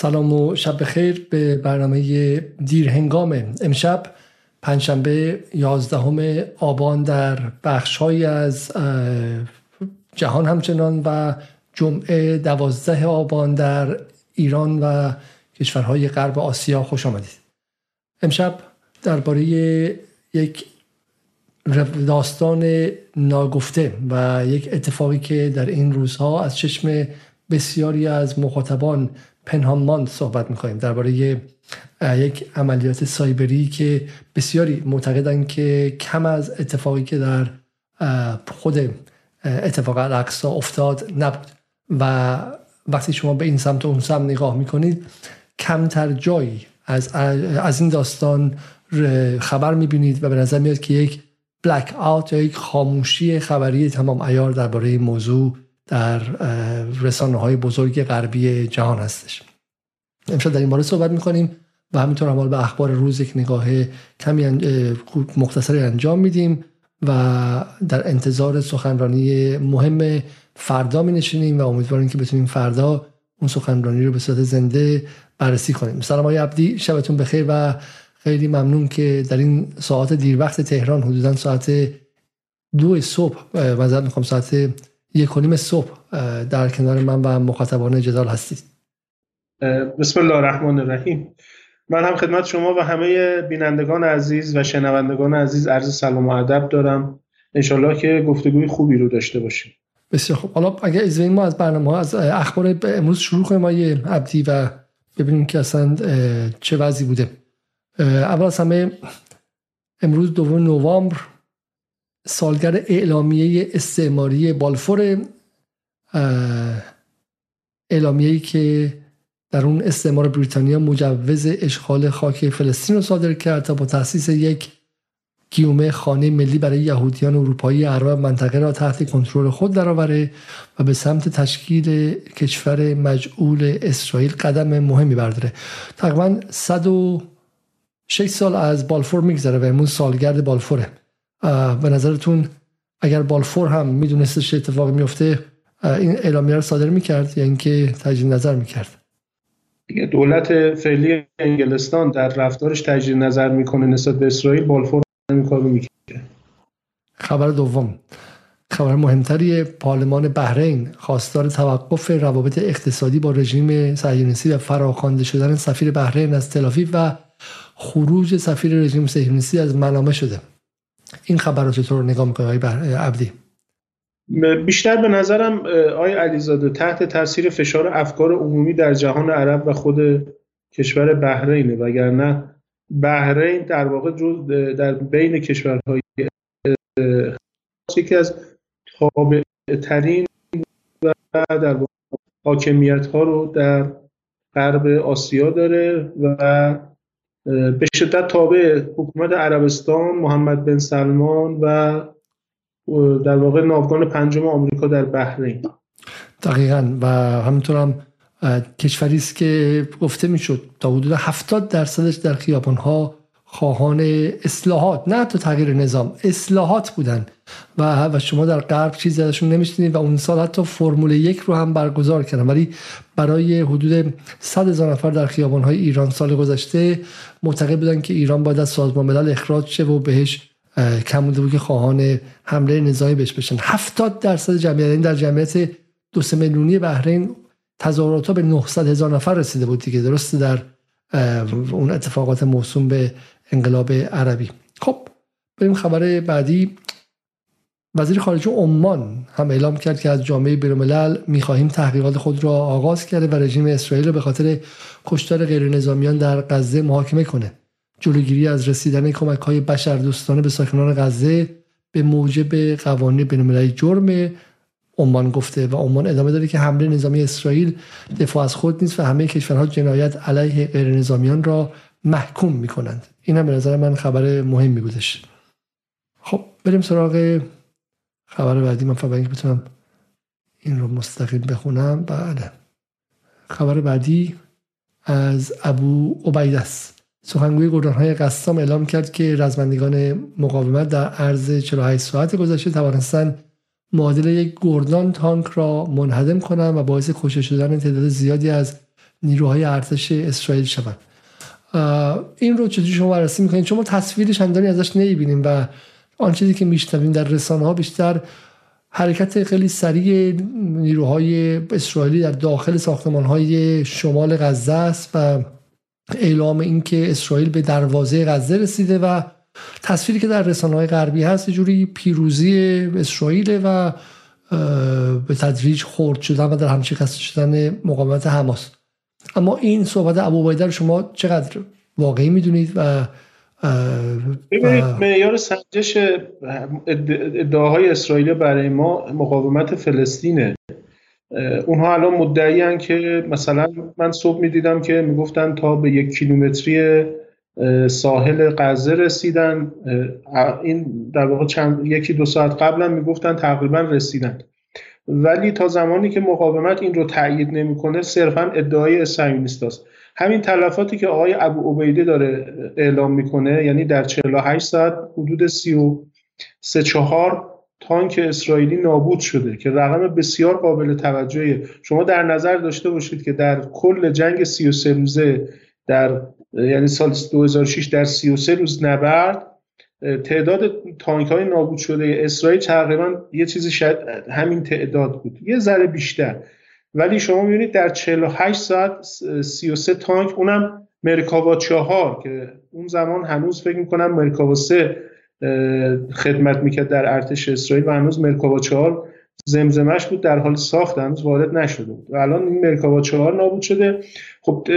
سلام و شب بخیر به برنامه دیر هنگام امشب پنجشنبه 11 آبان در بخشهایی از جهان همچنان و جمعه 12 آبان در ایران و کشورهای غرب آسیا خوش آمدید. امشب درباره یک داستان ناگفته و یک اتفاقی که در این روزها از چشم بسیاری از مخاطبان پنهان صحبت می‌کنیم درباره یک عملیات سایبری که بسیاری معتقدن که کم از اتفاقی که در خود اتفاق الاقصا افتاد نبود. و وقتی شما به این سمت و اون سمت نگاه می‌کنید کمتر جایی از, از این داستان خبر می‌بینید و به نظر میاد که یک بلک آوت یا یک خاموشی خبری تمام ایار درباره موضوع در رسانه های بزرگ غربی جهان هستش. امشب در این باره صحبت می‌کنیم و همینطور همال به اخبار روز یک نگاه کمی مختصری انجام میدیم و در انتظار سخنرانی مهم فردا می نشینیم و امیدواریم که بتونیم فردا اون سخنرانی رو به صورت زنده بررسی کنیم. سلام های عبدی شبتون بخیر و خیلی ممنون که در این ساعت دیر وقت تهران حدودا ساعت دو صبح مزد می‌خوام ساعت یک و نیم صبح در کنار من و مخاطبان جدال هستید. بسم الله الرحمن الرحیم. من هم خدمت شما و همه بینندگان عزیز و شنوندگان عزیز عرض سلام و ادب دارم. انشالله که گفتگوی خوبی رو داشته باشیم. بسیار خوب. حالا اگر از ما از برنامه ها از اخبار امروز شروع کنیم. ما عبدی و ببینیم که اصلا چه وضعی بوده. اول از همه امروز دوم نوامبر. سالگرد اعلامیه استعماری بالفور اعلامیه‌ای که در اون استعمار بریتانیا مجوز اشغال خاک فلسطین رو صادر کرد تا با تاسیس یک گیومه خانه ملی برای یهودیان اروپایی عرب منطقه را تحت کنترل خود درآوره و به سمت تشکیل کشور مجعول اسرائیل قدم مهمی برداره. تقریبا 106 سال از بالفور میگذره و امروز سالگرد بالفوره. به نظرتون اگر بالفور هم میدونستش اتفاق میفته این اعلامیه رو صادر می‌کرد یا اینکه تجدید نظر می‌کرد؟ دولت فعلی انگلستان در رفتارش تجدید نظر می‌کنه نسبت به اسرائیل بالفور این کارو می‌کنه خبر دوم. خبر مهمتری پارلمان بحرین خواستار توقف روابط اقتصادی با رژیم صهیونیستی و فراخوانده شدن سفیر بحرین از تلافیف و خروج سفیر رژیم صهیونیستی از منامه شده. این خبر رو چطور نگاه می‌کنه عبدی؟ بیشتر به نظرم آقای علیزاده تحت تاثیر فشار افکار عمومی در جهان عرب و خود کشور بحرینه. وگرنه بحرین در واقع در بین کشورهای یکی از تابع ترین و در حاکمیت ها رو در غرب آسیا داره و به شدت تابع حکومت عربستان محمد بن سلمان و در واقع ناوگان پنجم آمریکا در بحرین. دقیقا. و همینطور هم کشوری است که گفته می‌شد تا حدود 70 درصدش در خیابان ها خواهان اصلاحات نه تو تغییر نظام اصلاحات بودن. و و شما در غرب چیزی ازشون نمیشنید و اون سال حتی فرمول یک رو هم برگزار کردن. ولی برای حدود 100 هزار نفر در خیابان های ایران سال گذشته معتقد بودن که ایران باید از سازمان ملل اخراج شه و بهش کم بوده بود که خواهان حمله نظامی بهش بشن. 70 درصد جمعیت این در جمعیت دو سه میلیونی بحرین تظاهرات به 900 هزار نفر رسیده بود دیگه. درسته در اون اتفاقات موسوم به انقلاب عربی. خب بریم خبر بعدی. وزیر خارجه عمان هم اعلام کرد که از جامعه بین‌الملل می‌خواهیم تحقیقات خود را آغاز کرده و رژیم اسرائیل را به خاطر کشتار غیر نظامیان در غزه محاکمه کنه. جلوگیری از رسیدن کمک های بشردوستانه به ساکنان غزه به موجب قوانین بین‌المللی جرم عمان گفته و عمان ادامه داره که حمله نظامی اسرائیل دفاع از خود نیست و همه کشورها جنایت علیه غیر نظامیان را محکوم می‌کنند. این هم به نظر من خبر مهمی بودش. خب بریم سراغ خبر بعدی. من فقط بتونم این رو مستقیم بخونم. بله. خبر بعدی از ابو عبید است. سخنگوی گردانهای قسام اعلام کرد که رزمندگان مقاومت در عرض 48 ساعت گذشته توانستند معادل یک گردان تانک را منهدم کنند و باعث کشته شدن تعداد زیادی از نیروهای ارتش اسرائیل شوند. این رو چجوری شما بررسی می‌کنید شما تصویر چندانی ازش نمی‌بینیم و آن چیزی که میشنویم در رسانه ها بیشتر حرکت خیلی سریع نیروهای اسرائیلی در داخل ساختمان های شمال غزه است و اعلام اینکه اسرائیل به دروازه غزه رسیده و تصویری که در رسانه های غربی هست جوری پیروزی اسرائیل و به تدریج خورد شدن و در همچی شدن مقاومت حماس. اما این صحبت ابو رو شما چقدر واقعی می‌دونید و ببینید معیار سنجش ادعاهای اسرائیل برای ما مقاومت فلسطینه. اونها الان مدعی که مثلا من صبح می‌دیدم که می‌گفتن تا به یک کیلومتری ساحل غزه رسیدن. این در واقع چند یکی دو ساعت قبلا می‌گفتن تقریبا رسیدن. ولی تا زمانی که مقاومت این رو تایید نمی‌کنه صرفا ادعای صهیونیست است همین تلفاتی که آقای ابو عبیده داره اعلام می‌کنه یعنی در 48 ساعت حدود 33 4 تانک اسرائیلی نابود شده که رقم بسیار قابل توجهی شما در نظر داشته باشید که در کل جنگ 33 روزه در یعنی سال 2006 در 33 روز نبرد تعداد تانک های نابود شده اسرائیل تقریبا یه چیزی شاید همین تعداد بود. یه ذره بیشتر. ولی شما می‌بینید در 48 ساعت 33 تانک اونم مرکاوا چهار که اون زمان هنوز فکر می‌کنم مرکاوا سه خدمت می‌کرد در ارتش اسرائیل و هنوز مرکاوا چهار زمزمش بود در حال ساخت هنوز وارد نشده بود. و الان این مرکاوا چهار نابود شده. خب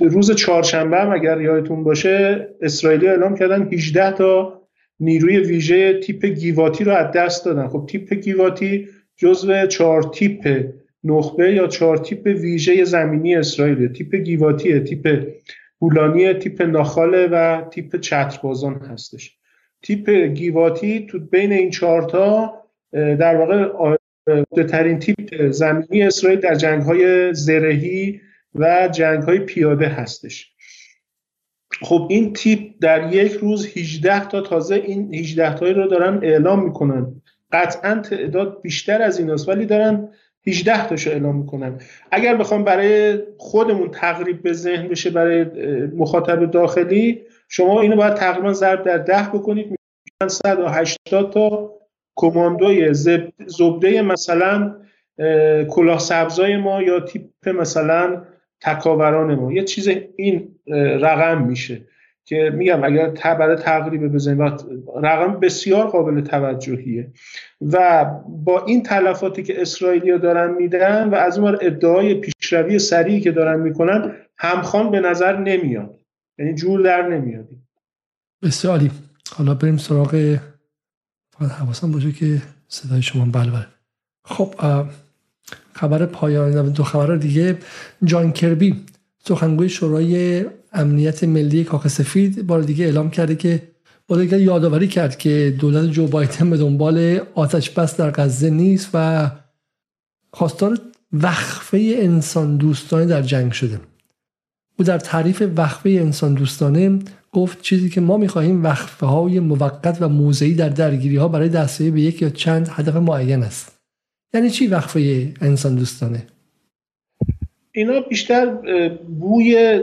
روز چهارشنبه هم اگر یادتون باشه اسرائیلی اعلام کردن 18 تا نیروی ویژه تیپ گیواتی رو از دست دادن. خب تیپ گیواتی جزو چهار تیپ نخبه یا چهار تیپ ویژه زمینی اسرائیل تیپ گیواتیه تیپ بولانی تیپ ناخاله و تیپ چتربازان هستش. تیپ گیواتی تو بین این چهارتا در واقع ترین تیپ زمینی اسرائیل در جنگ های زرهی و جنگ های پیاده هستش. خب این تیپ در یک روز 18 تا تازه این 18 تایی رو دارن اعلام می‌کنن. قطعا تعداد بیشتر از این است ولی دارن 18 تاشو اعلام می‌کنن. اگر بخوام برای خودمون تقریب به ذهن بشه برای مخاطب داخلی شما اینو باید تقریبا ضرب در ده بکنید. میشن 180 تا کماندوی زبده مثلا کلاه سبزای ما یا تیپ مثلا تکاوران ما. یه چیز این رقم میشه که میگم اگر برای تقریبه بزنیم رقم بسیار قابل توجهیه و با این تلفاتی که اسرائیلیا دارن میدن و از اون ادعای پیشروی سریعی که دارن می‌کنن همخوان به نظر نمیاد. یعنی جور در نمیاد. بسیار حالا بریم سراغ فقط حواسم باشه که صدای شما بله بله. خب خبر پایان دو خبر دیگه. جان کربی سخنگوی شورای امنیت ملی کاخ سفید بار دیگه اعلام کرده که بار یادآوری کرد که دولت جو بایدن به دنبال آتش بس در غزه نیست و خواستار وقفه انسان دوستانه در جنگ شده. او در تعریف وقفه انسان دوستانه گفت چیزی که ما می‌خواهیم وقفه های موقت و موضعی در درگیری ها برای دستیابی به یک یا چند هدف معین است. یعنی چی وقفه انسان دوستانه؟ اینا بیشتر بوی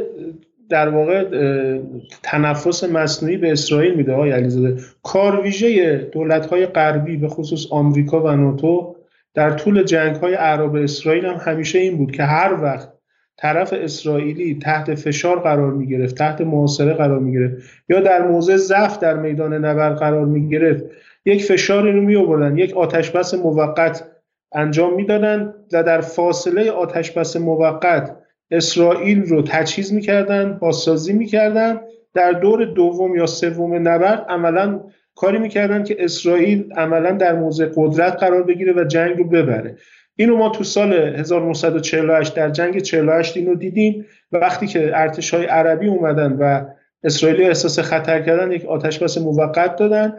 در واقع تنفس مصنوعی به اسرائیل میده های علیزاده. کار ویژه دولت های غربی به خصوص آمریکا و ناتو در طول جنگ های عرب اسرائیل هم همیشه این بود که هر وقت طرف اسرائیلی تحت فشار قرار می گرفت تحت محاصره قرار می گرفت یا در موضع ضعف در میدان نبرد قرار می گرفت یک فشار رو می آوردن یک آتش بس موقت انجام می‌دادند و در فاصله آتش بس موقت اسرائیل رو تجهیز می‌کردن بازسازی می‌کردن. در دور دوم یا سوم نبرد عملا کاری می‌کردن که اسرائیل عملا در موضع قدرت قرار بگیره و جنگ رو ببره. اینو ما تو سال 1948 در جنگ 48 اینو دیدیم. وقتی که ارتش های عربی اومدن و اسرائیلی احساس خطر کردن یک آتش بس موقت دادن.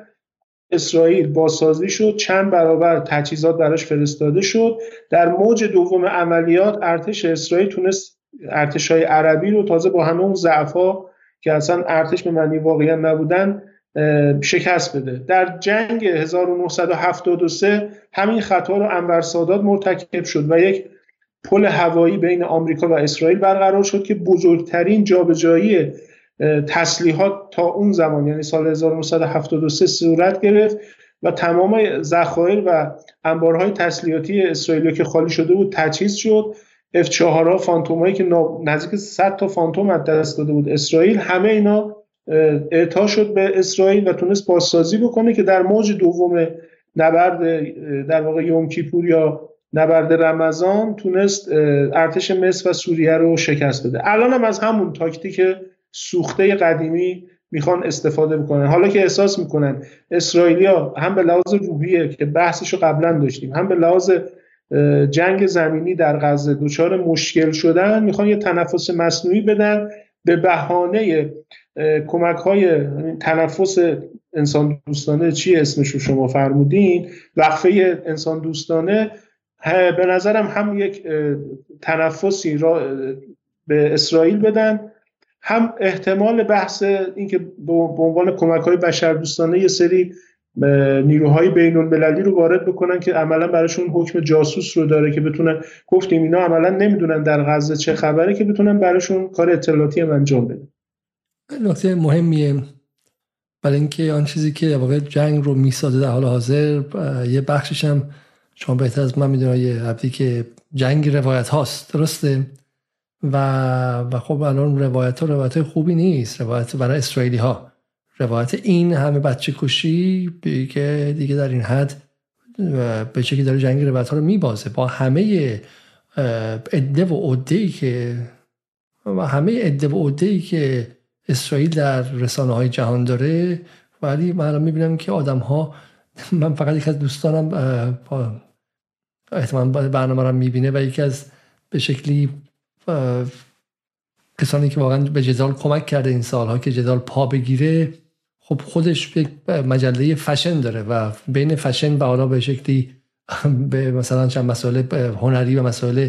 اسرائیل بازسازی شد چند برابر تجهیزات براش فرستاده شد. در موج دوم عملیات ارتش اسرائیل تونست ارتش های عربی رو تازه با همه اون ضعفا که اصلا ارتش به معنی واقعا نبودن شکست بده. در جنگ 1973 همین خطا رو انور سادات مرتکب شد و یک پل هوایی بین آمریکا و اسرائیل برقرار شد که بزرگترین جابجایی تسلیحات تا اون زمان یعنی سال 1973 صورت گرفت و تمام ذخایر و انبارهای تسلیحاتی اسرائیلی که خالی شده بود تجهیز شد. F4 ها فانتوم که نزدیک 100 تا فانتوم از دست داده بود اسرائیل همه اینا اعطا شد به اسرائیل و تونست بازسازی بکنه که در موج دوم نبرد در واقع یوم کیپور یا نبرد رمضان تونست ارتش مصر و سوریه رو شکست بده. الان هم از همون تاکتیک سوخته قدیمی می‌خوان استفاده بکنن. حالا که احساس می‌کنن اسرائیلیا هم به لحاظ روحیه که بحثش رو قبلا داشتیم هم به لحاظ جنگ زمینی در غزه دچار مشکل شدن می‌خوان یه تنفس مصنوعی بدن به بهانه کمک های تنفس انسان دوستانه چی اسمش رو شما فرمودین؟ وقفه انسان دوستانه به نظرم هم یک تنفسی را به اسرائیل بدن هم احتمال بحث اینکه به عنوان کمک های بشر دوستانه یه سری نیروهای بین المللی رو وارد بکنن که عملا براشون حکم جاسوس رو داره که بتونن گفتیم اینا عملا نمی‌دونن در غزه چه خبره که بتونن براشون کار اطلاعاتی هم انجام بدن. نکته مهمیه. برای اینکه آن چیزی که واقع جنگ رو می‌سازه در حال حاضر یه بخشش هم شما بهتر از من می‌دونید یه عبدی که جنگ روایت هاست درسته؟ و و خب الان روایت ها روایت خوبی نیست. روایت برای اسرائیلی ها روایت این همه بچه کشی که دیگه در این حد به که داره جنگ روایت ها رو میبازه. با همه عده و عده که و همه عده و عده که اسرائیل در رسانه های جهان داره ولی من الان می‌بینم که آدم ها من فقط یک از دوستانم احتمال برنامه رو می‌بینه و یکی از به شکلی کسانی که واقعا به جدال کمک کرده این سالها که جدال پا بگیره خب خودش یک مجله فشن داره و بین فشن و حالا به شکلی به مثلا چند مسائل هنری و مسائل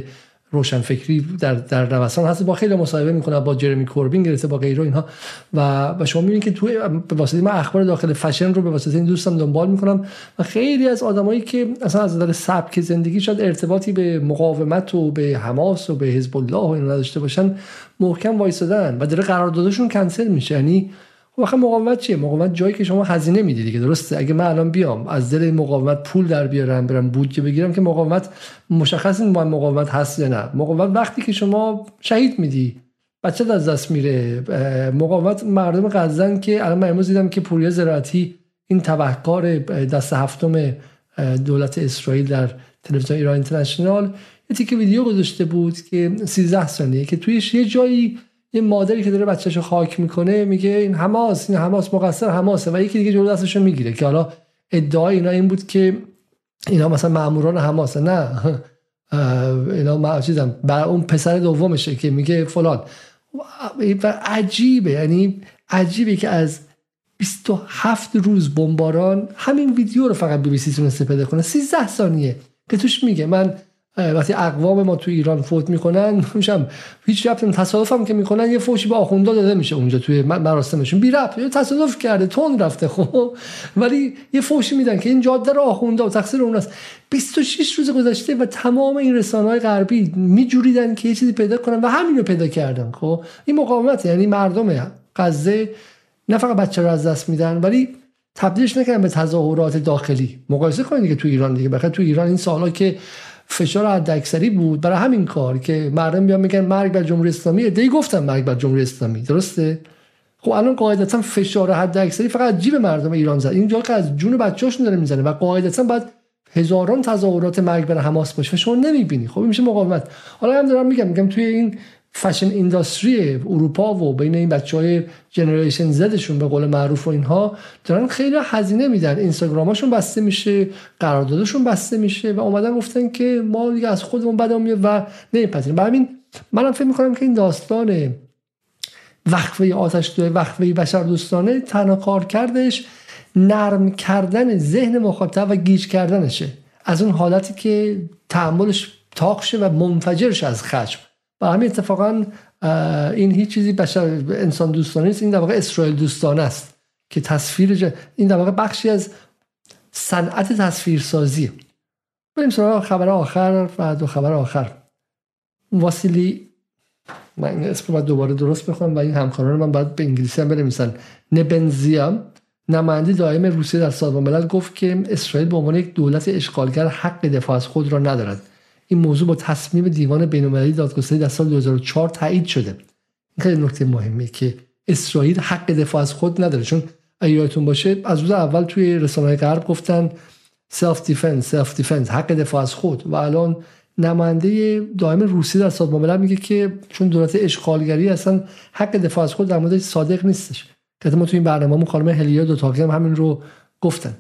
روشنفکری در در نوسان هست. با خیلی مصاحبه می‌کنه با جرمی کوربین گرفته با غیره اینها. و و شما می‌بینید که تو به واسطه من اخبار داخل فشن رو به واسطه این دوستم دنبال می‌کنم و خیلی از آدمایی که اصلا از نظر سبک زندگی شاید ارتباطی به مقاومت و به حماس و به حزب الله و این نداشته باشن محکم وایسادن و داره قراردادشون کنسل میشه. یعنی خب مقاومت چیه؟ مقاومت جایی که شما هزینه میدی دیگه درسته؟ اگه من الان بیام از دل مقاومت پول در بیارم برم بودجه بگیرم که مقاومت مشخص این مقاومت هست یا نه. مقاومت وقتی که شما شهید میدی بچه از دست میره. مقاومت مردم غزن که الان من امروز دیدم که پوریه زراعتی این تبهکار دست هفتم دولت اسرائیل در تلویزیون ایران اینترنشنال یه تیکه ویدیو گذاشته بود که 13 ثانیه که تویش یه جایی یه مادری که داره بچه‌شو خاک می‌کنه میگه این حماس این حماس مقصر حماسه و یکی دیگه جلو دستشو می‌گیره که حالا ادعای اینا این بود که اینا مثلا ماموران حماسه نه. اینا ما چیزم برای اون پسر دومشه که میگه فلان. و عجیبه یعنی عجیبه که از 27 روز بمباران همین ویدیو رو فقط بی بی سی تونسته پیدا کنه. 13 ثانیه که توش میگه. من وقتی اقوام ما تو ایران فوت می‌کنن میشم هیچ تصادف هم که می‌کنن یه فوشی به آخوندا داده میشه اونجا توی مراسمشون. بی ربط یه تصادف کرده تون رفته خب. ولی یه فوشی میدن که این جاده رو آخوندا و تقصیر اون است. 26 روز گذشته و تمام این رسانه های غربی میجوریدن که یه چیزی پیدا کنن و همین رو پیدا کردن خب. این مقاومت یعنی مردم غزه نه فقط بچه رو از دست میدن ولی تبدیلش نکردن به تظاهرات داخلی. مقایسه کنید که تو ایران دیگه بخاطر تو ایران این سالا که فشار حداکثری بود برای همین کار که مردم بیان میگن مرگ بر جمهوری اسلامی. دی گفتم مرگ بر جمهوری اسلامی. درسته؟ خب الان قاعدتا فشار حداکثری فقط جیب مردم ایران زد. اینجا که از جون بچه‌هاشون داره می‌زنه و قاعدتا بعد هزاران تظاهرات مرگ بر حماس باشه. شما نمی‌بینی. خب میشه مقاومت. حالا هم دارم میگم میگم توی این فشن اینداستری اروپا و بین این بچه های جنریشن زدشون به قول معروف و اینها دارن خیلی هزینه میدن. اینستاگراماشون بسته میشه قراردادشون بسته میشه و اومدن گفتن که ما دیگه از خودمون بدم میاد و نمیپذیریم. به همین منم فکر می‌کنم که این داستان وقفه آتش دوی وقفه بشر دوستانه تنها کار کردش نرم کردن ذهن مخاطب و گیج کردنشه. از اون حالتی که تحملش تاخشه و منفجرش از خشم. و همین اتفاقا این هیچ چیزی بشر انسان دوستانه نیست. این در واقع اسرائیل دوستانه است که تصویر این در واقع بخشی از صنعت تصویرسازی بریم سراغ خبر آخر و دو خبر آخر. واسیلی من اسم باید دوباره درست بخونم و این همکاران من باید به انگلیسی هم بنویسن. نبنزیا نماینده دائم روسیه در سازمان ملل گفت که اسرائیل به عنوان یک دولت اشغالگر حق دفاع از خود را ندارد. این موضوع با تصمیم دیوان بین‌المللی دادگستری در سال 2004 تایید شده. این خیلی نکته مهمه که اسرائیل حق دفاع از خود نداره چون اگه یادتون باشه از روز اول توی رسانه‌های غرب گفتن self defense self defense حق دفاع از خود. و الان نماینده دائم روسیه در سازمان ملل میگه که چون دولت اشغالگری اصلا حق دفاع از خود در مورد صادق نیستش. که ما تو این برنامه خانم هلیا دو هم همین رو گفتن.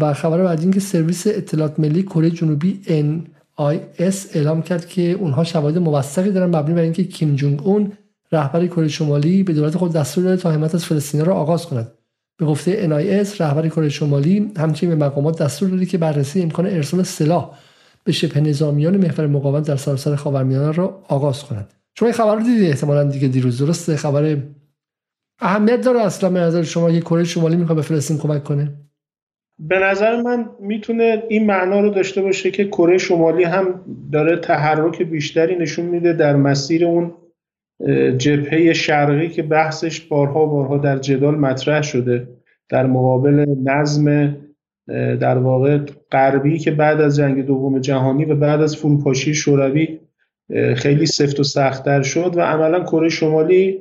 و خبر بعد اینکه سرویس اطلاعات ملی کره جنوبی NIS اعلام کرد که اونها شواهد موثقی دارن مبنی بر اینکه کیم جونگ اون رهبر کره شمالی به دولت خود دستور داده تا حمایت از فلسطینیان را آغاز کند. به گفته NIS رهبر کره شمالی همچنین به مقامات دستور داده که بررسی امکان ارسال سلاح به شبه نظامیان محور مقاومت در سراسر خاورمیانه را آغاز کنند شما این خبر رو دیدید احتمالاً دیگه دیروز درسته خبر اهمیت داره. اصلا به نظر شما یه کره شمالی می‌خواد به فلسطین کمک کنه؟ به نظر من می‌تونه این معنا رو داشته باشه که کره شمالی هم داره تحرک بیشتری نشون میده در مسیر اون جبهه شرقی که بحثش بارها بارها در جدال مطرح شده در مقابل نظم در واقع غربی که بعد از جنگ دوم جهانی و بعد از فروپاشی شوروی خیلی سفت و سختتر شد و عملا کره شمالی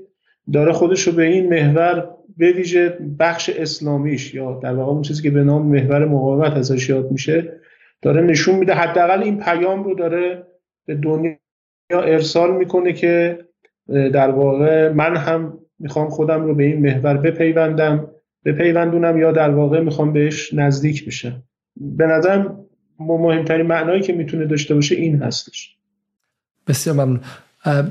داره خودش رو به این محور به ویژه بخش اسلامیش یا در واقع اون چیزی که به نام محور مقاومت ازش یاد میشه داره نشون میده. حداقل این پیام رو داره به دنیا ارسال می‌کنه که در واقع من هم می‌خوام خودم رو به این محور بپیوندم بپیوندونم یا در واقع می‌خوام بهش نزدیک بشه به نظرم مهمترین معنایی که می‌تونه داشته باشه این هستش. بسیار ممنون.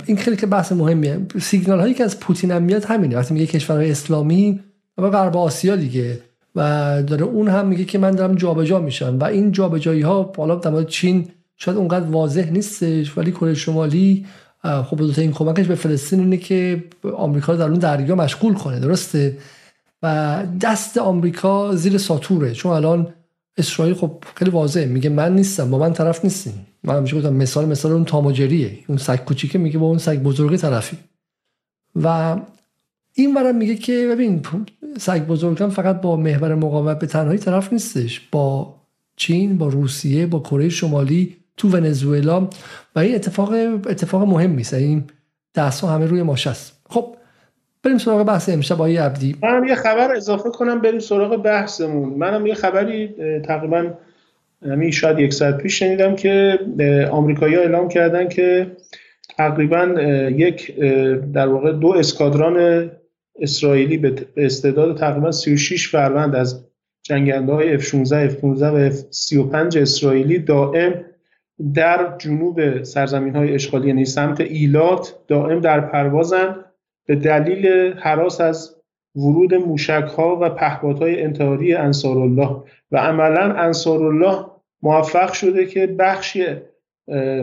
این خیلی که بحث مهمیه. سیگنال هایی که از پوتین هم میاد همینه. وقتی میگه کشورهای اسلامی و غرب آسیا دیگه. و داره اون هم میگه که من دارم جابجا میشم. و این جابجایی ها حالا در چین شاید اونقدر واضح نیستش ولی کره شمالی خب این کمکش به فلسطین اینه که آمریکا در اون دریا مشغول کنه درسته؟ و دست آمریکا زیر ساتوره. چون الان اسرائیل خب خیلی واضحه. میگه من نیستم با من طرف نیستیم من همیشه گفتم مثال مثال اون تاماجریه اون سگ کوچیکه میگه با اون سگ بزرگی طرفی. و این ورم میگه که ببین سگ بزرگم فقط با محور مقاومت به تنهایی طرف نیستش. با چین با روسیه با کره شمالی تو ونزوئلا. و این اتفاق اتفاق مهم است این دست همه روی ماش است. خب بریم سراغ بحث امشب آقای عبدی. منم یه خبر اضافه کنم بریم سراغ بحثمون. منم یه خبری تقریبا همین شاید یک ساعت پیش شنیدم که آمریکایی‌ها اعلام کردن که تقریبا یک در واقع دو اسکادران اسرائیلی به استعداد تقریبا 36 فروند از جنگنده های F-16, F-15 و F-35 اسرائیلی دائم در جنوب سرزمین های اشغالی یعنی سمت ایلات دائم در پروازن به دلیل حراس از ورود موشک ها و پهپادهای های انتحاری انصارالله. و عملا انصارالله موفق شده که بخشی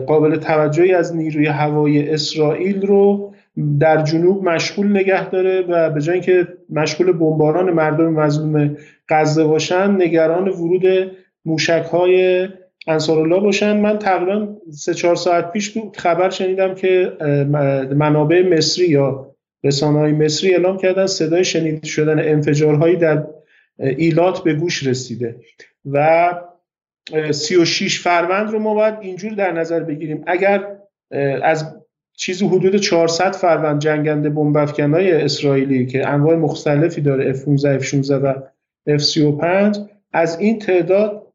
قابل توجهی از نیروی هوایی اسرائیل رو در جنوب مشغول نگه داره و به جای اینکه مشغول بمباران مردم مظلوم غزه باشن نگران ورود موشک های انصارالله باشن. من تقریبا سه چهار ساعت پیش خبر شنیدم که منابع مصری یا رسانه های مصری اعلام کردن صدای شنیده شدن انفجارهایی در ایلات به گوش رسیده و 36 فروند رو ما باید اینجور در نظر بگیریم. اگر از چیزی حدود 400 فروند جنگنده بمب های اسرائیلی که انواع مختلفی داره F-15 F-16 و F-35 از این تعداد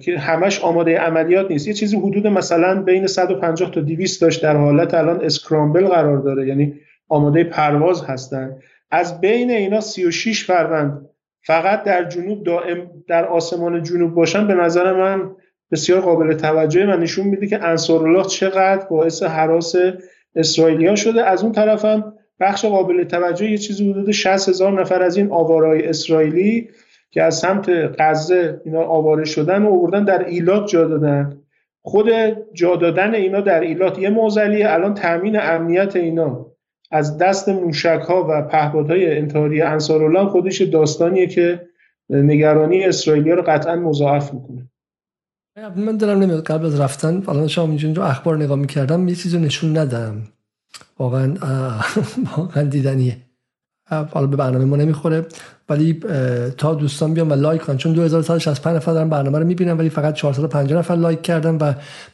که همش آماده عملیات نیست. یه چیزی حدود مثلا بین 150 تا 200 داشت در حالت الان اسکرامبل قرار داره یعنی آماده پرواز هستن. از بین اینا 36 فروند فقط در جنوب دائم در آسمان جنوب باشن به نظر من بسیار قابل توجه و نشون میده که انصارالله چقدر باعث حراس اسرائیلیا شده. از اون طرفم بخش قابل توجه یه چیزی حدود 60 هزار نفر از این آوارای اسرائیلی که از سمت غزه اینا آواره شدن و آوردن در ایلات جا دادن. خود جا دادن اینا در ایلات یه معضلیه. الان تامین امنیت اینا. از دست موشک ها و پهپادهای انتحاری انصارالله خودش داستانیه که نگرانی اسرائیلیا رو قطعا مضاعف می‌کنه. من دلم نمیاد قبل از رفتن الان شما اینجا اخبار نگاه می‌کردم یه چیزی نشون ندم واقعا واقعا دیدنیه. حالا به برنامه ما نمی‌خوره ولی تا دوستان بیان و لایک کنن چون 2165 نفر دارن برنامه رو می‌بینن ولی فقط 450 نفر لایک کردن و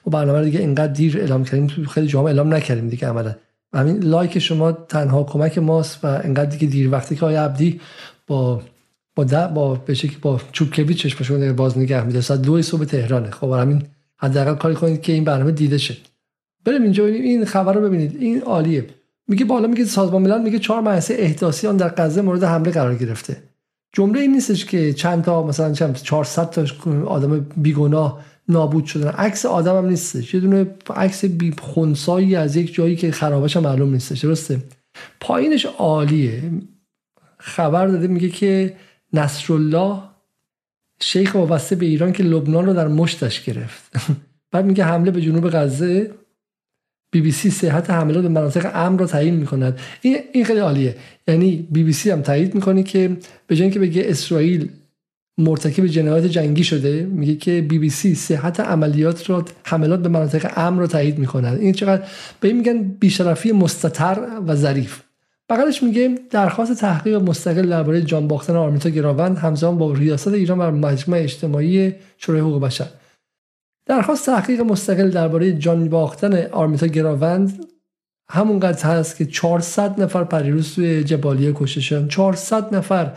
ما برنامه رو دیگه اینقدر دیر اعلام کردیم خیلی جامعه اعلام نکردیم دیگه عملا. همین لایک شما تنها کمک ماست و اینقدر دیگه دیر وقتی که آیا عبدی با با ده با به با چوبکوی چشمشون باز نگه میده ساعت دو صبح تهرانه. خب همین حداقل کاری کنید که این برنامه دیده شه. بریم اینجا این خبر رو ببینید. این عالیه. میگه بالا میگه سازمان ملل میگه چهار مؤسسه احداثی آن در غزه مورد حمله قرار گرفته. جمله این نیستش که چند تا مثلا چند 400 تا آدم بیگناه نابود شدن. عکس آدم هم نیستش. یه دونه عکس بی خونسایی از یک جایی که خرابش هم معلوم نیستش. درسته؟ پایینش عالیه. خبر داده میگه که نصرالله شیخ وابسته به ایران که لبنان رو در مشتش گرفت. بعد میگه حمله به جنوب غزه. بی بی سی صحت حملات به مناطق امن رو تعیین می‌کند. این این خیلی عالیه. یعنی بی بی سی هم تایید می‌کنه که به جای اینکه بگه اسرائیل مرتکب جنایات جنگی شده. میگه که بی بی سی صحت عملیات رو حملات به مناطق امن رو تایید می‌کنند این چقدر به این میگن بیشرفی مستتر و ظریف. بغلش میگه درخواست تحقیق مستقل درباره جان باختن آرمیتا گراوند همزمان با ریاست ایران بر مجمع اجتماعی شورای حقوق بشر. درخواست تحقیق مستقل درباره جان باختن آرمیتا گراوند همونقدر هست که 400 نفر پریروز توی جبالیه کشته شدن. 400 نفر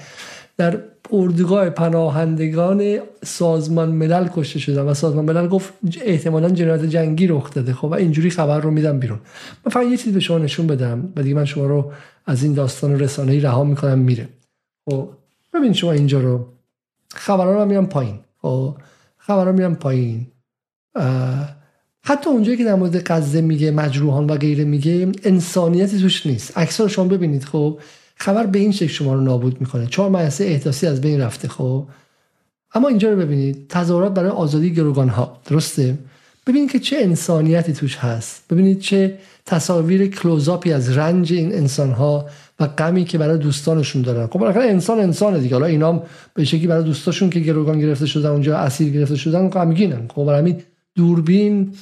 در اردوگاه پناهندگان سازمان ملل کشته شدن و سازمان ملل گفت احتمالا جنایت جنگی رخ داده. خب و اینجوری خبر رو میدم بیرون. من فقط یه چیز به شما نشون بدم و دیگه من شما رو از این داستان رسانه‌ای رها می‌کنم میره. خب ببین شما اینجا رو خبرها رو میرم پایین. خب خبرها میرم پایین. حتی اونجایی که در مورد غزه میگه مجروحان و غیره میگه انسانیتی توش نیست. اکثر شما ببینید. خب خبر به این شکل شما رو نابود می‌کنه. چهار مدرسه احداثی از بین رفته خب؟ اما اینجا رو ببینید. تظاهرات برای آزادی گروگان ها درسته؟ ببینید که چه انسانیتی توش هست. ببینید چه تصاویر کلوزاپی از رنج این انسان ها و غمی که برای دوستانشون دارن. خب بالاخره انسان انسانه دیگه. حالا اینا به شکلی برای دوستاشون که گروگان گرفته شدن اونجا اسیر گرفته شدن غمگینن. خب همین دوربین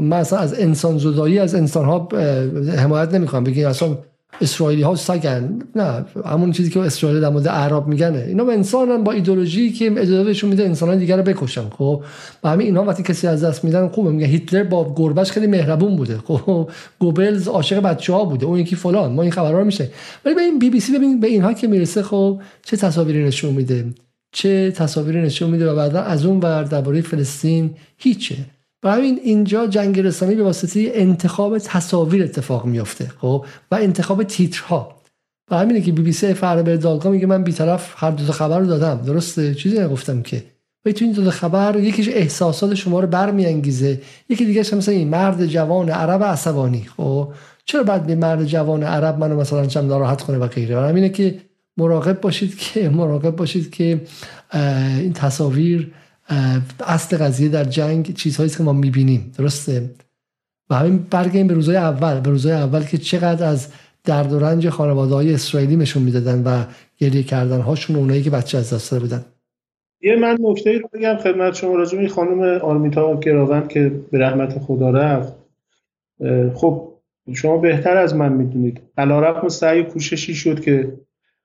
مثلا از انسان زدایی از انسان ها حمایت نمی‌خوام بگین اصلا اسرائیلی ها سگن. نه همون چیزی که اسرائیل در مورد عرب میگنه. اینا به انسانن با ایدولوژی که اجازه میده انسان دیگر رو بکشن. خب و همین اینا وقتی کسی از دست میدن خوبه. میگه هیتلر با گربش خیلی مهربون بوده. خب گوبلز عاشق بچه ها بوده. اون یکی فلان. ما این خبرها میشه ولی به این بی بی سی ببینید به اینها که می‌رسه خب چه تصاویری نشون میده؟ چه تصاویری نشون میده؟ و بعدا از اون ور درباره فلسطین هیچه. همین اینجا جنگ رسانی به واسطه انتخاب تصاویر اتفاق میفته خب؟ و انتخاب تیترها. و همینه که بی بی سی فرابر دالگاه میگه من بیطرف هر دو خبر رو دادم. درسته؟ چیزی نگفتم که. و تو این دو خبر یکیش احساسات شما رو برمیانگیزه یکی دیگه مثلا این مرد جوان عرب عصبانی خب؟ چرا بعد به مرد جوان عرب منو مثلا چم ناراحت کنه و غیره؟ و همینه که مراقب باشید که مراقب باشید که این تصاویر اصل قضیه در جنگ چیزهایی که ما می‌بینیم. درسته؟ و همین برگردیم به روزهای اول. به روزهای اول که چقدر از درد و رنج خانواده های اسرائیلی نشون می‌دادن و گریه کردن هاشون اونایی که بچه از دست بودن. یه من نکته رو بگم خدمت شما راجع این خانم آرمیتا گراوند که به رحمت خدا رفت. خب شما بهتر از من می‌دونید. علیرغم سعی کوششی شد که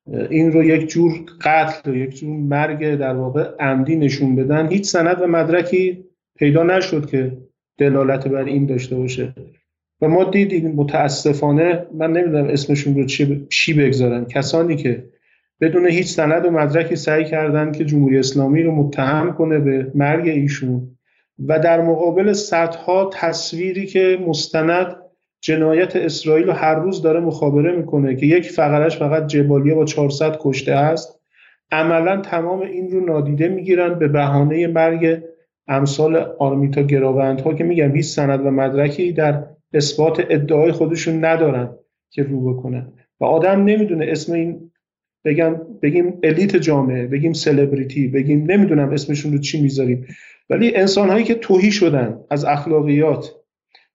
این رو یک جور قتل یک جور مرگ در واقع عمدی نشون بدن. هیچ سند و مدرکی پیدا نشد که دلالت بر این داشته باشه. و ما دیدیم متاسفانه من نمی‌دونم اسمشون رو چی بگذارن. کسانی که بدون هیچ سند و مدرکی سعی کردن که جمهوری اسلامی رو متهم کنه به مرگ ایشون و در مقابل صدها تصویری که مستند جنایت اسرائیل رو هر روز داره مخابره می‌کنه که یک فقرش فقط جبالیه با 400 کشته است. عملا تمام این رو نادیده می‌گیرن به بهانه مرگ امثال آرمیتا گراوندها که میگم هیچ سند و مدرکی در اثبات ادعای خودشون ندارن که رو بکنن. و آدم نمی‌دونه اسم این بگم بگیم الیت جامعه بگیم سلبریتی بگیم نمی‌دونم اسمشون رو چی می‌ذاریم. ولی انسان هایی که توهی شدن از اخلاقیات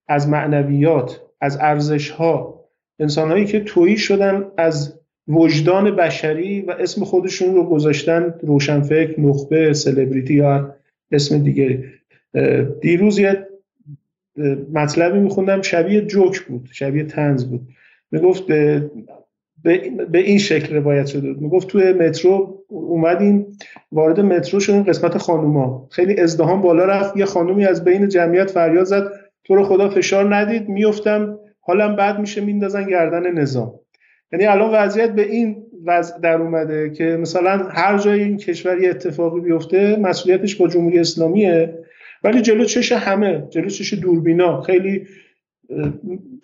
از معنویات از ارزش ها انسان که تویی شدن از وجدان بشری و اسم خودشون رو گذاشتن روشنفکر نخبه سلبریتی یا اسم دیگه. دیروز یه مطلبی میخوندم شبیه جوک بود شبیه تنز بود. می‌گفت به این شکل روایت شده بود. می‌گفت توی مترو اومدیم وارد مترو شدیم قسمت خانوما. خیلی ازدهام بالا رفت یه خانومی از بین جمعیت فریاد زد. تو رو خدا فشار ندید میفتم حالم بعد میشه میندازن گردن نظام. یعنی الان وضعیت به این وضع در اومده که مثلا هر جای این کشور اتفاقی بیفته مسئولیتش با جمهوری اسلامیه. ولی جلو چش همه جلو چش دوربینا. خیلی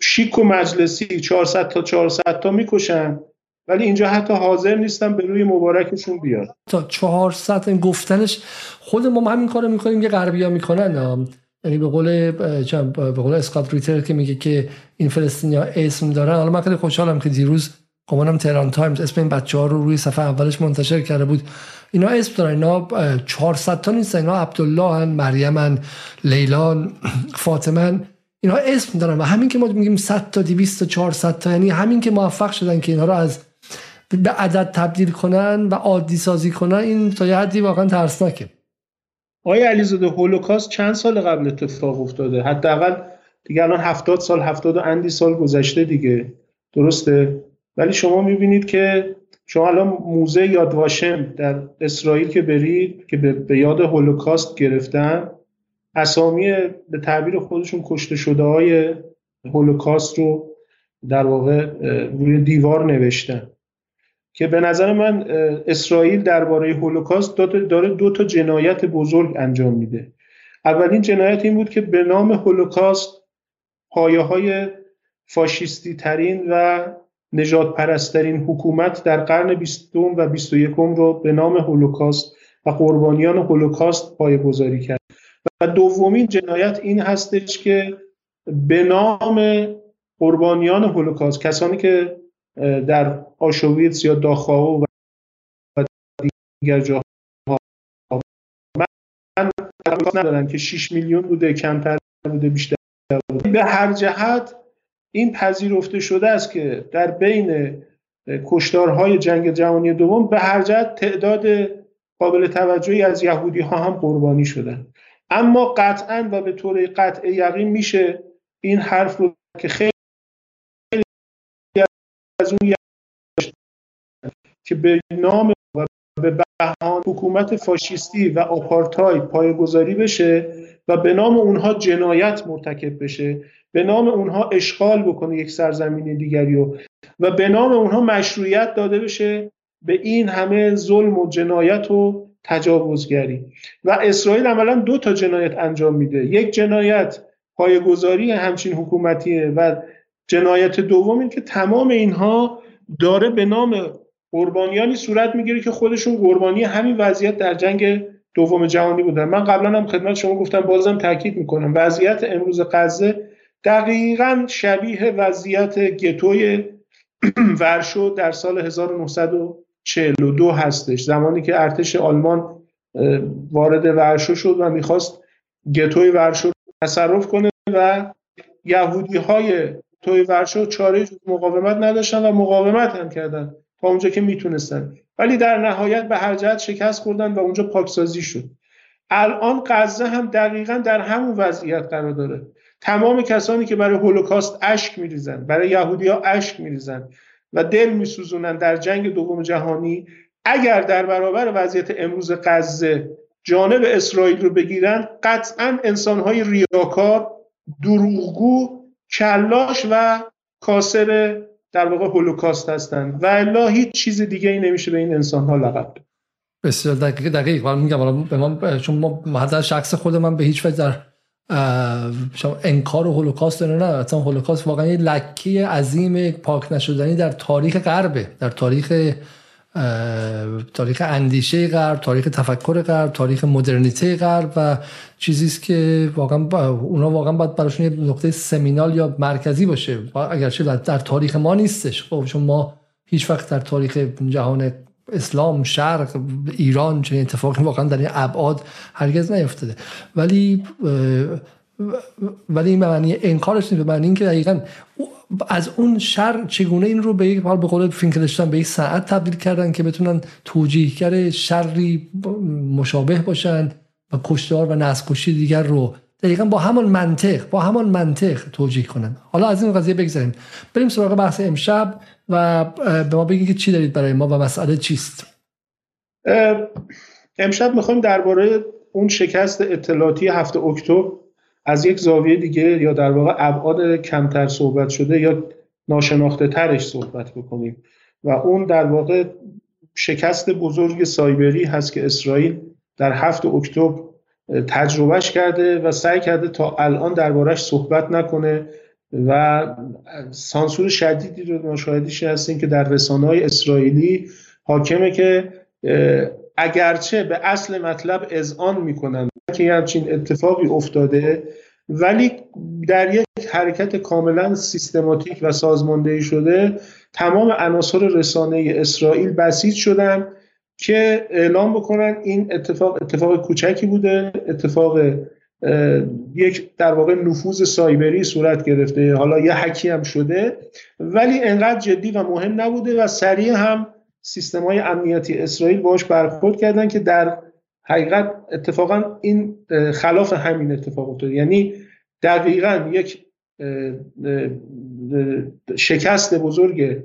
شیک و مجلسی 400 تا 400 تا می‌کشن. ولی اینجا حتی حاضر نیستن به روی مبارکشون بیاد تا 400 گفتنش خود ما همین کارو می‌کنیم که غربیا می‌کنن یعنی به قول به قول اسکات ریتر که میگه که این فلسطینیا اسم دارن. حالا من خیلی خوشحالم که دیروز گمانم تهران تایمز اسم این بچه ها رو روی صفحه اولش منتشر کرده بود. اینا اسم دارن. اینا 400 تا نیستن. اینا عبدالله هن مریم هن لیلان فاطمه اینا اسم دارن و همین که ما میگیم 100 تا 200 تا 400 تا یعنی همین که موفق شدن که اینا رو از به عدد تبدیل کنن و عادی سازی کنن این تا یه حدی واقعا ترسناکه. آیا علیزاده هولوکاست چند سال قبل اتفاق افتاده؟ حداقل دیگه الان 70 سال 70 و اندی سال گذشته دیگه. درسته؟ ولی شما می‌بینید که شما الان موزه یادواشم در اسرائیل که برید که به یاد هولوکاست گرفتن اسامی به تعبیر خودشون کشته شده های هولوکاست رو در واقع روی دیوار نوشتن. که به نظر من اسرائیل درباره هولوکاست داره دو تا جنایت بزرگ انجام میده. اولین جنایت این بود که به نام هولوکاست پایه های فاشیستی ترین و نجات پرسترین حکومت در قرن بیستم و بیست و یکم رو به نام هولوکاست و قربانیان هولوکاست پایه گذاری کرد. و دومین جنایت این هستش که به نام قربانیان هولوکاست کسانی که در آشویتس یا داخاو و دیگر جاها. من ندارم که 6 میلیون بوده کمتر بوده بیشتر بوده. به هر جهت این پذیرفته شده است که در بین کشتارهای جنگ جهانی دوم به هر جهت تعداد قابل توجهی از یهودی ها هم قربانی شدن. اما قطعا و به طور قطع یقین میشه این حرف رو که خیلی از اون که به نام و به بهان حکومت فاشیستی و آپارتاید پایگذاری بشه و به نام اونها جنایت مرتکب بشه به نام اونها اشغال بکنه یک سرزمین دیگری رو و به نام اونها مشروعیت داده بشه به این همه ظلم و جنایت و تجاوزگری. و اسرائیل عملا دو تا جنایت انجام میده. یک جنایت پایگذاری همچین حکومتیه و جنایت دوم این که تمام اینها داره به نام قربانیانی صورت می‌گیره که خودشون قربانی همین وضعیت در جنگ دوم جهانی بودن. من قبلا هم خدمت شما گفتم بازم تاکید می‌کنم. وضعیت امروز غزه دقیقا شبیه وضعیت گتوی ورشو در سال 1942 هستش. زمانی که ارتش آلمان وارد ورشو شد و می‌خواست گتوی ورشو تصرف کنه و یهودی های توی ورشو چاره مقاومت نداشتن و مقاومت هم کردن. تا اونجا که می‌تونستن. ولی در نهایت به هر جهت شکست خوردن و اونجا پاکسازی شد. الان غزه هم دقیقا در همون وضعیت قرار داره. تمام کسانی که برای هولوکاست اشک میریزن برای یهودی ها اشک میریزن و دل میسوزونن در جنگ دوم جهانی اگر در برابر وضعیت امروز غزه جانب اسرائیل رو بگیرن قطعا انسانهای ریاکار دروغگو کلاش و کاسر در واقع هولوکاست هستند و الا هیچ چیز دیگه ای نمیشه به این انسان ها لقب بسیار دقیق دقیق. من میگم به من چون ما شخص خود من به هیچ وجه در انکار هولوکاست نه نه. اصلا هولوکاست واقعا یه لکه عظیم پاک نشدنی در تاریخ غربه در تاریخ تاریخ اندیشه غرب تاریخ تفکر غرب تاریخ مدرنیته غرب و چیزی است که واقعا اونا واقعا باید براشون یه نقطه سمینال یا مرکزی باشه. اگرچه در تاریخ ما نیستش. خب چون ما هیچ وقت در تاریخ جهان اسلام شرق ایران چنین اتفاقی واقعا در این ابعاد هرگز نیفتاده. ولی ولی این معنی انکارش نیست. به معنی اینکه دقیقا از اون شر چگونه این رو به یک حال به قول فینکلشتن به یک ساعت تبدیل کردن که بتونن توجیهگر شری مشابه باشن و کشتار و نسل دیگر رو دقیقا با همان منطق با همان منطق توجیه کنن. حالا از این قضیه بگذاریم بریم سراغ بحث امشب و به ما بگید که چی دارید برای ما و مسئله چیست؟ امشب می‌خوایم درباره اون شکست اطلاعاتی هفته اکتبر از یک زاویه دیگه یا در واقع ابعاد کمتر صحبت شده یا ناشناخته ترش صحبت بکنیم. و اون در واقع شکست بزرگ سایبری هست که اسرائیل در هفت اکتبر تجربهش کرده و سعی کرده تا الان دربارش صحبت نکنه و سانسور شدیدی رو مشاهدیش هستیم که در رسانه های اسرائیلی حاکمه که اگرچه به اصل مطلب اذعان می‌کنن که همچین اتفاقی افتاده ولی در یک حرکت کاملا سیستماتیک و سازماندهی شده تمام عناصر رسانه اسرائیل بسیج شدن که اعلام بکنن این اتفاق اتفاق کوچکی بوده اتفاق یک در واقع نفوذ سایبری صورت گرفته. حالا یه حکی هم شده ولی انقدر جدی و مهم نبوده و سریع هم سیستم های امنیتی اسرائیل باش برخورد کردن که در حقیقت اتفاقا این خلاف همین اتفاق افتاده یعنی دقیقا یک شکست بزرگ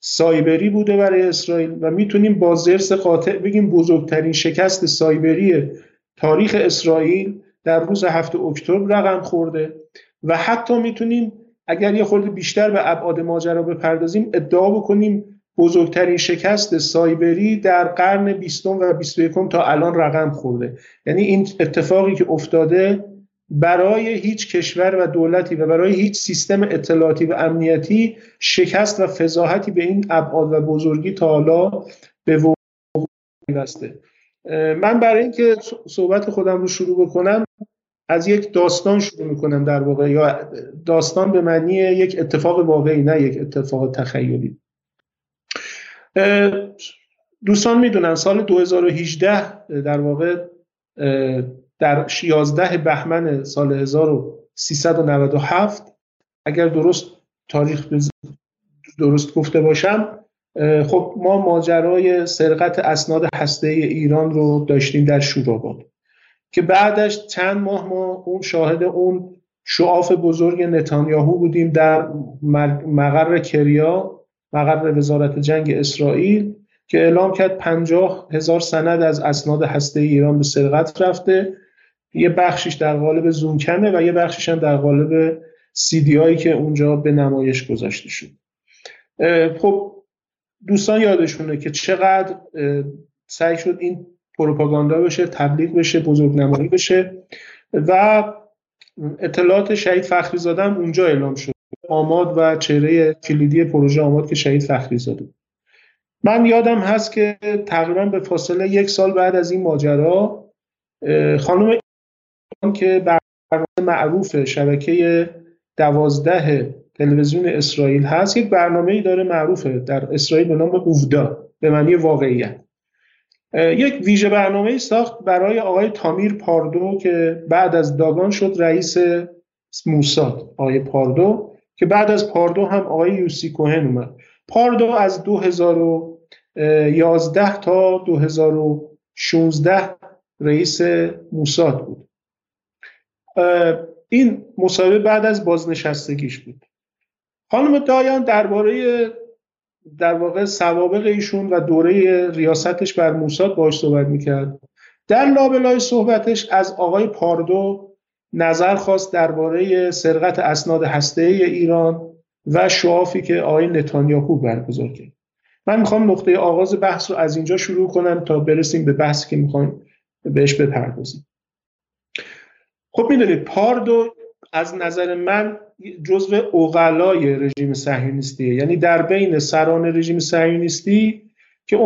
سایبری بوده برای اسرائیل و می‌تونیم با زرس قاطع بگیم بزرگترین شکست سایبری تاریخ اسرائیل در روز هفته اکتبر رقم خورده و حتی می‌تونیم اگر یه خورده بیشتر به ابعاد ماجرا بپردازیم ادعا بکنیم بزرگترین شکست سایبری در قرن بیستم و بیست تا الان رقم خورده. یعنی این اتفاقی که افتاده برای هیچ کشور و دولتی و برای هیچ سیستم اطلاعاتی و امنیتی شکست و فضاحتی به این ابعاد و بزرگی تا حالا به وقوع من برای اینکه صحبت خودم رو شروع بکنم از یک داستان شروع می‌کنم در واقع. یا داستان به معنی یک اتفاق واقعی نه یک اتفاق تخیلی. دوستان می‌دونن سال 2018 در واقع در 11 بهمن سال 1397 اگر درست تاریخ درست گفته باشم خب ما ماجرای سرقت اسناد هسته ایران رو داشتیم در شوراباد که بعدش چند ماه ما اون شاهد اون شعاف بزرگ نتانیاهو بودیم در مقر کریا. مقر وزارت جنگ اسرائیل که اعلام کرد پنجاه هزار سند از اسناد هسته ایران به سرقت رفته. یه بخشش در قالب زونکمه و یه بخشش هم در قالب دی هایی که اونجا به نمایش گذاشته شد. خب دوستان یادشونه که چقدر سعی شد این پروپاگاندا بشه تبلیغ بشه بزرگ نمایی بشه و اطلاعات شهید فخری زادم اونجا اعلام شد. آماد و چهره کلیدی پروژه آماد که شهید فخری زاده من یادم هست که تقریبا به فاصله یک سال بعد از این ماجرا خانم که برنامه معروف شبکه دوازده تلویزیون اسرائیل هست یک برنامه داره معروفه در اسرائیل به نام اوفدا به معنی واقعیت. یک ویژه برنامه ساخت برای آقای تامیر پاردو که بعد از داگان شد رئیس موساد آقای پاردو. که بعد از پاردو هم آقای یوسی کوهن اومد. پاردو از 2011 تا 2016 رئیس موساد بود. این مصاحبه بعد از بازنشستگیش بود. خانم دایان درباره در واقع سوابق ایشون و دوره ریاستش بر موساد باش صحبت می‌کرد. در لابلای صحبتش از آقای پاردو نظر خواست درباره سرقت اسناد هسته ایران و شعافی که آقای نتانیاهو برگزار کرد. من می‌خوام نقطه آغاز بحث رو از اینجا شروع کنم تا برسیم به بحثی که می‌خوایم بهش بپردازیم. خب می‌دونید پاردو از نظر من جزو اوغلای رژیم صهیونیستیه. یعنی در بین سران رژیم صهیونیستی که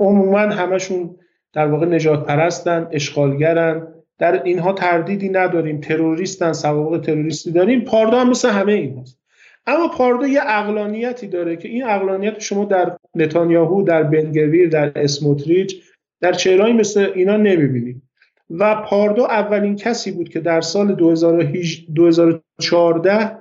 عموما همشون در واقع نجات پرستن اشغالگرن در اینها تردیدی نداریم تروریستن سوابق تروریستی داریم. پاردو هم مثل همه این هست اما پاردو یه اقلانیتی داره که این اقلانیت شما در نتانیاهو در بنگویر در اسموتریچ در چهرهایی مثل اینا نمی‌بینید و پاردو اولین کسی بود که در سال 2014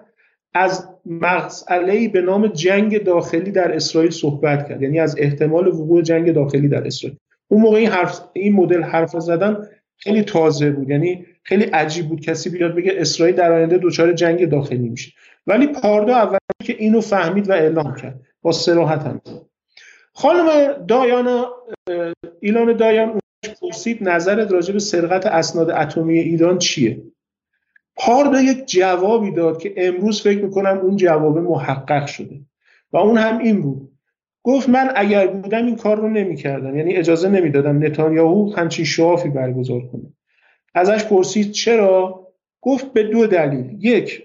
از مسئله به نام جنگ داخلی در اسرائیل صحبت کرد. یعنی از احتمال وقوع جنگ داخلی در اسرائیل. اون موقع این, حرف، این مدل حرف زدن خیلی تازه بود. یعنی خیلی عجیب بود کسی بیاد بگه اسرائیل در آینده دچار جنگ داخلی میشه. ولی پاردو اول که اینو فهمید و اعلام کرد. با صراحت هم. خانم دایانا ایلان دایان پرسید نظرت راجع به سرقت اسناد اتمی ایران چیه؟ پاردو یک جوابی داد که امروز فکر می‌کنم اون جواب محقق شده. و اون هم این بود. گفت من اگر بودم این کار رو نمی‌کردم. یعنی اجازه نمی‌دادم نتانیاهو همچین شوافی برگزار کنه. ازش پرسید چرا؟ گفت به دو دلیل. یک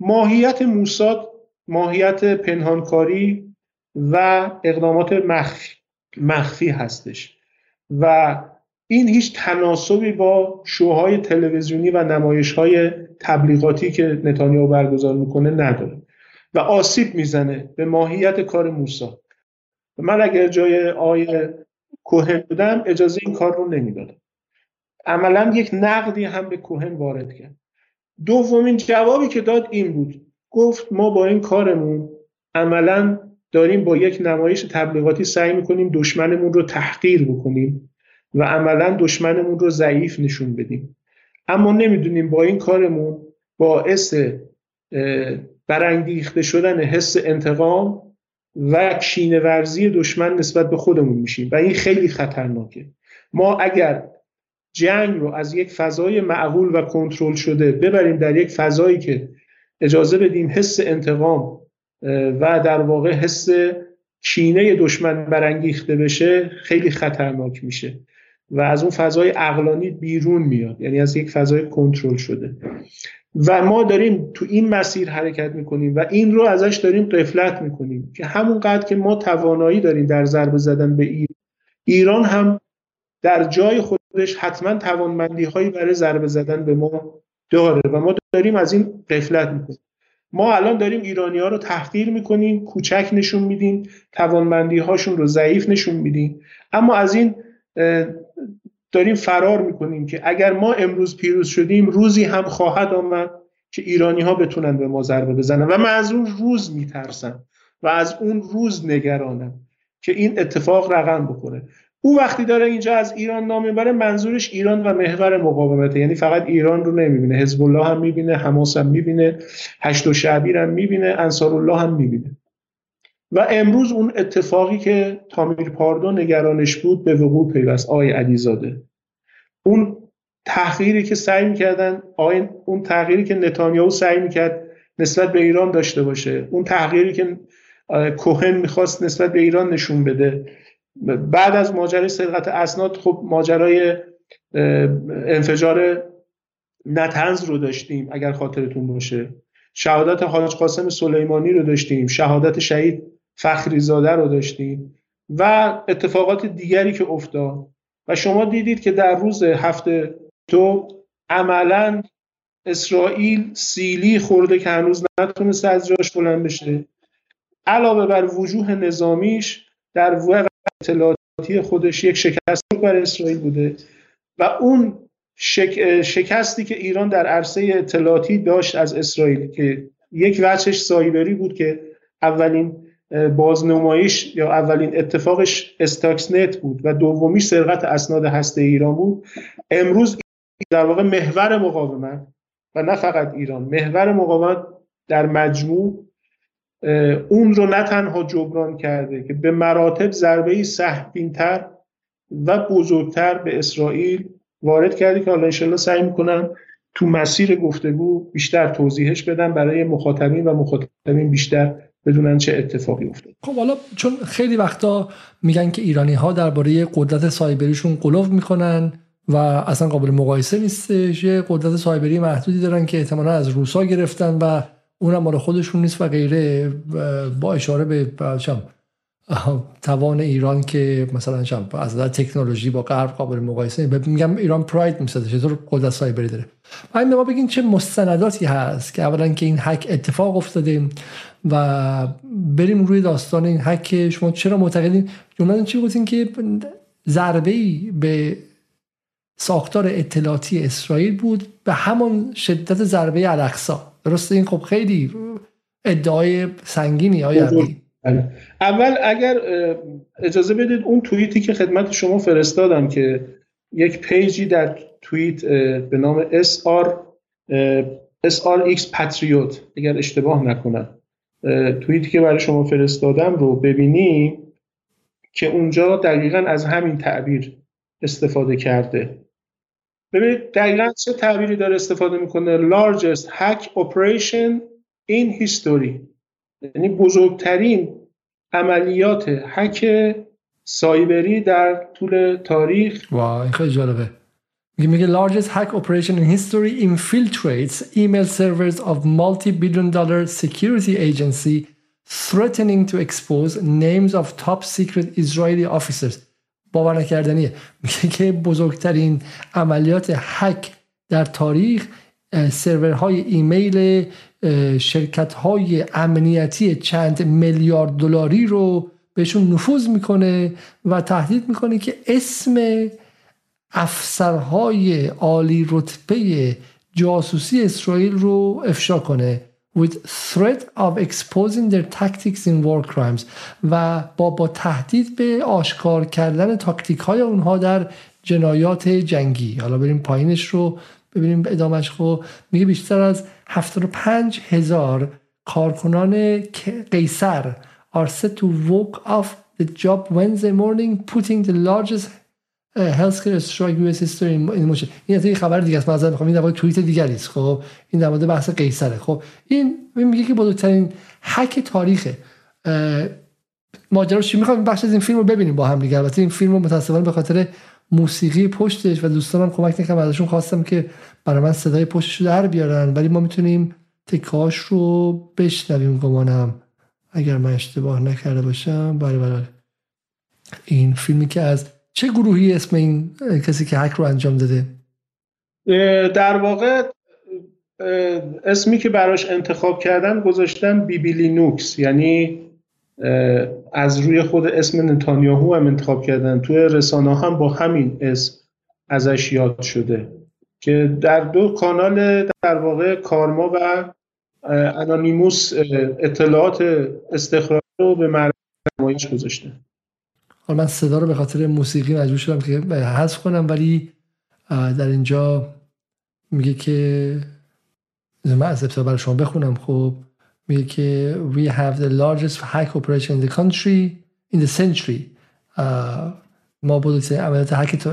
ماهیت موساد ماهیت پنهانکاری و اقدامات مخفی, مخفی هستش. و این هیچ تناسبی با شوهای تلویزیونی و نمایش های تبلیغاتی که نتانیاهو برگزار می‌کنه نداره. و آسیب می‌زنه به ماهیت کار موساد. من اگر جای آقای کوهن بودم اجازه این کار رو نمی‌دادم. عملا یک نقدی هم به کوهن وارد کرد. دومین جوابی که داد این بود. گفت ما با این کارمون عملا داریم با یک نمایش تبلیغاتی سعی می‌کنیم دشمنمون رو تحقیر بکنیم و عملا دشمنمون رو ضعیف نشون بدیم. اما نمی‌دونیم با این کارمون باعث برانگیخته شدن حس انتقام و کینه ورزی دشمن نسبت به خودمون میشیم و این خیلی خطرناکه. ما اگر جنگ رو از یک فضای معقول و کنترل شده ببریم در یک فضایی که اجازه بدیم حس انتقام و در واقع حس کینه دشمن برانگیخته بشه خیلی خطرناک میشه و از اون فضای اقلانی بیرون میاد یعنی از یک فضای کنترل شده. و ما داریم تو این مسیر حرکت می‌کنیم و این رو ازش داریم قفلت می‌کنیم که همونقدر که ما توانایی داریم در ضربه زدن به ایران ایران هم در جای خودش حتما توانمندی هایی برای ضربه زدن به ما داره و ما داریم از این قفلت می‌کنیم. ما الان داریم ایرانی ها رو تحقیر می‌کنیم کوچک نشون میدیم توانمندی هاشون رو ضعیف نشون میدیم. اما از این داریم فرار می‌کنیم که اگر ما امروز پیروز شدیم روزی هم خواهد آمد که ایرانی ها بتونن به ما ضربه بزنن. و من از اون روز میترسم و از اون روز نگرانم که این اتفاق رقم بکنه او وقتی داره اینجا از ایران نام می‌بره منظورش ایران و محور مقاومته. یعنی فقط ایران رو نمی‌بینه. حزب الله هم می‌بینه حماس هم می‌بینه هشت و شعبیر هم می‌بینه انصار الله هم می‌بینه. و امروز اون اتفاقی که تامیر پاردو نگرانش بود به وقوع پیوست آقای علیزاده. اون تحقیری که سعی می‌کردن اون تغییری که نتانیاهو سعی می‌کرد نسبت به ایران داشته باشه اون تغییری که کوهن می‌خواست نسبت به ایران نشون بده. بعد از ماجرای سرقت اسناد خب ماجرای انفجار نتنز رو داشتیم اگر خاطرتون باشه. شهادت حاج قاسم سلیمانی رو داشتیم. شهادت شهید فخری زاده رو داشتیم و اتفاقات دیگری که افتاد. و شما دیدید که در روز هفته تو عملا اسرائیل سیلی خورده که هنوز نتونسته از جاش بلند بشه. علاوه بر وجوه نظامیش در واقع اطلاعاتی خودش یک شکست بر اسرائیل بوده. و اون شک... شکستی که ایران در عرصه اطلاعاتی داشت از اسرائیل که یک وجهش سایبری بود که اولین بازنمایش یا اولین اتفاقش استاکسنت بود و دومیش سرقت اسناد هسته ایران بود. امروز در واقع محور مقاومت و نه فقط ایران محور مقاومت در مجموع اون رو نه تنها جبران کرده که به مراتب ضربه سهمگینتر و بزرگتر به اسرائیل وارد کرده که حالا انشالله سعی می‌کنم تو مسیر گفتگو بیشتر توضیحش بدم برای مخاطبین و مخاطبین بیشتر بدونن چه اتفاقی افتاد خب حالا چون خیلی وقتا میگن که ایرانی ها درباره قدرت سایبریشون قلوف می‌کنن و اصلا قابل مقایسه نیستش یه قدرت سایبری محدودی دارن که احتمالا از روسا گرفتن و اونم مال خودشون نیست و غیره. با اشاره به توان ایران که مثلا شم از تکنولوژی با غرب قابل مقایسه میگم ایران پراید می‌سازه چطور قدرت سایبری داره. همین ما بگین چه مستنداتی هست که اولا که این حک اتفاق افتاده. و بریم روی داستان این حک شما چرا معتقدین؟ جمله چی گفتین که ضربه ای به ساختار اطلاعاتی اسرائیل بود به همون شدت ضربه الاقصا. درسته؟ این خب خیلی ادعای سنگینی آیا؟ اول اگر اجازه بدید اون توییتی که خدمت شما فرستادم که یک پیجی در توییت به نام SR SRX Patriot اگر اشتباه نکنم. توییتی که برای شما فرستادم رو ببینیم که اونجا دقیقا از همین تعبیر استفاده کرده. ببینید دقیقا چه تعبیری داره استفاده می‌کنه؟ Largest hack operation in history. یعنی بزرگترین عملیات هک سایبری در طول تاریخ. واه این خیلی جالبه. میگه میگه largest hack operation in history infiltrates email servers of multi-billion dollar security agency threatening to expose names of top secret Israeli officers باور نکردنیه میگه که بزرگترین عملیات هک در تاریخ سرورهای ایمیل شرکت های امنیتی چند میلیارد دلاری رو بهشون نفوذ می‌کنه و تهدید می‌کنه که اسم افسرهای عالی رتبه جاسوسی اسرائیل رو افشا کنه with threat of exposing their tactics in war crimes و با با تهدید به آشکار کردن تاکتیک های اونها در جنایات جنگی. حالا بریم پایینش رو ببینیم ادامش خب میگه بیشتر از 75 هزار کارکنان قیصر are set to walk off the job Wednesday morning putting the largest healthcare strike US history in motion. این یه خبر دیگه است. مثلا می‌خوام. این در توییت دیگری است. خب؟ این در مورد بحث قیصره. خب؟ این میگه که بزرگترین هک تاریخه. ماجرا چی؟ می‌خوام بخش از این فیلم رو ببینیم با هم دیگه. البته این فیلم رو متاسفانه به خاطر موسیقی پشتش و دوستانم کمک نکردم. ازشون خواستم که برای من صدای پشتش رو در بیارن. ولی ما می‌تونیم تکاش رو بشنویم گمانم. اگر من اشتباه نکرده باشم. بله بله. این فیلمی که از چه گروهی اسم این کسی که هک رو انجام داده؟ در واقع اسمی که براش انتخاب کردن گذاشتن بیبی لینوکس. یعنی از روی خود اسم نتانیاهو هم انتخاب کردن. توی رسانه هم با همین اسم ازش یاد شده. که در دو کانال در واقع کارما و انانیموس اطلاعات استخراج رو به مردم نمایش گذاشته حالا من صدا رو به خاطر موسیقی مجبور شدم که حذف کنم ولی در اینجا میگه که من از ابتدا برای شما بخونم. خب میگه که we have the largest hack operation in the country in the century. ما بزرگترین عملیات هک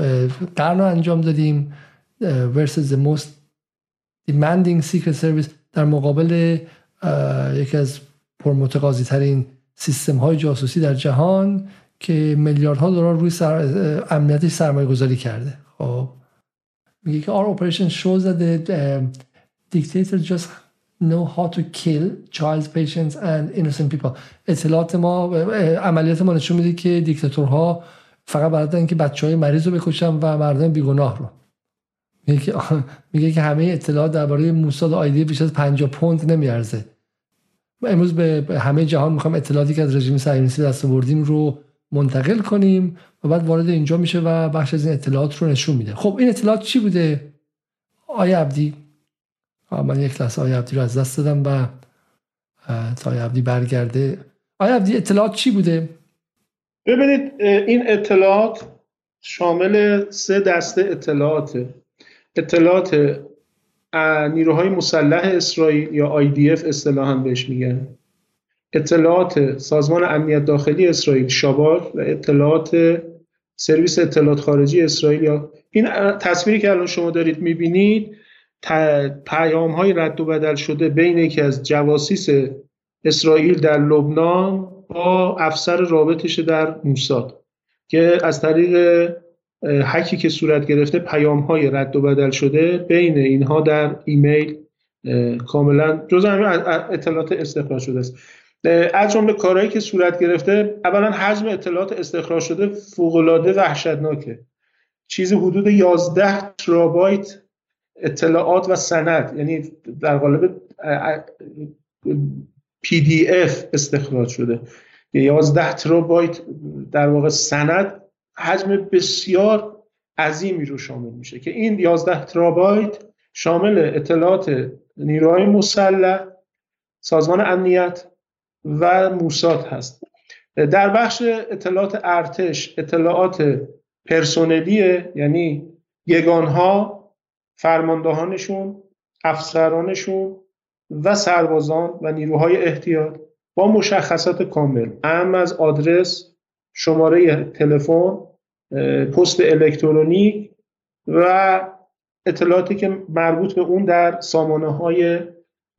قرن رو انجام دادیم versus the most demanding secret service در مقابل یکی از پرمتقاضی ترین سیستم های جاسوسی در جهان. که میلیاردها دلار روی سر... امنیتش سرمایه گذاری کرده. خب. میگه که our operation shows that the uh, dictator just know how to kill child patients and innocent people. اطلاعات ما عملیات ما نشون میده که دیکتاتورها فقط بلدن که بچه های مریض رو بکشن و مردم بیگناه رو. میگه که, میگه که همه اطلاعات درباره موساد آیدی بیش از 50 پوند نمیارزه. امروز به همه جهان می‌خوام اطلاعاتی که از رژیم صهیونیستی دست آوردیم رو منتقل کنیم و بعد وارد اینجا میشه و بخش از این اطلاعات رو نشون میده. خب این اطلاعات چی بوده؟ آیا عبدی. من یک لحظه آیا عبدی رو از دست دادم و تا آیا عبدی برگرده. آیا عبدی اطلاعات چی بوده؟ ببینید این اطلاعات شامل سه دسته اطلاعات اطلاعات نیروهای مسلح اسرائیل یا IDF اصطلاحا بهش میگن. اطلاعات سازمان امنیت داخلی اسرائیل شابال و اطلاعات سرویس اطلاعات خارجی اسرائیل این تصویری که الان شما دارید می‌بینید پیام های رد و بدل شده بین یکی از جواسیس اسرائیل در لبنان با افسر رابطش در موساد که از طریق حکی که صورت گرفته پیام های رد و بدل شده بین اینها در ایمیل کاملا جز اطلاعات استخراج شده است. از جمله کارهایی که صورت گرفته اولا حجم اطلاعات استخراج شده فوق العاده وحشتناکه. چیزی حدود 11 ترابایت اطلاعات و سند یعنی در قالب PDF استخراج شده. 11 ترابایت در واقع سند حجم بسیار عظیمی رو شامل میشه که این 11 ترابایت شامل اطلاعات نیروهای مسلح سازمان امنیت و موساد هست. در بخش اطلاعات ارتش اطلاعات پرسونلیه یعنی یگانها فرماندهانشون افسرانشون و سربازان و نیروهای احتیاط با مشخصات کامل. هم از آدرس شماره تلفن پست الکترونیک و اطلاعاتی که مربوط به اون در سامانه های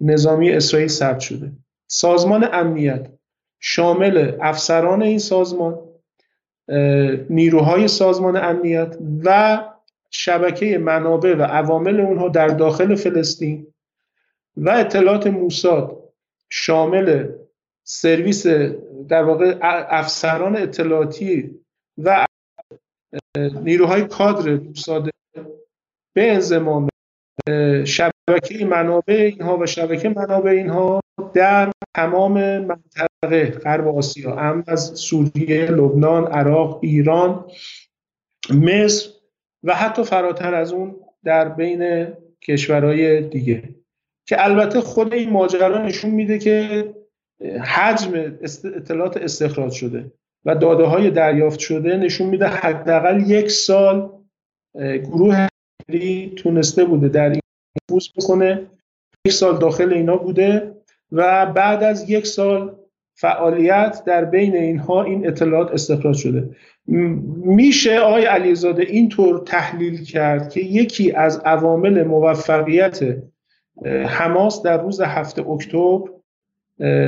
نظامی اسرائیل ثبت شده. سازمان امنیت شامل افسران این سازمان نیروهای سازمان امنیت و شبکه منابع و عوامل اونها در داخل فلسطین و اطلاعات موساد شامل سرویس در واقع افسران اطلاعاتی و نیروهای کادر موساد به انضمام شبکه منابع اینها و شبکه منابع اینها در تمام منطقه غرب آسیا هم از سوریه، لبنان، عراق، ایران، مصر و حتی فراتر از اون در بین کشورهای دیگه. که البته خود این ماجرا نشون میده که حجم اطلاعات استخراج شده و داده های دریافت شده نشون میده حداقل یک سال گروه تونسته بوده در این نفوذ بکنه. یک سال داخل اینا بوده و بعد از یک سال فعالیت در بین اینها این اطلاعات استخراج شده. میشه آقای علیزاده اینطور تحلیل کرد که یکی از عوامل موفقیت حماس در روز هفته اکتبر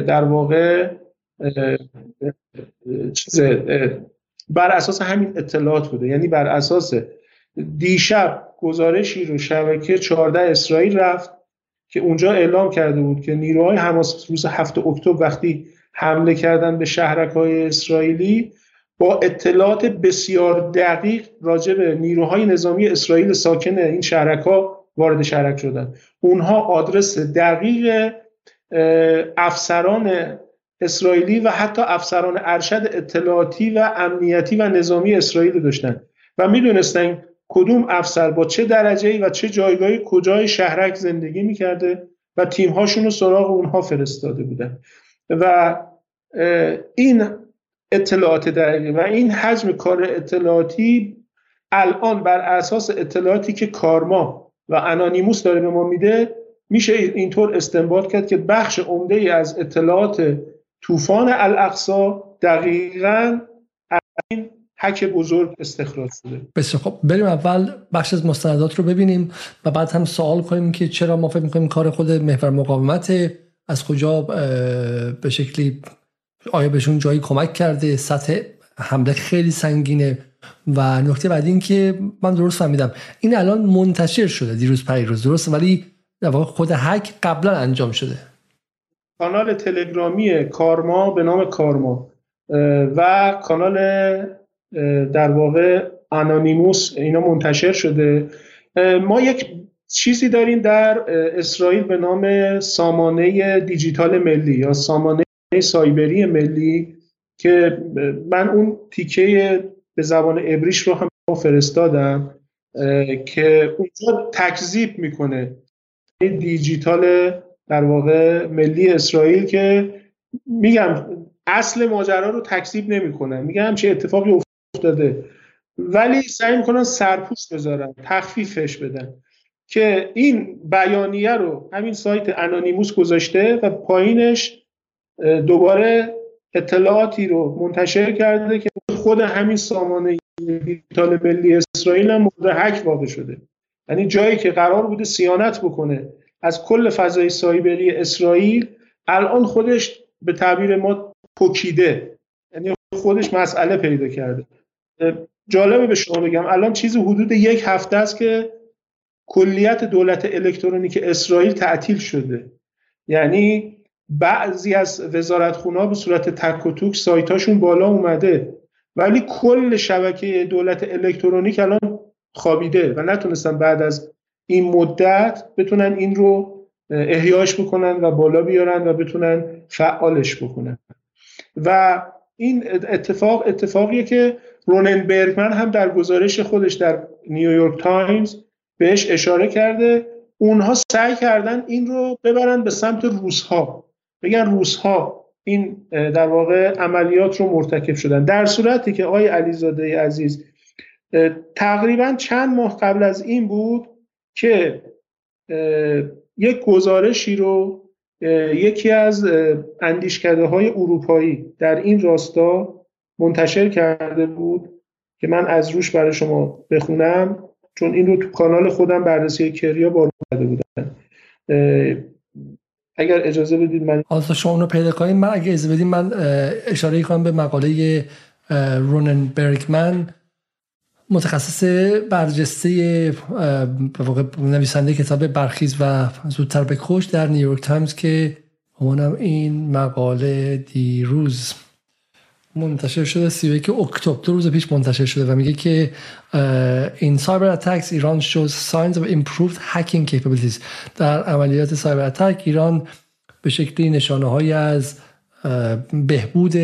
در واقع بر اساس همین اطلاعات بوده. یعنی بر اساس دیشب گزارشی رو شبکه 14 اسرائیل رفت که اونجا اعلام کرده بود که نیروهای حماس روز هفته اکتبر وقتی حمله کردن به شهرک های اسرائیلی با اطلاعات بسیار دقیق راجع به نیروهای نظامی اسرائیل ساکن این شهرک ها وارد شهرک شدن. اونها آدرس دقیق افسران اسرائیلی و حتی افسران ارشد اطلاعاتی و امنیتی و نظامی اسرائیل داشتن. و می‌دونستن کدوم افسر با چه درجه و چه جایگاهی کجای شهرک زندگی می‌کرده و تیمهاشون رو سراغ اونها فرستاده بودن. و این اطلاعات دقیقی و این حجم کار اطلاعاتی الان بر اساس اطلاعاتی که کارما و انانیموس داره به ما میده میشه اینطور استنباط کرد که بخش عمده ای از اطلاعات طوفان الاقصا دقیقا این حک بزرگ استخراج شده. بسیار خب بریم اول بخش از مستندات رو ببینیم و بعد هم سوال کنیم که چرا ما فکر می‌کنیم کار خود محور مقاومت از کجا به شکلی آیا بهشون جایی کمک کرده؟ سطح حمله خیلی سنگینه. و نکته بعدی این که من درست فهمیدم. این الان منتشر شده دیروز پریروز درست ولی در واقع خود هک قبلا انجام شده. کانال تلگرامی کارما به نام کارما و کانال در واقع انانیموس اینا منتشر شده. ما یک چیزی داریم در اسرائیل به نام سامانه دیجیتال ملی یا سامانه سایبری ملی که من اون تیکه به زبان ابریش رو هم فرستادم که اونجا تکذیب می‌کنه. دیجیتال در واقع ملی اسرائیل که میگم اصل ماجرا رو تکذیب نمی‌کنه. میگم چه اتفاقی افتاده. ولی سعی می‌کنن سرپوش بذارن تخفیفش بدن. که این بیانیه رو همین سایت انانیموس گذاشته و پایینش دوباره اطلاعاتی رو منتشر کرده که خود همین سامانه دیجیتال ملی اسرائیل هم مورد حک واقع شده. یعنی جایی که قرار بوده سیانت بکنه از کل فضای سایبری اسرائیل الان خودش به تعبیر ما پکیده یعنی خودش مسئله پیدا کرده. جالبه به شما بگم. الان چیزی حدود یک هفته است که کلیت دولت الکترونیک اسرائیل تعطیل شده. یعنی بعضی از وزارتخونه به صورت تک و توک سایتاشون بالا اومده. ولی کل شبکه دولت الکترونیک الان خوابیده و نتونستن بعد از این مدت بتونن این رو احیاش بکنن و بالا بیارن و بتونن فعالش بکنن. و این اتفاق اتفاقیه که رونن برگمن هم در گزارش خودش در نیویورک تایمز بهش اشاره کرده. اونها سعی کردن این رو ببرن به سمت روسها. بگن روسها این در واقع عملیات رو مرتکب شدن. در صورتی که آقای علیزاده عزیز تقریبا چند ماه قبل از این بود که یک گزارشی رو یکی از اندیشکده های اروپایی در این راستا منتشر کرده بود که من از روش برای شما بخونم چون این رو تو کانال خودم بررسی کریا بار کرده بودن اگر اجازه بدید من حالا شما اونو پیدا کنید من اگر اجازه بدید من اشاره کنم به مقاله رونن برگمن متخصص برجسته نویسنده کتاب برخیز و زودتر به در نیویورک تایمز که همونم این مقاله دیروز. منتشر شده 31 اکتبر دو روز پیش منتشر شده و میگه که این سایبر اتکس ایران shows signs of improved hacking capabilities. در عملیات سایبر اتک ایران به شکلی نشانه های از بهبود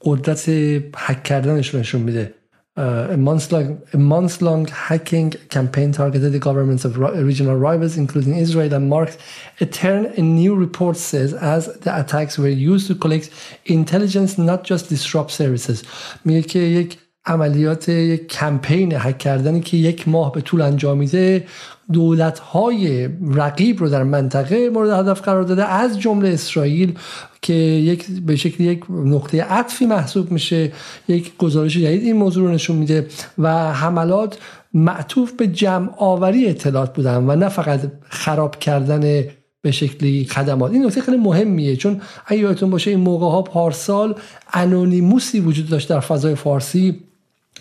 قدرت حک کردنش نشون میده. Uh, a months-long months long hacking campaign targeted the governments of regional rivals, including Israel, and marked a turn. A new report says as the attacks were used to collect intelligence, not just disrupt services. میگه که یک عملیات یک کمپین هک کردنی که یک ماه به طول انجام میده دولت های رقیب رو در منطقه مورد هدف قرار داده. از جمله اسرائیل که یک به شکل یک نقطه عطفی محسوب میشه یک گزارش جدید این موضوع رو نشون میده و حملات معطوف به جمع آوری اطلاعات بودن و نه فقط خراب کردن به شکلی خدمات. این نکته خیلی مهمیه چون اگه یادتون باشه این موقع ها پارسال انونیموسی وجود داشت در فضای فارسی.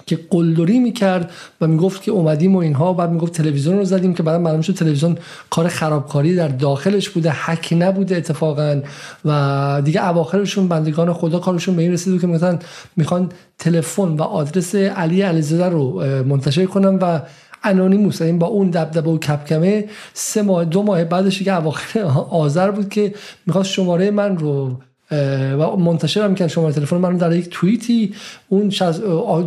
که قلدری می‌کرد و می‌گفت که اومدیم و اینها. بعد می‌گفت تلویزیون رو زدیم که بعد معلوم شد تلویزیون کار خرابکاری در داخلش بوده حک نبوده اتفاقا. و دیگه اواخرشون بندگان خدا کارشون به این رسید که مثلا می‌خوان تلفن و آدرس علی علیزاده رو منتشر کنن و انونیموس این با اون دبدبه و کپکمه سه ماه دو ماه بعدش که اواخر آذر بود که می‌خواست شماره من رو و منتشر هم کرد شماره تلفن من در یک توییتی اون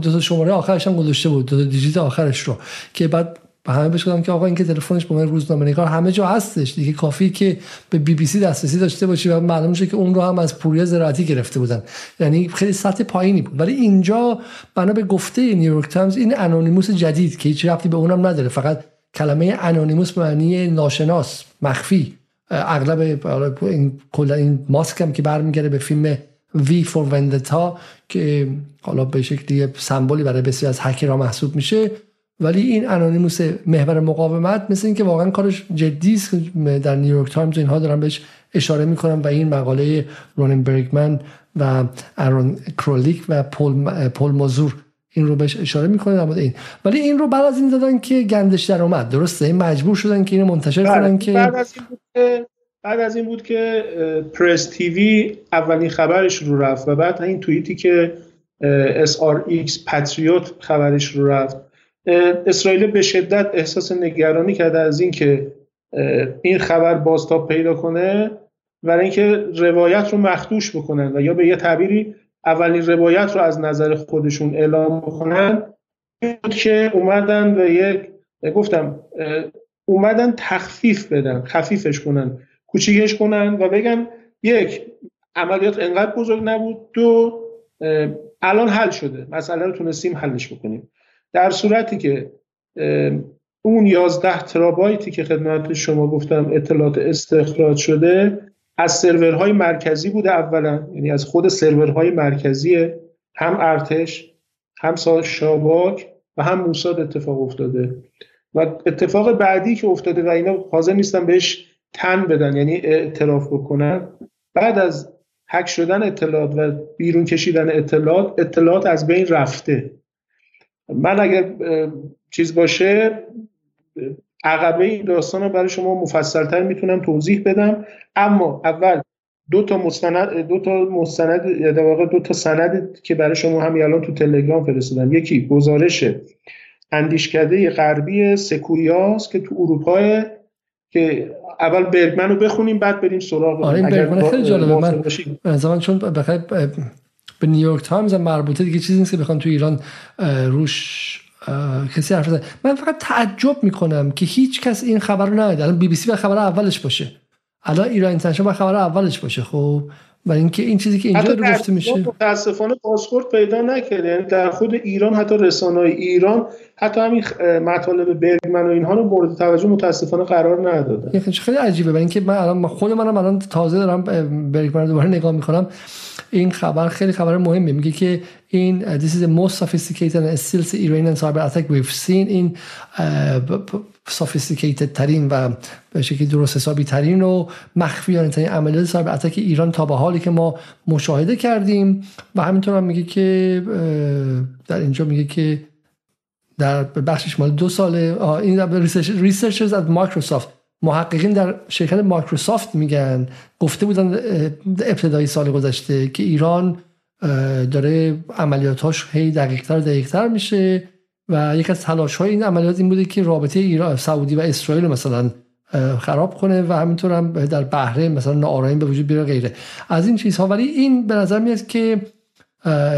دو تا شماره آخرش هم گذاشته بود دو تا دیجیت آخرش رو که بعد به همه بهش که آقا این که تلفنش به من روزنامه نگار همه جا هستش دیگه کافی که به بی بی سی دسترسی داشته باشی و معلوم شه که اون رو هم از پوریا زراعتی گرفته بودن. یعنی خیلی سطح پایینی بود. ولی اینجا بنا به گفته نیویورک تایمز این انونیموس جدید که هیچ ربطی به اونم نداره فقط کلمه انونیموس معنی ناشناس مخفی. اغلب این کلا این ماسک هم که برمیگرده به فیلم V for Vendetta که حالا به شکلی سمبلی برای بسیار از هکرها محسوب میشه. ولی این انونیموس محور مقاومت مثل اینکه واقعا کارش جدی است. در نیویورک تایمز اینها دارن بهش اشاره می‌کنن و این مقاله رونن برگمن و ارون کرولیک و پول, پول مازور این رو بهش اشاره می‌کنه در این. ولی این رو بعد از این دادن که گندش در اومد. درسته؟ مجبور شدن که اینو منتشر بله. کنن که بعد از این بود که بعد از این بود که پرس تیوی اولین خبرش رو رفت و بعد این توییتی که SRX پاتریوت خبرش رو رفت. اسرائیل به شدت احساس نگرانی کرده از اینکه این خبر بازتاب پیدا کنه برای اینکه روایت رو مخدوش بکنن و یا به یه تعبیری اولین روایت رو از نظر خودشون اعلام بکنن بود که اومدن و یک گفتم اومدن تخفیف بدن خفیفش کنن کوچیکش کنن و بگن یک عملیات انقدر بزرگ نبود دو الان حل شده مسئله رو تونستیم حلش بکنیم. در صورتی که اون 11 ترابایتی که خدمت شما گفتم اطلاعات استخراج شده از سرورهای مرکزی بوده اولا یعنی از خود سرورهای مرکزی هم ارتش هم شاباک و هم موساد اتفاق افتاده. و اتفاق بعدی که افتاده و اینا حاضر نیستن بهش تن بدن یعنی اعتراف بکنن. بعد از حک شدن اطلاعات و بیرون کشیدن اطلاعات اطلاعات از بین رفته. من اگر چیز باشه عقبه این داستان رو برای شما مفصلتر می‌تونم توضیح بدم. اما اول دو تا مستند دو تا مستند در واقع دو تا سند که برای شما همین الان تو تلگرام فرستادم. یکی گزارش اندیشکده غربی سکویاس که تو اروپا که اول برگمن رو بخونیم بعد بریم سراغ آره این برگمن خیلی جالبه. من زمان چون بخیر به نیویورک تایمز مربوطه دیگه چیزی نیست که بخوام تو ایران روش کسی حرف من فقط تعجب می‌کنم که هیچ کس این خبر رو نداده الان بی بی سی و خبر اولش باشه. الان ایران اینترنشنال خبر اولش باشه خب؟ و اینکه این چیزی که اینجا رو گفته میشه. متاسفانه بازخورد پیدا نکرده. یعنی در خود ایران حتی رسانه ایران حتی همین مطالب برگمن و اینها رو مورد توجه متاسفانه قرار ندادن. خیلی عجیبه. برای اینکه من الان خود منم الان تازه دارم برگمن رو دوباره نگاه می‌کنم. این خبر خیلی خبر مهمه میگه که این this is the most sophisticated and still Iranian cyber attack we've seen این sophisticated ترین و به شکلی درست حسابی ترین و مخفیانه ترین عملیات cyber attack ایران تا به حالی که ما مشاهده کردیم و همینطور هم میگه که در اینجا میگه که در بخشش مال دو ساله این researchers از مایکروسافت محققین در شرکت مایکروسافت میگن گفته بودن ابتدای سال گذشته که ایران داره عملیاتاش هی دقیقتر و دقیقتر میشه و یک از تلاش های این عملیات این بوده که رابطه ایران سعودی و اسرائیل مثلا خراب کنه و همینطور هم در بحره مثلا ناآرامی به وجود بیاره غیره. از این چیزها. ولی این به نظر میاد که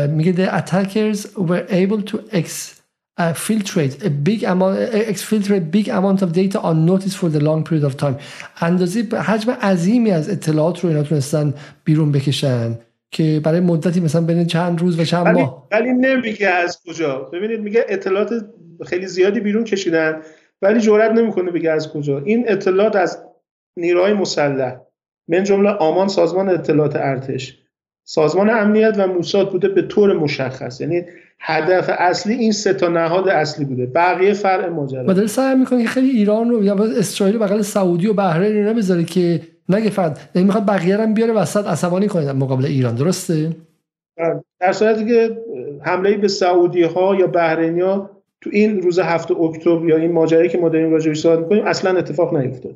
میگه the attackers were able to ex uh, filtrate a big amount exfiltrate big amount of data on notice for the long period of time. اندازه حجم عظیمی از اطلاعات رو اینا تونستن بیرون بکشن. که برای مدتی مثلا بین چند روز و چند ماه. ولی نمیگه از کجا. ببینید میگه اطلاعات خیلی زیادی بیرون کشیدن ولی جرئت نمی‌کنه بگه از کجا. این اطلاعات از نیروهای مسلح. من جمله آمان سازمان اطلاعات ارتش. سازمان امنیت و موساد بوده به طور مشخص. یعنی هدف اصلی این سه تا نهاد اصلی بوده. بقیه فرع ماجرا. و داره سعی می‌کنه که خیلی ایران رو یا اسرائیل بغل سعودی و بحرین اینا بذاره که نگه فرد. یعنی می‌خواد بقیه هم بیاره وسط عصبانی کنه مقابل ایران. درسته؟ بله. در صورتی که حمله به سعودی ها یا بحرینی ها تو این روز هفته اکتبر یا این ماجرایی که ما داریم راجعش صحبت می‌کنیم اصلا اتفاق نیفتاد.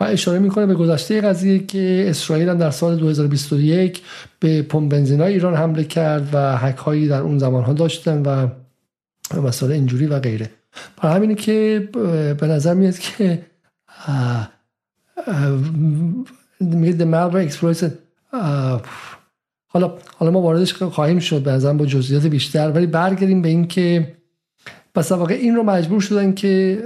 و اشاره می‌کنه به گذشته قضیه که اسرائیل هم در سال 2021 به پمپ بنزین ایران حمله کرد و حک هایی در اون زمان ها داشتن و مسائل اینجوری و غیره. برای همینه که به نظر میاد که میگه the malware حالا حالا ما واردش خواهیم شد. به با جزئیات بیشتر. ولی برگردیم به این که پس واقع این رو مجبور شدن که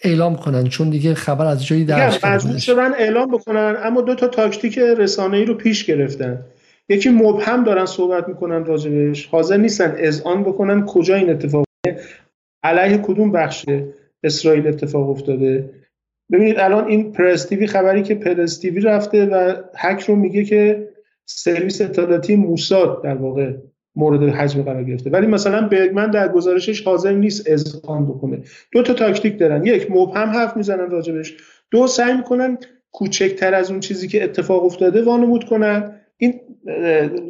اعلام کنن. چون دیگه خبر از جایی در مجبور شدن اعلام بکنن اما دو تا تاکتیک رسانه ای رو پیش گرفتن. یکی مبهم دارن صحبت می‌کنن راجبش. حاضر نیستن اذعان بکنن کجا این اتفاق علیه کدوم بخش اسرائیل اتفاق افتاده. ببینید الان این پرستیوی خبری که پرستیوی رفته و هک رو میگه که سرویس اطلاعاتی موساد در واقع مورد حجم قرار گرفته. ولی مثلا برگمن در گزارشش حاضر نیست اذعان بکنه. دو تا تاکتیک دارن. یک مبهم حرف می‌زنن راجبش. دو سعی می‌کنن کوچکتر از اون چیزی که اتفاق افتاده وانمود کنن. این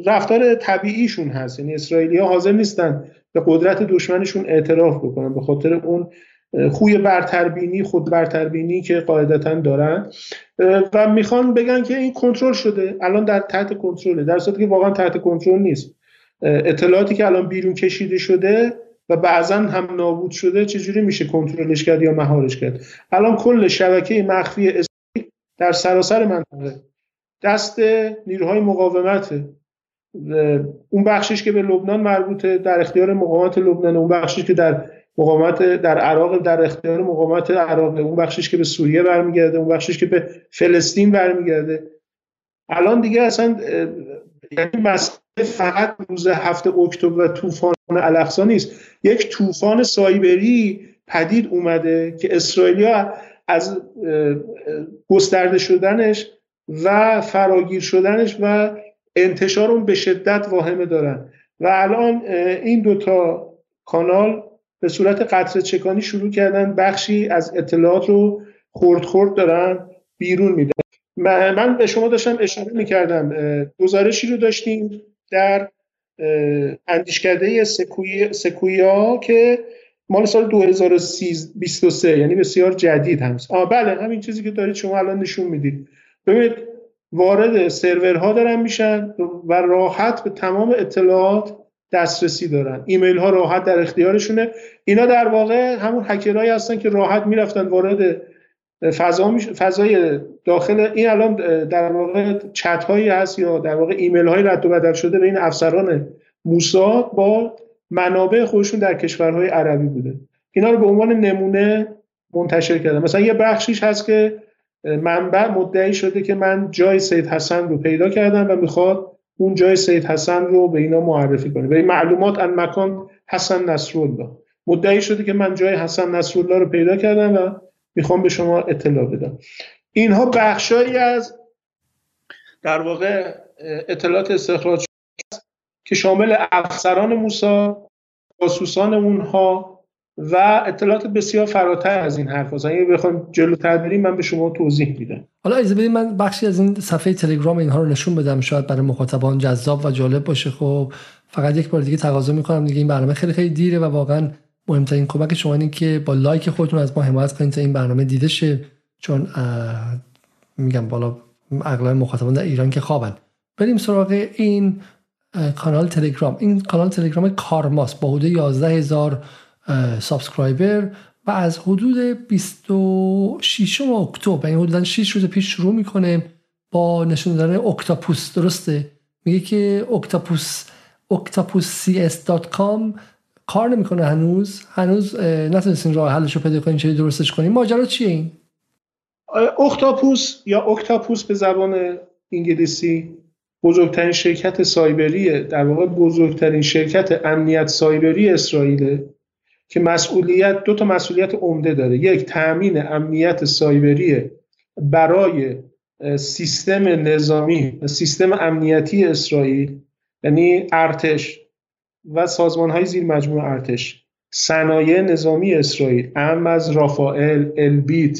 رفتار طبیعیشون هست. یعنی اسرائیلی ها حاضر نیستن به قدرت دشمنشون اعتراف بکنن. به خاطر اون خوی برتربینی خود برتربینی که قاعدتا دارن. و می‌خوان بگن که این کنترل شده. الان در تحت کنترله در صورتی که واقعا تحت کنترل نیست. اطلاعاتی که الان بیرون کشیده شده و بعضا هم نابود شده چجوری میشه کنترلش کرد یا مهارش کرد؟ الان کل شبکه مخفی در سراسر منطقه دست نیروهای مقاومت اون بخشش که به لبنان مربوطه در اختیار مقاومت لبنان اون بخشش که در مقاومت در عراق در اختیار مقاومت عراق. اون بخشش که به سوریه برمیگرده اون بخشش که به فلسطین برمیگرده. الان دیگه اصلا یعنی مسئله فقط روز هفته اکتبر و طوفان الاقصا نیست. یک طوفان سایبری پدید اومده که اسرائیلیا از گسترده شدنش و فراگیر شدنش و انتشار اون به شدت واهمه دارن. و الان این دوتا کانال به صورت قطره چکانی شروع کردن بخشی از اطلاعات رو خورد خورد دارن بیرون میدن. من به شما داشتم اشاره می‌کردم گزارشی رو داشتیم در اندیشکده سکویا که مال سال 2023 یعنی بسیار جدید هم آه بله همین چیزی که دارید شما الان نشون می‌دید. ببینید وارد سرورها دارن میشن و راحت به تمام اطلاعات دسترسی دارن. ایمیل ها راحت در اختیارشونه. اینا در واقع همون هکرهایی هستن که راحت می‌رفتن وارد فضا فضای داخل. این الان در واقع چت هایی هست یا در واقع ایمیل های رد و بدل شده بین افسران موساد با منابع خودشون در کشورهای عربی بوده. اینا رو به عنوان نمونه منتشر کردن. مثلا یه بخشیش هست که منبع مدعی شده که من جای سید حسن رو پیدا کردم و می‌خواد اون جای سید حسن رو به اینا معرفی کنه. این معلومات ان مکان حسن نصرالله. مدعی شده که من جای حسن نصرالله رو پیدا کردم و می‌خوام به شما اطلاع بدم. اینها بخشایی از در واقع اطلاعات استخراج که شامل افسران موسا جاسوسان اونها و اطلاعات بسیار فراتر از این حرف هست. اگه بخوایم جلوتر بریم من به شما توضیح میدم. حالا اجازه بدید من بخشی از این صفحه تلگرام اینها رو نشون بدم. شاید برای مخاطبان جذاب و جالب باشه. خب فقط یک بار دیگه تقاضا می‌کنم دیگه این برنامه خیلی خیلی دیره و واقعا مهمترین کمک شما اینه که با لایک خودتون از ما حمایت کنید تا این برنامه دیده شه. چون میگم بالا اغلب مخاطبان در ایران که خوابن. بریم سراغ این کانال تلگرام. این کانال تلگرام کارماست. با حدود 11 هزار subscriber و از حدود 26 اکتبر یعنی حدودا 6 روز پیش شروع می‌کنه با نشون دادن اکتاپوس. درسته؟ میگه که اکتاپوس octopuscs.com کار نمی‌کنه هنوز. هنوز نتونستین راه حلش رو پیدا کنین چه درستش کنین. ماجرا چیه این؟ اکتاپوس یا اکتاپوس به زبان انگلیسی بزرگترین شرکت سایبری در واقع بزرگترین شرکت امنیت سایبری اسرائیل که مسئولیت دو تا مسئولیت عمده داره. یک تامین امنیت سایبری برای سیستم نظامی سیستم امنیتی اسرائیل یعنی ارتش و سازمان های زیر مجموعه ارتش. صنایع نظامی اسرائیل ام از رافائل البیت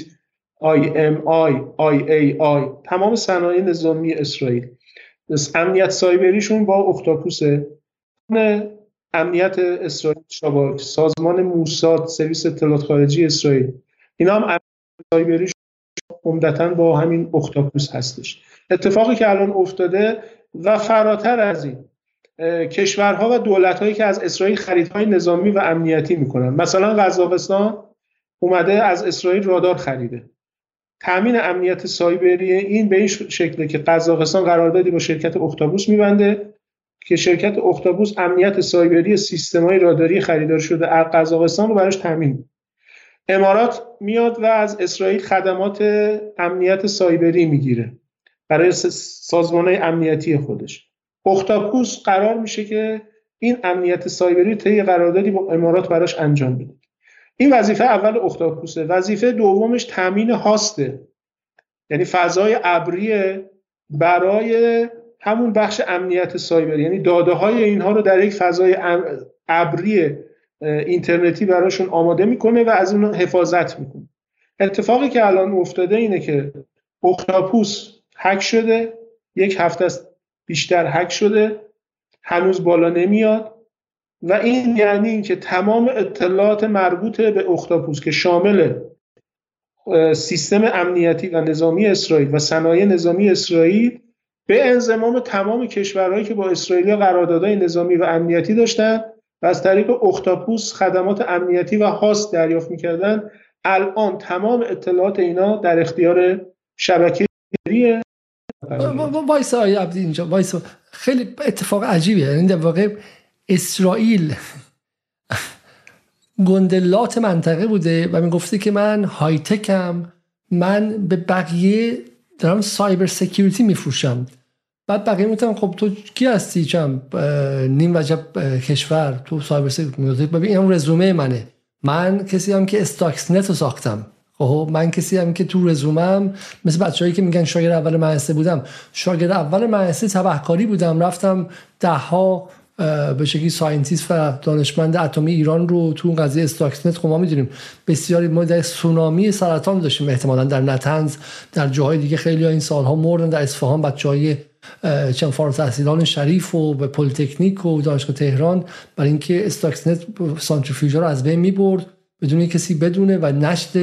IMI IAI تمام صنایع نظامی اسرائیل. امنیت سایبریشون با اکتاپوسه امنیت اسرائیل شباک سازمان موساد سرویس اطلاعات خارجی اسرائیل. اینا هم امنیت سایبریش عمدتا با همین اختاپوس هستش. اتفاقی که الان افتاده و فراتر از این کشورها و دولتهایی که از اسرائیل خریدهای نظامی و امنیتی می‌کنن. مثلا قزاقستان اومده از اسرائیل رادار خریده. تامین امنیت سایبری این به این شکله که قزاقستان قراردادی با شرکت اختابوس میبنده که شرکت اختابوس امنیت سایبری های راداری خریدار شده از قزاقستان رو براش تامین امارات میاد و از اسرائیل خدمات امنیت سایبری می‌گیره برای سازمان امنیتی خودش. اختاپوس قرار میشه که این امنیت سایبری طی قراردادی با امارات براش انجام بده. این وظیفه اول اختاپوسه وظیفه دومش تامین هاسته یعنی فضای ابری برای همون بخش امنیت سایبری. یعنی داده های اینها رو در یک فضای ابری اینترنتی براشون آماده می‌کنه و از اون حفاظت می‌کنه. اتفاقی که الان افتاده اینه که اختاپوس هک شده یک هفته است بیشتر هک شده هنوز بالا نمیاد و این یعنی اینکه تمام اطلاعات مربوط به اختاپوس که شامل سیستم امنیتی و نظامی اسرائیل و صنایع نظامی اسرائیل به انضمام تمام کشورهایی که با اسرائیل قراردادهای نظامی و امنیتی داشتن و از طریق اختاپوس خدمات امنیتی و هاست دریافت می‌کردن الان تمام اطلاعات اینا در اختیار شبکه وایسا آقای عبدی اینجا وایسا. خیلی اتفاق عجیبیه. یعنی در واقع اسرائیل گندلات منطقه بوده و می‌گفته که من های تکم من به بقیه دارم cyber security میفروشم. بعد بقیه می‌گفتن خب تو کی هستی چم؟ نیم وجب کشور. تو cyber security ببین این رزومه منه. من کسی هم که استاکسنت رو ساختم. خب من کسی هم که تو رزومم مثل بچه‌ای که میگن شاگرد اول مدرسه بودم. شاگرد اول مدرسه تبهکاری بودم. رفتم ده ها به شکلی scientist و دانشمند اتمی ایران رو تو قضیه استاکسنت خب ما می‌دونیم. بسیاری ما در سونامی سرطان داشتیم احتمالا در نتنز در جاهای دیگه خیلی این سالها مردن. در اصفهان بچهای چند فارغ تحصیلان شریف و به پلیتکنیک و دانشگاه تهران برای اینکه استاکسنت سانتریفیوژا رو از بین می‌برد. بدون کسی بدونه و نشت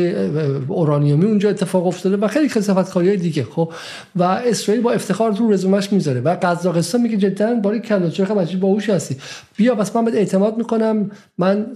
اورانیومی اونجا اتفاق افتاده و خیلی کسافت کاری دیگه خب؟ و اسرائیل با افتخار تو رزومش می‌ذاره و قزاقستان میگه جدا باری کلا چه خبر باهوش هستی؟ بیا بس من به اعتماد می‌کنم من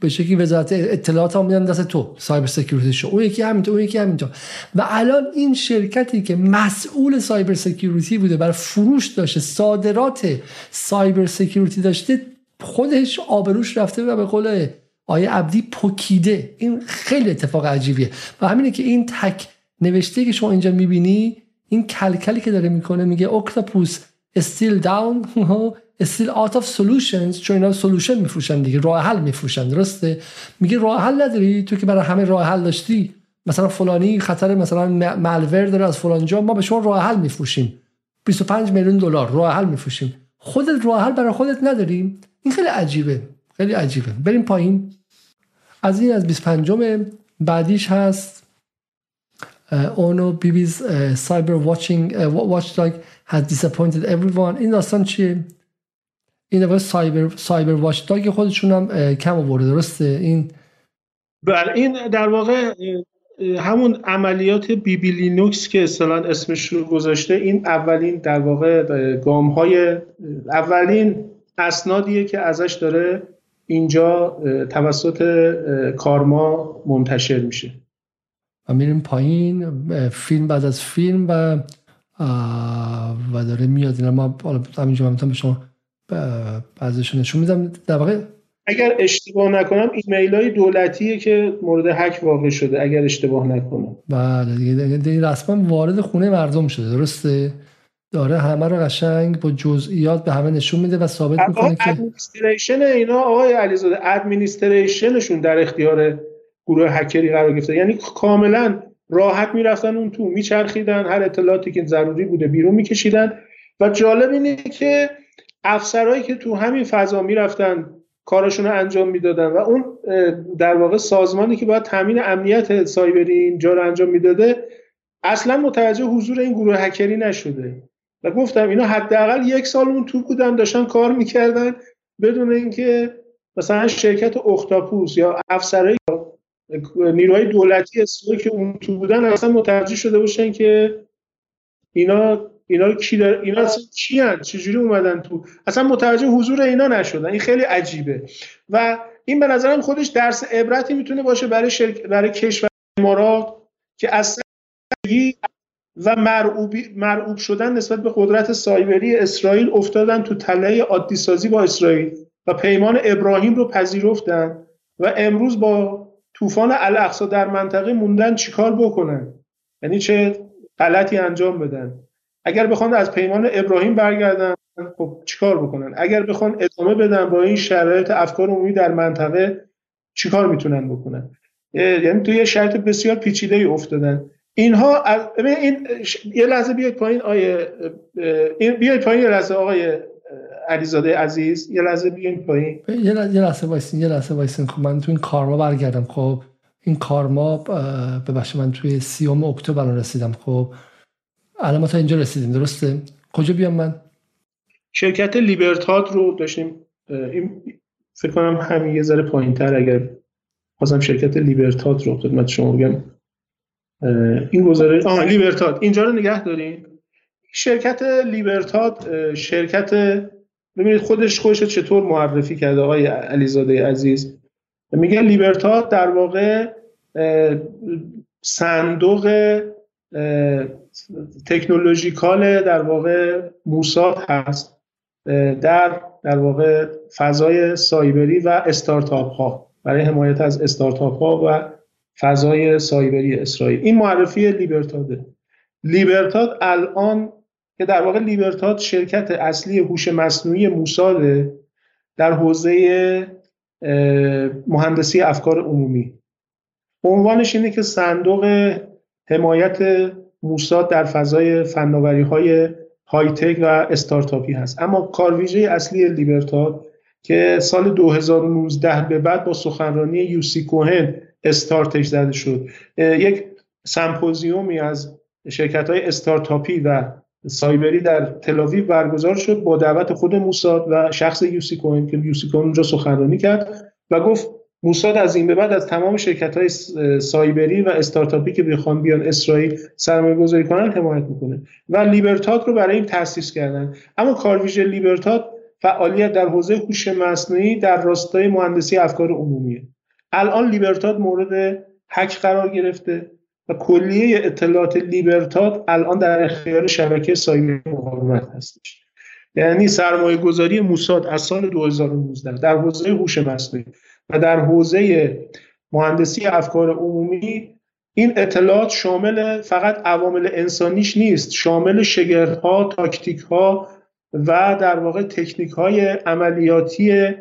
به شکلی وزارت اطلاعات هم میدم دست تو cyber security شو. اون یکی همینطور اون یکی همینطور. و الان این شرکتی که مسئول cyber security بوده برای فروش داشته صادرات cyber security داشته خودش آبروش رفته و به قول آقای عبدی پکیده این خیلی اتفاق عجیبیه. و همینه که این تیکه نوشته که شما اینجا می‌بینی این کلکلی که داره می‌کنه میگه اکتاپوس still down still out of solutions چون اینا سولوشن میفروشن دیگه راه حل میفروشن درسته؟ میگه راه حل نداری؟ تو که برای همه راه حل داشتی. مثلا فلانی خطر مثلا مالور داره از فلان جا ما به شما راه حل میفروشیم. 25 میلیون دلار راه حل میفروشیم. خودت راه حل برای خودت نداریم این خیلی عجیبه. خیلی عجیبه. بریم پایین. از این از 25 بعدیش هست اونو بیبیز سایبر واچینگ واچ داگ has disappointed everyone. این داستان چیه؟ این دفعه سایبر سایبر واچ داگ خودشون هم کم آورده درسته؟ این بله این در واقع همون عملیات بی بی لینوکس که اصلا اسمش رو گذاشته این اولین در واقع گام های اولین اسنادیه که ازش داره اینجا توسط کارما منتشر میشه. و میریم پایین فیلم بعد از فیلم و و داره میاد. اینا ما همینجا من به شما بعضیشون نشون میدم. در واقع اگر اشتباه نکنم ایمیل های دولتیه که مورد حک واقع شده اگر اشتباه نکنم. بله دیگه, دیگه رسما وارد خونه مردم شده درسته؟ داره همه رو قشنگ با جزئیات به همه نشون میده و ثابت می‌کنه که ادمنستریشن اینا آقای علیزاده ادمنستریشنشون در اختیار گروه هکری قرار گرفته. یعنی کاملا راحت می‌رفتن اون تو میچرخیدن هر اطلاعاتی که ضروری بوده بیرون میکشیدن. و جالب اینه که افسرهایی که تو همین فضا می‌رفتن کارشون رو انجام می‌دادن و اون در واقع سازمانی که باید تامین امنیت سایبری اینجا رو انجام می‌داده اصلا متوجه حضور این گروه هکری نشده. و گفتم اینا حداقل یک سال اون تو بودن داشتن کار می‌کردن بدون اینکه مثلا شرکت اختاپوس یا افسرهای نیروهای دولتی اسرائیل که اون تو بودن اصلا متوجه شده باشن که اینا اینا کی دار... اینا اصلا چی هن؟ چجوری اومدن تو اصلا متوجه حضور اینا نشدن این خیلی عجیبه و این به نظرم خودش درس عبرتی می‌تونه باشه برای شرک... برای کشور امارات که اصلا و. مرعوب شدن نسبت به قدرت سایبری اسرائیل افتادن تو تله عادی سازی با اسرائیل و پیمان ابراهیم رو پذیرفتن و امروز با طوفان الاقصا در منطقه موندن چیکار بکنن؟ یعنی چه غلطی انجام بدن؟ اگر بخوان از پیمان ابراهیم برگردن خب چیکار بکنن؟ اگر بخوان ادامه بدن با این شرایط افکار عمومی در منطقه چیکار می‌تونن بکنن؟ یعنی توی یه شرط بسیار پیچیده ای افتادن. اینها این یه لحظه بیاید پایین آقا بیاید پایین یه لحظه آقای علیزاده عزیز. یه لحظه بیاید پایین. یه لحظه وایسین یه لحظه وایسین. خب من تو این کارما برگردم. خب این کارما ببخشید من توی سیوم اکتبر رسیدم. خب الان ما تا اینجا رسیدیم. درسته؟ کجا بیام من؟ شرکت لیبرتاد رو داشتیم این فکر کنم همین یه ذره پایین تر اگر خواستم شرکت لیبرتاد رو خدمت شما بگم. این گزارش آه لیبرتاد. اینجا رو نگه دارین. شرکت لیبرتاد شرکت ببینید خودش خودش چطور معرفی کرده آقای علیزاده عزیز. میگه لیبرتاد در واقع صندوق تکنولوژیکال در واقع موساد هست در در واقع فضای سایبری و استارتاپ ها. برای حمایت از استارتاپ ها و فضای سایبری اسرائیل. این معرفی لیبرتاده. لیبرتاد الان که در واقع لیبرتاد شرکت اصلی هوش مصنوعی موساد در حوزه مهندسی افکار عمومی. عنوانش اینه که صندوق حمایت موساد در فضای فناوری های high-tech و استارتاپی هست. اما کارویژه اصلی لیبرتاد که سال 2019 به بعد با سخنرانی یوسی کوهن استارتش زده شد. یک سمپوزیومی از شرکت های استارتاپی و سایبری در تلاویو برگزار شد با دعوت خود موساد و شخص یوسی کوهن که یوسی کوهن اونجا سخنرانی کرد و گفت موساد از این به بعد از تمام شرکت های سایبری و استارتاپی که بخوان بیان اسرائیل سرمایه گذاری کنن حمایت می‌کنه و لیبرتاد رو برای این تاسیس کردن. اما کارویژه لیبرتاد فعالیت در حوزه هوش مصنوعی در راستای مهندسی افکار عمومیه. الان لیبرتاد مورد حک قرار گرفته و کلیه اطلاعات لیبرتاد الان در اختیار شبکه سایبری مقاومت هستش. یعنی سرمایه گذاری موساد از سال 2019 در حوزه هوش مصنوعی و در حوزه مهندسی افکار عمومی این اطلاعات شامل فقط عوامل انسانیش نیست شامل شگردها تاکتیک ها و در واقع تکنیک های عملیاتی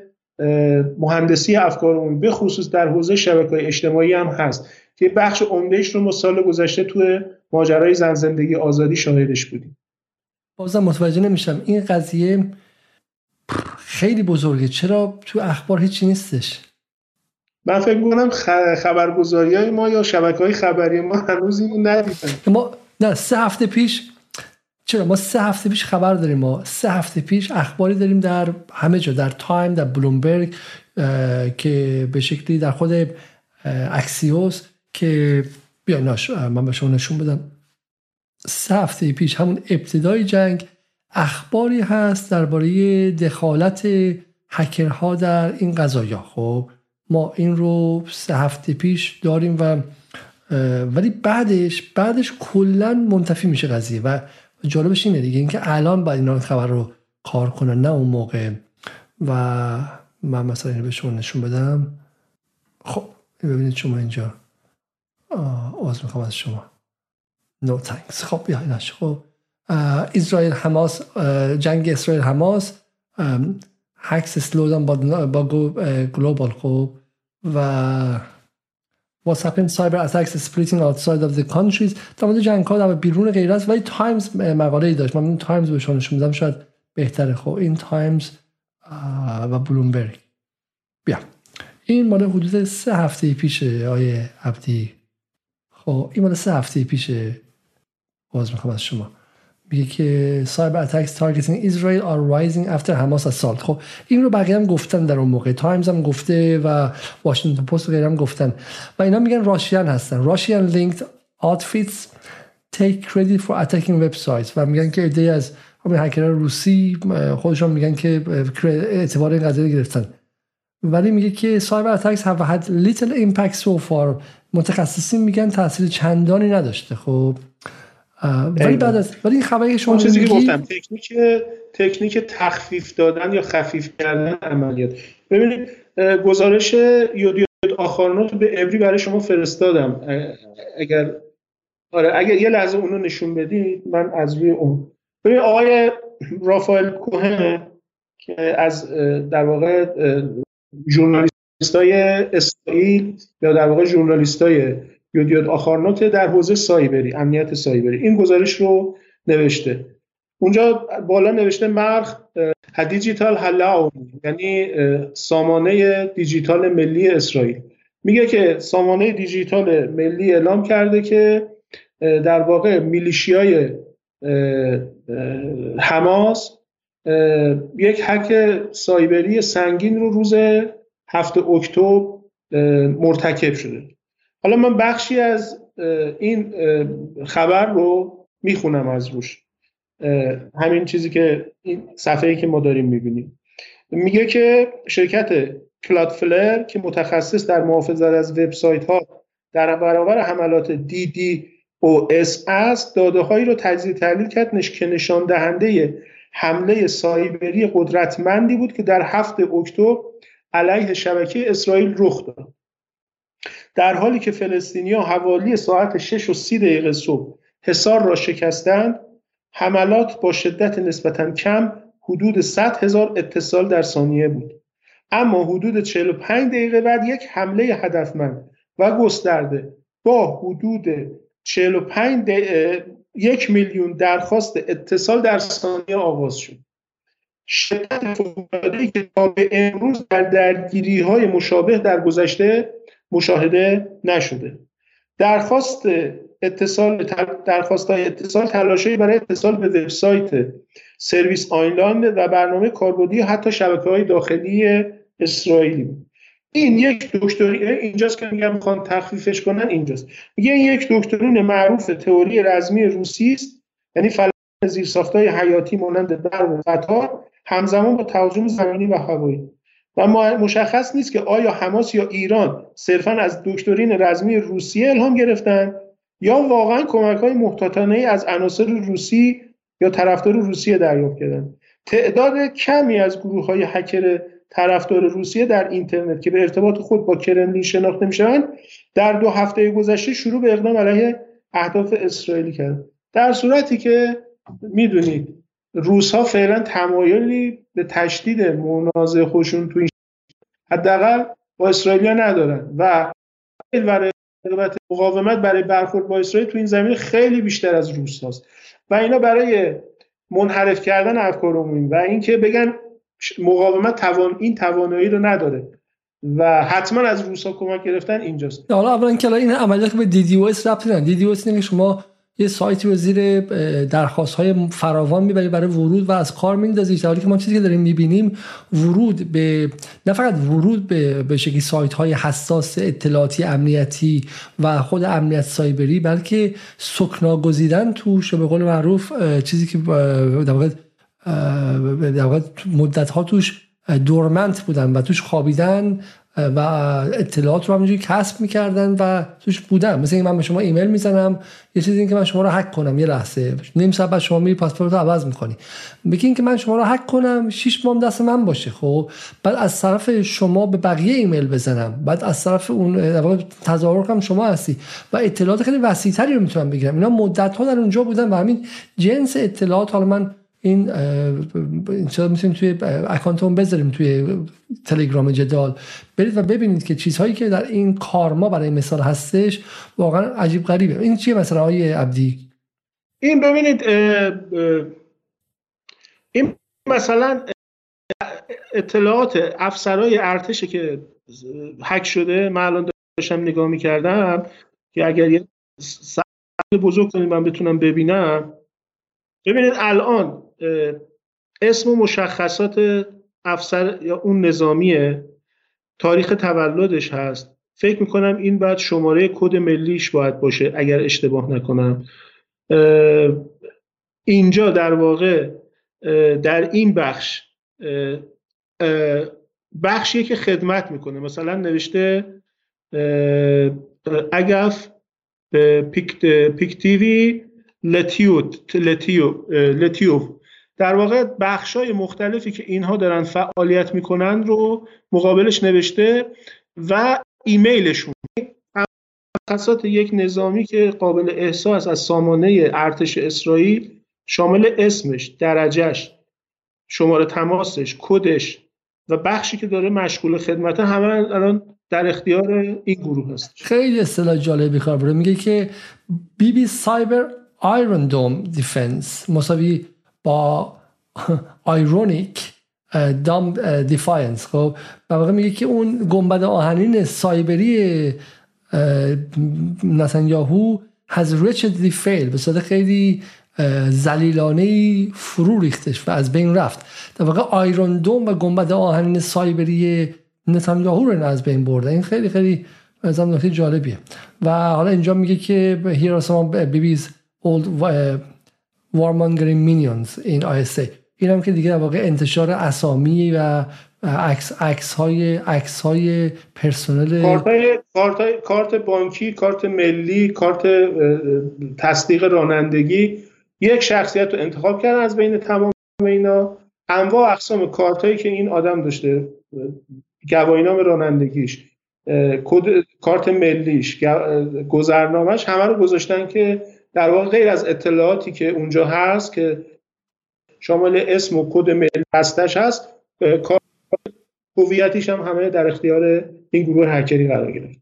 مهندسی افکار اون به خصوص در حوزه شبکه اجتماعی هم هست که بخش عمدهش رو ما سال گذشته توی ماجرای زن زندگی آزادی شاهدش بودیم. بازم متوجه نمیشم. این قضیه خیلی بزرگه. چرا تو اخبار هیچی نیستش؟ من فکر می‌کنم خبرگزاری های ما یا شبکه های خبری ما هنوز اینو ندیدن. ما نه سه هفته پیش چرا؟ ما سه هفته پیش خبر داریم. ما سه هفته پیش اخباری داریم در همه جا در تایم در بلومبرگ که به شکلی در خود اکسیوس که بیا ناش من به شما نشون بدم. سه هفته پیش همون ابتدای جنگ اخباری هست درباره دخالت هکرها در این قضایا. خب ما این رو سه هفته پیش داریم و ولی بعدش بعدش کلا منتفی میشه قضیه و جالبش اینه دیگه اینکه الان باید اینا خبر رو کار کنن نه اون موقع. و من مثلا اینو به شما نشون بدم. خب ببینید شما اینجا. آز می‌خوام از شما. نو no تانکس خب بیا خب اسرائیل حماس جنگ اسرائیل حماس هکس سلودن با, با گلوبال. خب و what's happened cyber attacks splitting outside of the countries. در مورد جنگ ها در بیرون غیر است ولی تایمز مقاله ای داشت. من تایمز به شما نشون میدم. شاید بهتره. خب این تایمز و بلومبرگ بیا. این مال حدود سه هفته پیشه آیه عبدی. خب این مال سه هفته پیشه باز می‌خوام از شما. میگه که cyber attacks targeting Israel are rising after Hamas assault خب این رو بقیه هم گفتن در اون موقع. تایمز هم گفته و واشنگتن پست غیره هم گفتن. و اینا میگن Russian هستن. Russian linked outfits take credit for attacking website و میگن که عده‌ای از همین هکرها روسی خودشون میگن که اعتبار این قضیه گرفتن. ولی میگه که سایبر اتکس have had little impact so far. متخصصین میگن تاثیر چندانی نداشته. خب ولی بعد از ولی خبری شما چیزی که گفتم تکنیک تکنیک تخفیف دادن یا خفیف کردن عملیات. ببینید گزارش یودیود آخارنوت به ابری برای شما فرستادم. اگر آره اگر یه لحظه اونو نشون بدید من از روی اون. ببین آقای رافائل کوهن که از در واقع ژورنالیستای اسرائیل یا در واقع ژورنالیستای یودیود آخارنوت در حوزه سایبری امنیت سایبری. این گزارش رو نوشته. اونجا بالا نوشته مرخ دیجیتال هلاو یعنی سامانه دیجیتال ملی اسرائیل. میگه که سامانه دیجیتال ملی اعلام کرده که در واقع میلیشیای حماس یک حک سایبری سنگین رو روز هفته اکتبر مرتکب شده. حالا من بخشی از این خبر رو می‌خونم از روش. همین چیزی که این صفحه که ما داریم می‌بینیم. میگه که شرکت کلادفلر که متخصص در محافظت از وبسایت ها در برابر حملات دی دی او اس است داده هایی رو تجزیه تحلیل کرد که نشان دهنده حمله سایبری قدرتمندی بود که در هفت اکتبر علیه شبکه اسرائیل رخ داد. در حالی که فلسطینیا حوالی ساعت 6 و 30 دقیقه صبح حصار را شکستند حملات با شدت نسبتا کم حدود 100 هزار اتصال در ثانیه بود. اما حدود 45 دقیقه بعد یک حمله هدفمند و گسترده با حدود 45 یک میلیون درخواست اتصال در ثانیه آغاز شد. شدت فوق‌العاده‌ای که تا به امروز در درگیری های مشابه در گذشته مشاهده نشده. درخواست اتصال درخواست های اتصال تلاشی برای اتصال به وبسایت سرویس آینلاند و برنامه کاربردی حتی شبکه های داخلی اسرائیلی این یک دکتری اینجاست که میگم می‌خوان تخفیفش کنن اینجاست. میگه این یک دکترین معروف تئوری رزمی روسی است. یعنی فلان زیرساختهای حیاتی مانند برق و قطار همزمان با تهاجم زمینی و هوایی. و مشخص نیست که آیا حماس یا ایران صرفا از دکترین رزمی روسیه الهام گرفتن یا واقعا کمک های محتاطانه از عناصر روسی یا طرفدار روسیه دریافت کردن. تعداد کمی از گروه های هکر طرفدار روسیه در اینترنت که به ارتباط خود با کرملین شناخته میشن در دو هفته گذشته شروع به اقدام علیه اهداف اسرائیلی کرد. در صورتی که می‌دونید روس ها فعلا تمایلی به تشدید منازع خودشون تو این حداقل با اسرائیلیا ندارن. و برای مقاومت برای برخورد با اسرائیل تو این زمینه خیلی بیشتر از روس هاست و اینا برای منحرف کردن افکار عمومی و اینکه بگن مقاومت توان این توانایی رو نداره. و حتما از روسا کمک گرفتن اینجاست. حالا اولا که این عملیات به DDoS ربطی نداره. DDoS شما یه سایتی رو زیر درخواست های فراوان می‌بری برای ورود و از کار میندازی. در حالی که ما چیزی که داریم می‌بینیم ورود به نه فقط ورود به به شکلی سایت های حساس اطلاعاتی امنیتی و خود امنیت سایبری بلکه سکنا گزیدن توش به قول معروف چیزی که در واقع مدت ها توش دورمنت بودن و توش خوابیدن و اطلاعات رو همینجوری کسب می‌کردن و توش بودن مثل اینکه من به شما ایمیل می‌زنم یه چیزی این که من شما رو هک کنم یه لحظه. نیم ساعت بعد شما میری پاسپورت رو عوض می‌کنی. بگین که من شما رو هک کنم شش ماه دست من باشه خب؟ بعد از طرف شما به بقیه ایمیل بزنم. بعد از طرف اون تظاهر کنم شما هستی. و اطلاعات خیلی وسیعتری رو می‌تونم بگیرم. اینا مدت ها در اونجا بودن و همین جنس اطلاعات. حالا من این چرا می‌تونیم توی اکانتمون بذاریم توی تلگرام جدال؟ برید و ببینید که چیزهایی که در این کارما برای مثال هستش واقعا عجیب غریبه. این چیه مثلا آقای عبدی؟ این ببینید این مثلا اطلاعات افسرهای ارتش که حک شده من الان داشتم نگاه می‌کردم که اگر یه بزرگ کنید من بتونم ببینم. ببینید الان اسم و مشخصات افسر یا اون نظامیه. تاریخ تولدش هست. فکر می‌کنم این بعد شماره کد ملیش باید باشه اگر اشتباه نکنم. اینجا در واقع در این بخش بخشیه که خدمت می‌کنه. مثلا نوشته اگف پیکتیوی لتیو لتیو. در واقع بخش های مختلفی که اینها دارن فعالیت می‌کنن رو مقابلش نوشته و ایمیلشون. خاصات یک نظامی که قابل احساس از سامانه ارتش اسرائیل شامل اسمش، درجهش، شماره تماسش، کدش و بخشی که داره مشغول خدمت همه الان در اختیار این گروه هست. خیلی اصطلاح جالبی کار میگه که بی بی سایبر آیرون دوم دیفنس مساوی با آیرونیک دام دیفاینس خب و واقع میگه که اون گنبد آهنین سایبری یاهو has wretchedly failed. به صورت خیلی زلیلانه فرو ریختش و از بین رفت. در واقع آیرون دوم و گنبد آهنین سایبری نتانیاهو رو از بین برده. این خیلی خیلی نظام نکته جالبیه. و حالا اینجا میگه که here are some warmongering minions این آیسته این هم که دیگه در واقع انتشار اسامی و عکس عکس های عکس های پرسنل کارت, کارت بانکی کارت ملی کارت تصدیق رانندگی یک شخصیت رو انتخاب کردن از بین تمام اینا. انواع اقسام کارت هایی که این آدم داشته گواهینامه رانندگیش کارت ملیش گذرنامهش همه رو گذاشتن که در واقع غیر از اطلاعاتی که اونجا هست که شامل اسم و کد ملی هستش هست هویتیش هم همه در اختیار این گروه هکری قرار گرفت.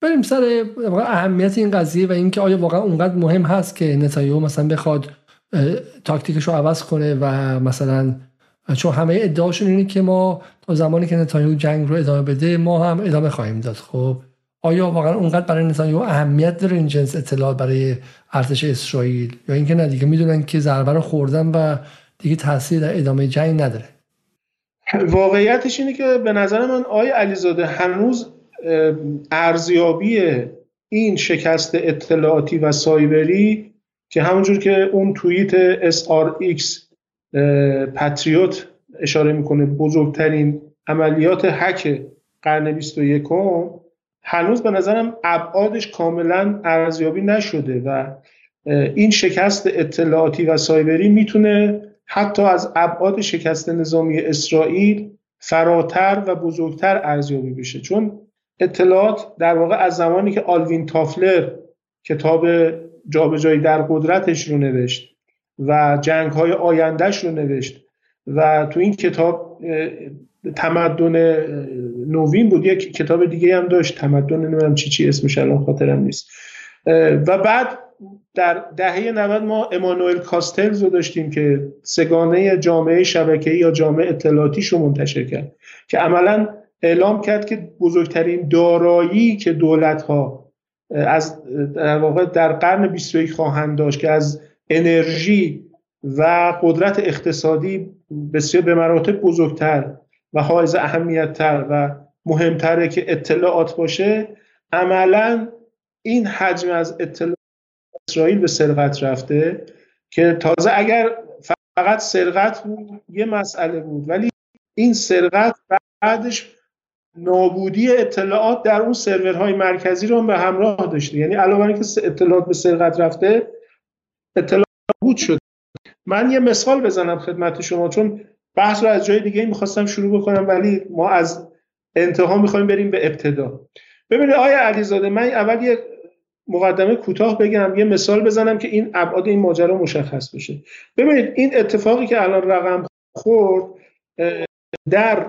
بریم سر اهمیت این قضیه و اینکه آیا واقعا اونقدر مهم هست که نتانیاهو مثلا بخواد تاکتیکش رو عوض کنه و مثلا چون همه ادعاشون اینه که ما تا زمانی که نتانیاهو جنگ رو ادامه بده ما هم ادامه خواهیم داد. خب؟ آیا واقعا اونقدر برای نتانیاهو اهمیت داره این جنس اطلاعات برای ارتش اسرائیل؟ یا اینکه نه دیگه می‌دونن که ضربه رو خوردن و دیگه تاثیر در ادامه جنگ نداره. واقعیتش اینه که به نظر من آقای علیزاده هنوز ارزیابی این شکست اطلاعاتی و سایبری که همونجور که اون توییت SRX پتریوت اشاره می‌کنه بزرگترین عملیات حک قرن 21 هنوز به نظرم ابعادش کاملا ارزیابی نشده و این شکست اطلاعاتی و سایبری می‌تونه حتی از ابعاد شکست نظامی اسرائیل فراتر و بزرگتر ارزیابی بشه. چون اطلاعات در واقع از زمانی که آلوین تافلر کتاب جابجایی در قدرتش رو نوشت و جنگ های آیندهش رو نوشت و تو این کتاب تمدن نوین بود. یک کتاب دیگه هم داشت. تمدن نمی‌دونم چی چی اسمش الان خاطرم نیست. و بعد در دهه 90 ما امانوئل کاستلز رو داشتیم که سگانه جامعه شبکه‌ای یا جامعه اطلاعاتیش رو منتشر کرد که عملا اعلام کرد که بزرگترین دارایی که دولت ها از در واقع در قرن 21 خواهند داشت که از انرژی و قدرت اقتصادی بسیار به مراتب بزرگتر و حائز اهمیتتر و مهمتره که اطلاعات باشه عملا این حجم از اطلاعات اسرائیل به سرقت رفته که تازه اگر فقط سرقت بود یه مسئله بود ولی این سرقت بعدش نابودی اطلاعات در اون سرورهای مرکزی رو هم به همراه داشته. یعنی علاوه اینکه اطلاعات به سرقت رفته اطلاعات بود شد من یه مثال بزنم خدمت شما چون بحث رو از جای دیگه می‌خواستم شروع بکنم ولی ما از انتها می‌خوایم بریم به ابتدا. ببینید آیا علیزاده من اول یه مقدمه کوتاه بگم یه مثال بزنم که این ابعاد این ماجرا مشخص بشه. ببینید این اتفاقی که الان رقم خورد در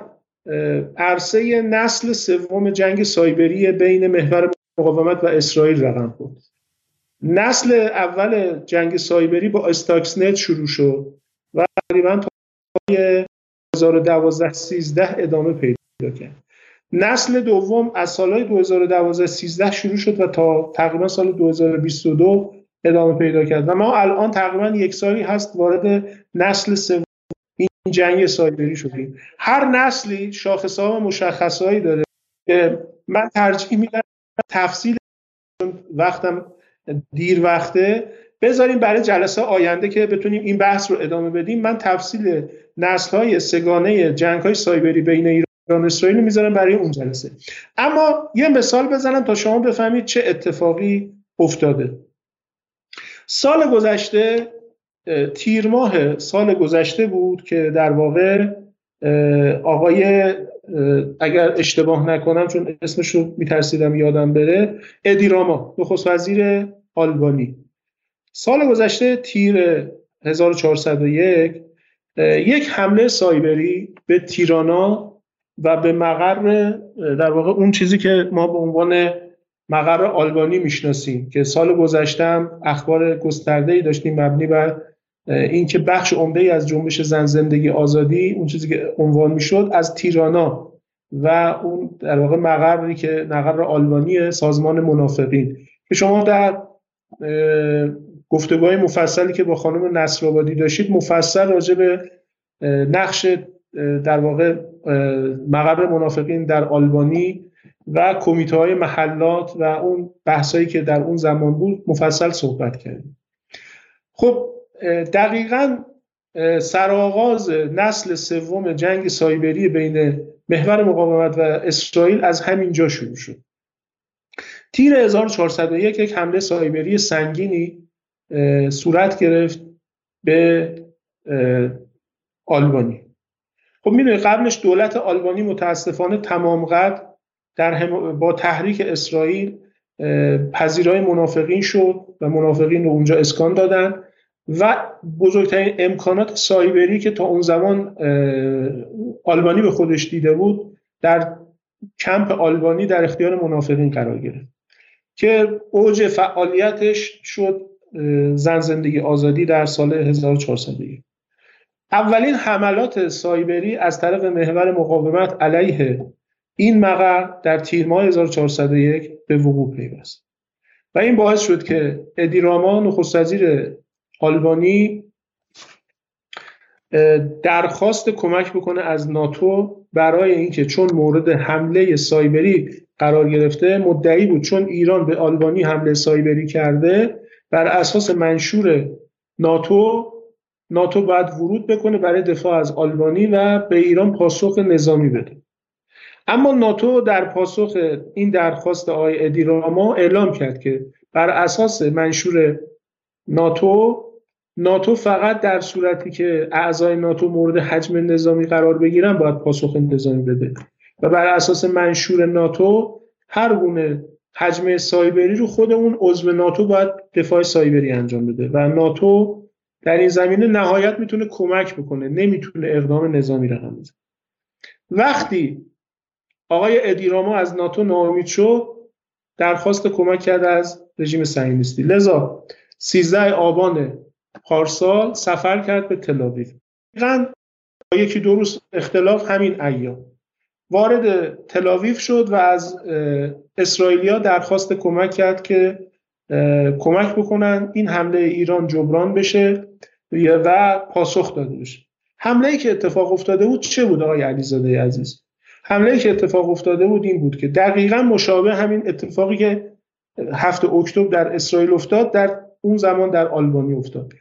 عرصه نسل سوم جنگ سایبری بین محور مقاومت و اسرائیل رقم خورد. نسل اول جنگ سایبری با استاکسنت شروع شد و تقریبا تا 2012 13 ادامه پیدا کرد. نسل دوم از سالهای 2012 13 شروع شد و تا تقریبا سال 2022 ادامه پیدا کرد. و ما الان تقریبا یک سالی هست وارد نسل سوم. این جنگ سایبری شدیم. هر نسلی شاخص و مشخصهایی داره که من ترجیح میدم تفصیل وقتم دیر وقته بذاریم برای جلسه آینده که بتونیم این بحث رو ادامه بدیم. من تفصیل نسل های سگانه جنگ های سایبری بین ایران و اسرائیل می‌ذارم برای اون جلسه. اما یه مثال بزنم تا شما بفهمید چه اتفاقی افتاده. سال گذشته تیر ماه سال گذشته بود که در واقع آقای اگر اشتباه نکنم چون اسمش رو میترسیدم یادم بره ادیراما نخست وزیر آلبانی. سال گذشته تیر 1401 یک حمله سایبری به تیرانا و به مقر در واقع اون چیزی که ما به عنوان مقر آلبانی می‌شناسیم که سال گذشته اخبار گسترده ای داشتیم مبنی بر اینکه بخش عمده ای از جنبش زن زندگی آزادی اون چیزی که عنوان می‌شد از تیرانا و اون در واقع مقری که مقر آلبانی سازمان منافقین. که شما در گفتگوهای مفصلی که با خانم نصرآبادی داشتید مفصل راجع به نقش در واقع مقر منافقین در آلبانی و کمیته های محلات و اون بحثایی که در اون زمان بود مفصل صحبت کردیم. خب دقیقا سرآغاز نسل سوم جنگ سایبری بین محور مقاومت و اسرائیل از همین جا شروع شد. تیر 1401 یک حمله سایبری سنگینی صورت گرفت به آلبانی. خب می‌دونید قبلش دولت آلبانی متاسفانه تمام قد در با تحریک اسرائیل پذیرای منافقین شد و منافقین رو اونجا اسکان دادن و بزرگترین امکانات سایبری که تا اون زمان آلبانی به خودش دیده بود در کمپ آلبانی در اختیار منافقین قرار گرفت که اوج فعالیتش شد زن زندگی آزادی در سال 1400 اولین حملات سایبری از طرف محور مقاومت علیه این مقر در تیر ماه 1401 به وقوع پیوست. و این باعث شد که ادی راما نخست وزیر آلبانی درخواست کمک بکنه از ناتو برای اینکه چون مورد حمله سایبری قرار گرفته مدعی بود چون ایران به آلبانی حمله سایبری کرده بر اساس منشور ناتو ناتو باید ورود بکنه برای دفاع از آلبانی و به ایران پاسخ نظامی بده. اما ناتو در پاسخ این درخواست آقای ادیراما اعلام کرد که بر اساس منشور ناتو ناتو فقط در صورتی که اعضای ناتو مورد حجم نظامی قرار بگیرن باید پاسخ نظامی بده. و بر اساس منشور ناتو هر گونه حجم سایبری رو خود اون عضو ناتو باید دفاع سایبری انجام بده و ناتو در این زمینه نهایت می‌تونه کمک بکنه نمی‌تونه اقدام نظامی رقم بزنه. وقتی آقای ادیراما از ناتو ناامید شد درخواست کمک کرد از رژیم صهیونیستی. لذا 13 آبان پارسال سفر کرد به تلاویو. یکی دو روز اختلاف همین ایام. وارد تلاویو شد و از اسرائیلیا درخواست کمک کرد که کمک بکنن این حمله ایران جبران بشه و پاسخ داده بشه. حمله ای که اتفاق افتاده بود چه بود آقای علیزاده عزیز؟ حمله ای که اتفاق افتاده بود این بود که دقیقا مشابه همین اتفاقی که هفته اکتبر در اسرائیل افتاد در اون زمان در آلبانی افتاد.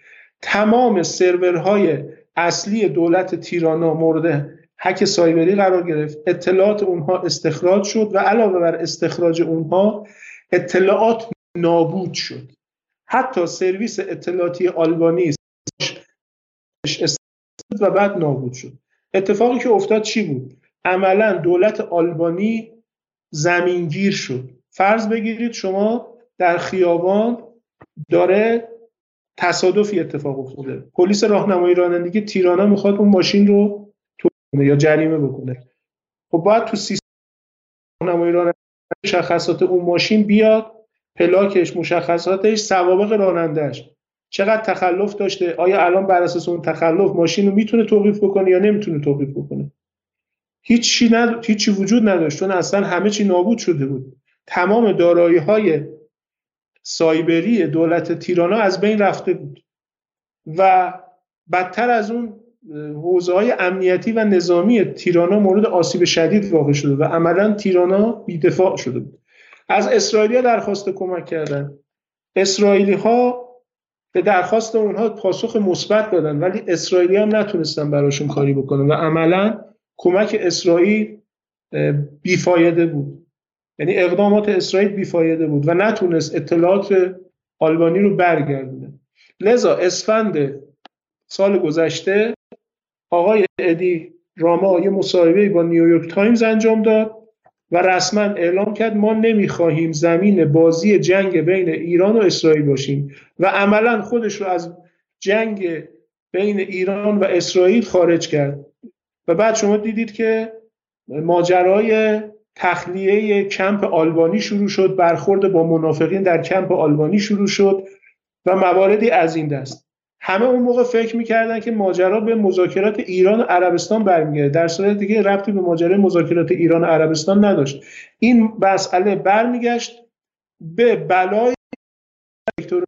تمام سرورهای اصلی دولت تیرانا مورد حک سایبری قرار گرفت. اطلاعات اونها استخراج شد و علاوه بر استخراج اونها اطلاعات نابود شد. حتی سرویس اطلاعاتی آلبانی و بعد نابود شد. اتفاقی که افتاد چی بود؟ عملا دولت آلبانی زمینگیر شد. فرض بگیرید شما در خیابان داره تصادفی اتفاق افتاده. پلیس راهنمایی رانندگی تیرانا می‌خواد اون ماشین رو یا جریمه بکنه. خب باید تو سیستم راهنمایی رانندگی مشخصات اون ماشین بیاد پلاکش مشخصاتش سوابق رانندهش چقدر تخلف داشته؟ آیا الان بر اساس اون تخلف ماشین رو می‌تونه توقیف بکنه یا نمی‌تونه توقیف بکنه؟ هیچی ند... هیچی وجود نداشت چون اصلا همه چی نابود شده بود. تمام دارایی های سایبری دولت تیرانا از بین رفته بود. و بدتر از اون حوزه های امنیتی و نظامی تیرانا مورد آسیب شدید واقع شده و عملا تیرانا بیدفاع شده بود. از اسرائیلیا درخواست کمک کردن. اسرائیلی ها به درخواست اونها پاسخ مثبت دادن ولی اسرائیلی هم نتونستن براشون کاری بکنن و عملا کمک اسرائیل بیفایده بود. یعنی اقدامات اسرائیل بیفایده بود و نتونست اطلاعات آلبانی رو برگردونه. لذا اسفند سال گذشته آقای ادی راما یه مصاحبه با نیویورک تایمز انجام داد و رسما اعلام کرد ما نمی‌خواهیم زمین بازی جنگ بین ایران و اسرائیل باشیم و عملا خودش رو از جنگ بین ایران و اسرائیل خارج کرد. و بعد شما دیدید که ماجرای تخلیه کمپ آلبانی شروع شد برخورد با منافقین در کمپ آلبانی شروع شد و مواردی از این دست. همه اون موقع فکر می‌کردن که ماجرا به مذاکرات ایران و عربستان برمیگرده. در صورت دیگه ربطی به ماجرای مذاکرات ایران و عربستان نداشت. این مسئله برمیگشت به بلای دکتر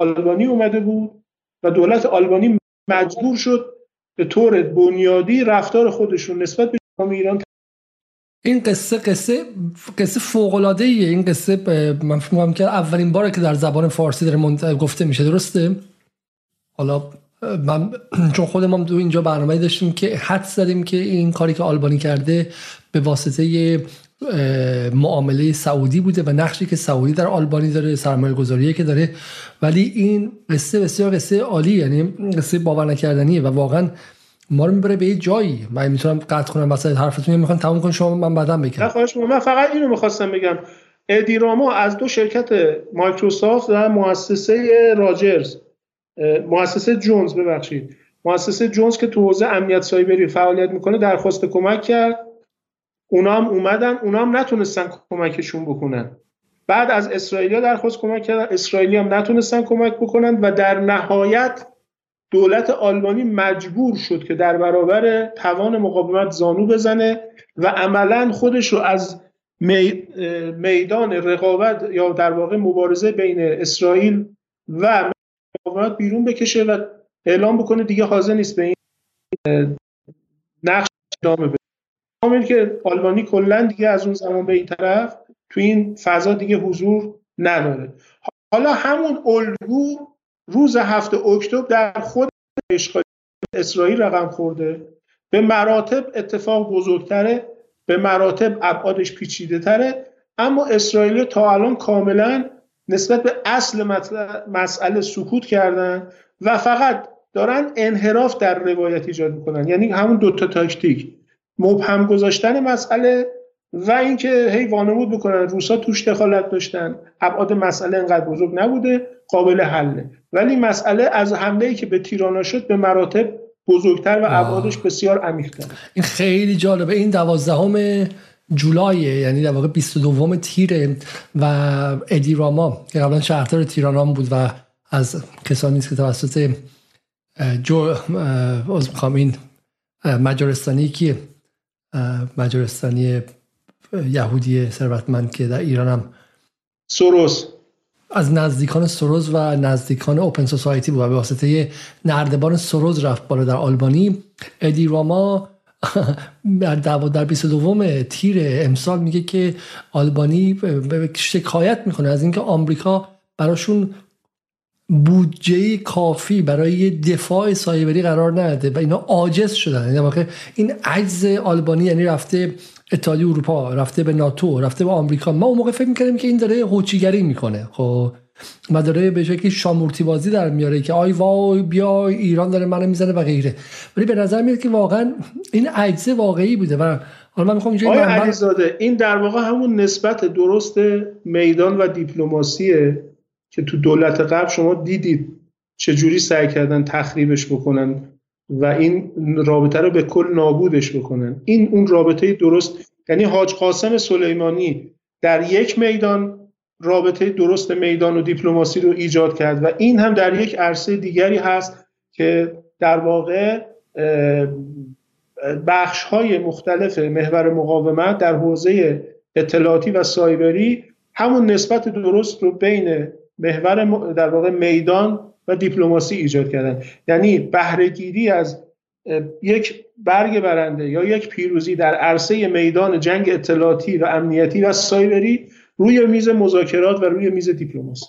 آلبانی اومده بود و دولت آلبانی مجبور شد به طور بنیادی رفتار خودشون نسبت به ایران این قصه قصه قصه فوق این قصه من فکر که اولین باره که در زبان فارسی داره گفته میشه. درسته؟ حالا من چون خودمون دو اینجا برنامه داشتیم که حد زدیم که این کاری که آلبانی کرده به واسطه معامله سعودی بوده و نقشی که سعودی در آلبانی داره سرمایه گذاریه که داره. ولی این قصه بسیار قصه عالی یعنی قصه باور نکردنیه و واقعا ما رو می‌بره به یه جایی. من می‌تونم قطع کنم وسط حرفتون می‌خوام تموم کنم شما من بعدا بگم. من فقط اینو می‌خواستم بگم. ادیراما از دو شرکت مایکروسافت و مؤسسه راجرز مؤسسه جونز ببخشید. مؤسسه جونز که تو حوزه امنیت سایبری فعالیت می‌کنه درخواست کمک کرد. اونا هم اومدن اونا هم نتونستن کمکشون بکنن. بعد از اسرائیلیا درخواست کمک کردن اسرائیلی هم نتونستن کمک بکنن و در نهایت دولت آلبانی مجبور شد که در برابر توان مقاومت زانو بزنه و عملا خودش رو از میدان رقابت یا در واقع مبارزه بین اسرائیل و مقاومت بیرون بکشه و اعلام بکنه دیگه حاضر نیست به این نقش ادامه بده. کامل که آلبانی کلا دیگه از اون زمان به این طرف تو این فضا دیگه حضور نداره. حالا همون الگو روز هفته اکتبر در خود اشغال اسرائیل رقم خورده. به مراتب اتفاق بزرگتره به مراتب ابعادش پیچیده تره اما اسرائیل تا الان کاملا نسبت به اصل مسئله سکوت کردن و فقط دارن انحراف در روایت ایجاد می‌کنن. یعنی همون دوتا تاکتیک. مبهم گذاشتن مسئله و اینکه هی وانمود بکنن. روسا توش دخالت داشتن. ابعاد مسئله انقدر بزرگ نبوده قابل حله. ولی مسئله از حمله ای که به تیرانا شد به مراتب بزرگتر و ابعادش بسیار عمیق‌تر. این خیلی جالبه. این دوازدهم جولای یعنی در واقع 22 تیر و ادی راما که قبلا شهردار تیرانام بود و از کسانی که توسط جو از می‌خوام این مجارستانی که مجارستانی یهودی ثروتمند که در ایران هم از نزدیکان سروز و نزدیکان اوپن سوسایتی بود و به واسطه نردبان سروز رفت بالا در آلبانی. ادی راما در در 22 تیر امسال میگه که آلبانی شکایت می‌کنه از اینکه آمریکا براشون بودجه کافی برای دفاع سایبری قرار نده و اینا عاجز شدن. یعنی این عجز آلبانی یعنی رفته اتحادیه اروپا رفته به ناتو رفته به آمریکا. ما اون موقع فکر می‌کردیم که این داره هوچیگری می‌کنه. خب و داره به شکلی شامورتی بازی در میاره که آی وای بیا ایران داره منو می‌زنه و غیره. ولی به نظر میاد که واقعا این عجزه واقعی بوده و حالا من می‌خوام آقای علیزاده این در واقع همون نسبت درست میدان و دیپلماسیه که تو دولت قبل شما دیدید چجوری سعی کردن تخریبش بکنن و این رابطه رو به کل نابودش بکنن. این اون رابطه درست یعنی حاج قاسم سلیمانی در یک میدان رابطه درست میدان و دیپلماسی رو ایجاد کرد و این هم در یک عرصه دیگری هست که در واقع بخش های مختلف محور مقاومت در حوزه اطلاعاتی و سایبری همون نسبت درست رو بین محور در واقع میدان و دیپلماسی ایجاد کردن. یعنی بهرهگیری از یک برگ برنده یا یک پیروزی در عرصه میدان جنگ اطلاعاتی و امنیتی و سایبری روی میز مذاکرات و روی میز دیپلماسی.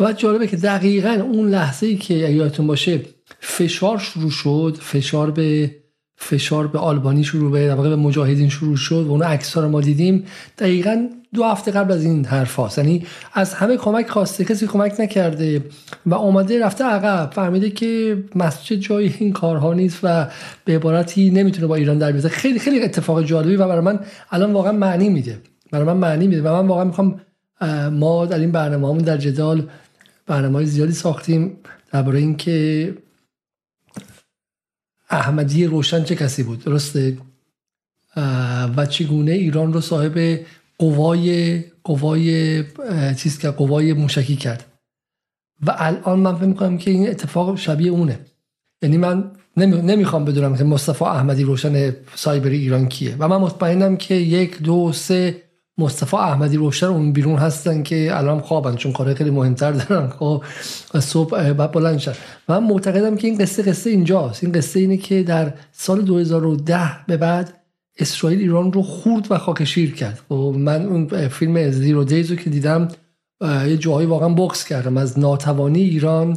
و جالبه که دقیقا اون لحظه ای که یادتون باشه فشار شروع شد فشار به فشار به آلبانی شروع به به مجاهدین شروع شد و اون عکس رو ما دیدیم. دقیقا دو هفته قبل از این حرف هاست یعنی از همه کمک خواسته کسی کمک نکرده و اومده رفته عقب فهمیده که مسجد جای این کارها نیست و به عبارتی نمی‌تونه با ایران در بیاد خیلی خیلی اتفاق جالبی و برای من الان واقعا معنی میده. برای من معنی میده. و من واقعا می‌خوام ما در این برنامه همون در جدال برنامه های زیادی ساختیم درباره اینکه احمدی روشن چه کسی بود درسته؟ و چگونه ایران رو صاحب قوای قوای چیز که قوای موشکی کرد. و الان من فکر می‌کنم که این اتفاق شبیه اونه. یعنی من نمی‌خوام بدونم که مصطفی احمدی روشن سایبری ایران کیه. و من مطمئنم که یک دو سه مصطفی احمدی روشن اون بیرون هستن که الان خوابن چون کار خیلی مهمتر دارن. خب صبح بعد بلند شد من معتقدم که این قصه قصه اینجاست. این قصه اینه که در سال 2010 به بعد اسرائیل ایران رو خورد و خاکشیر کرد. خب من اون فیلم زیرو دیز رو که دیدم یه جاهایی واقعا بوکس کردم. از ناتوانی ایران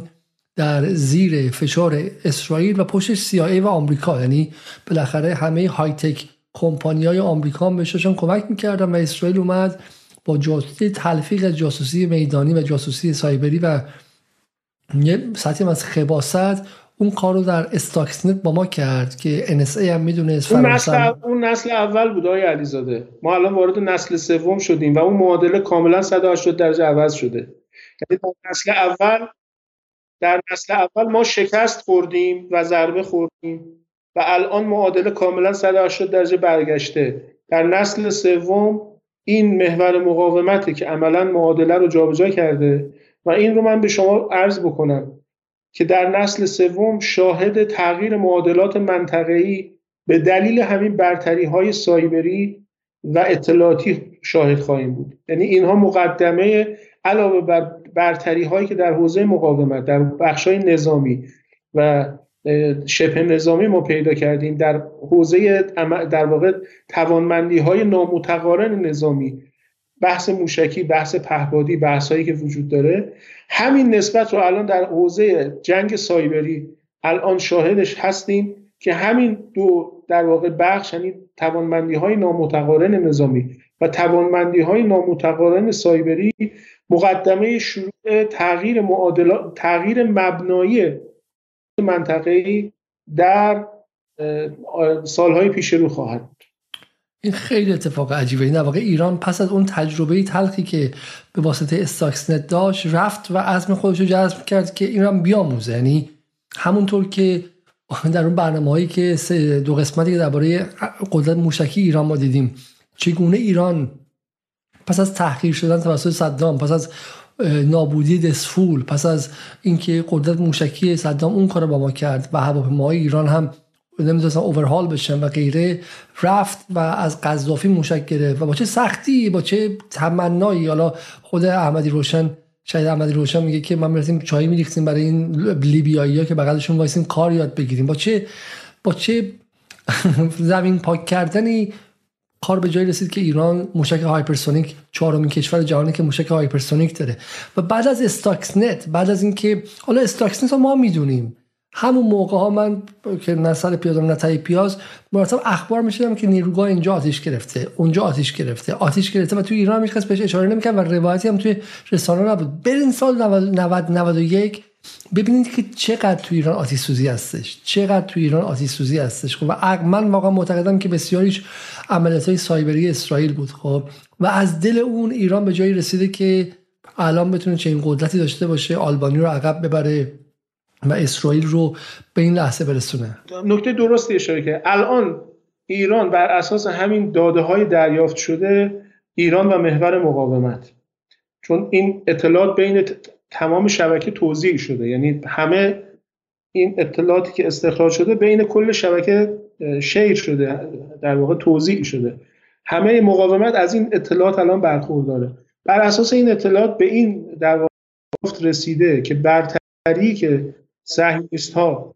در زیر فشار اسرائیل و پشتش CIA و آمریکا. یعنی بالاخره همه های تک کمپانی های آمریکا هم بهشون کمک می‌کردن و اسرائیل اومد با جاسوسی تلفیق جاسوسی میدانی و جاسوسی سایبری و یه سطحی از خباست. اون کار رو در استاکسنت با ما کرد که NSA هم می‌دونست اون نسل, اون نسل اول بود آقای علیزاده. ما الان وارد نسل سوم شدیم و اون معادله کاملا 180 درجه عوض شده. یعنی در نسل اول در نسل اول ما شکست خوردیم و ضربه خوردیم. و الان معادله کاملا 180 درجه برگشته. در نسل سوم این محور مقاومته که عملا معادله رو جابجا کرده و این رو من به شما عرض بکنم که در نسل سوم شاهد تغییر معادلات منطقه‌ای به دلیل همین برتری های سایبری و اطلاعاتی شاهد خواهیم بود. یعنی اینها مقدمه علاوه بر برتری هایی که در حوزه مقاومت در بخش های نظامی و شبه نظامی ما پیدا کردیم در حوزه در واقع توانمندی های نامتقارن نظامی. بحث موشکی بحث پهبادی بحث هایی که وجود داره. همین نسبت رو الان در حوزه جنگ سایبری الان شاهدش هستیم که همین دو در واقع بخش یعنی توانمندی های نامتقارن نظامی و توانمندی های نامتقارن سایبری مقدمه شروع تغییر معادلات تغییر مبنایی منطقه‌ای در سالهای پیش رو خواهد این خیلی اتفاق عجیبه. این واقع ایران پس از اون تجربه تلخی که به واسطه استاکسنت داشت رفت و عزم خودش رو جذب کرد که ایران بیاموزه. یعنی همونطور که در اون برنامه هایی که دو قسمتی که درباره قدرت موشکی ایران ما دیدیم چگونه ایران پس از تحقیر شدن توسط صدام پس از نابودی دسفول پس از اینکه قدرت موشکی صدام اون کار با ما کرد و هواپیماهای ایران هم نمی‌تونستن اوورهال بشن و غیره رفت و از قذافی موشک گرفت. و با چه سختی با چه تمنایی. حالا خود احمدی روشن شاید احمدی روشن میگه که ما می‌رسیم چای میریختیم برای این لیبیایی ها که بغلشون وایسیم کار یاد بگیریم. با چه با چه زمین پاک کردنی کار به جایی رسید که ایران موشک هایپرسونیک چهارمین کشور جهانی که موشک هایپرسونیک داره. و بعد از Stuxnet بعد از اینکه حالا Stuxnet رو ما می‌دونیم. همون موقع ها من که نه سر پیاز نه ته پیاز مرتب اخبار می‌شدم که نیروگاه اینجا آتیش گرفته اونجا آتیش گرفته. آتیش گرفته و توی ایران هیچ بهش اشاره نمی‌کرد و روایتی هم توی رسانه نبود. برین سال 90 91 ببینید که چقدر توی ایران آتیش سوزی هستش چقدر توی ایران آتیش سوزی هستش. خب و من واقعا معتقدم که بسیاریش عملیات های سایبری اسرائیل بود خب. و از دل اون ایران به جایی رسیده که الان بتونه چه این قدرتی داشته باشه آلبانی رو عقب ببره و اسرائیل رو به این لحظه برسونه. نکته درستی اشاره که الان ایران بر اساس همین داده های دریافت شده ایران و محور مقاومت. چون این اطلاعات بین تمام شبکه توضیح شده. یعنی همه این اطلاعاتی که استخراج شده بین کل شبکه شیر شده در واقع توضیح شده. همه مقاومت از این اطلاعات الان برخورداره. بر اساس این اطلاعات به این در واقع رسیده که برتری که صهیونیست ها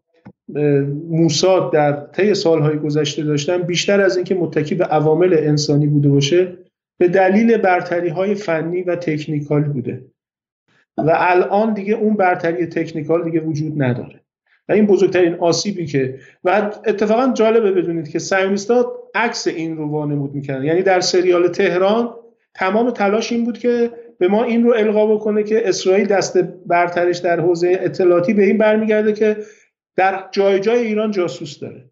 موساد در طی سالهای گذشته داشتن بیشتر از اینکه متکی به عوامل انسانی بوده باشه به دلیل برتری های فنی و تکنیکال بوده. و الان دیگه اون برتری تکنیکال دیگه وجود نداره. و این بزرگترین آسیبی که و اتفاقا جالبه بدونید که ها عکس این رو وانمود می‌کنن یعنی در سریال تهران تمام تلاش این بود که به ما این رو القا بکنه که اسرائیل دست برترش در حوزه اطلاعاتی به این برمیگرده که در جای جای ایران جاسوس داره.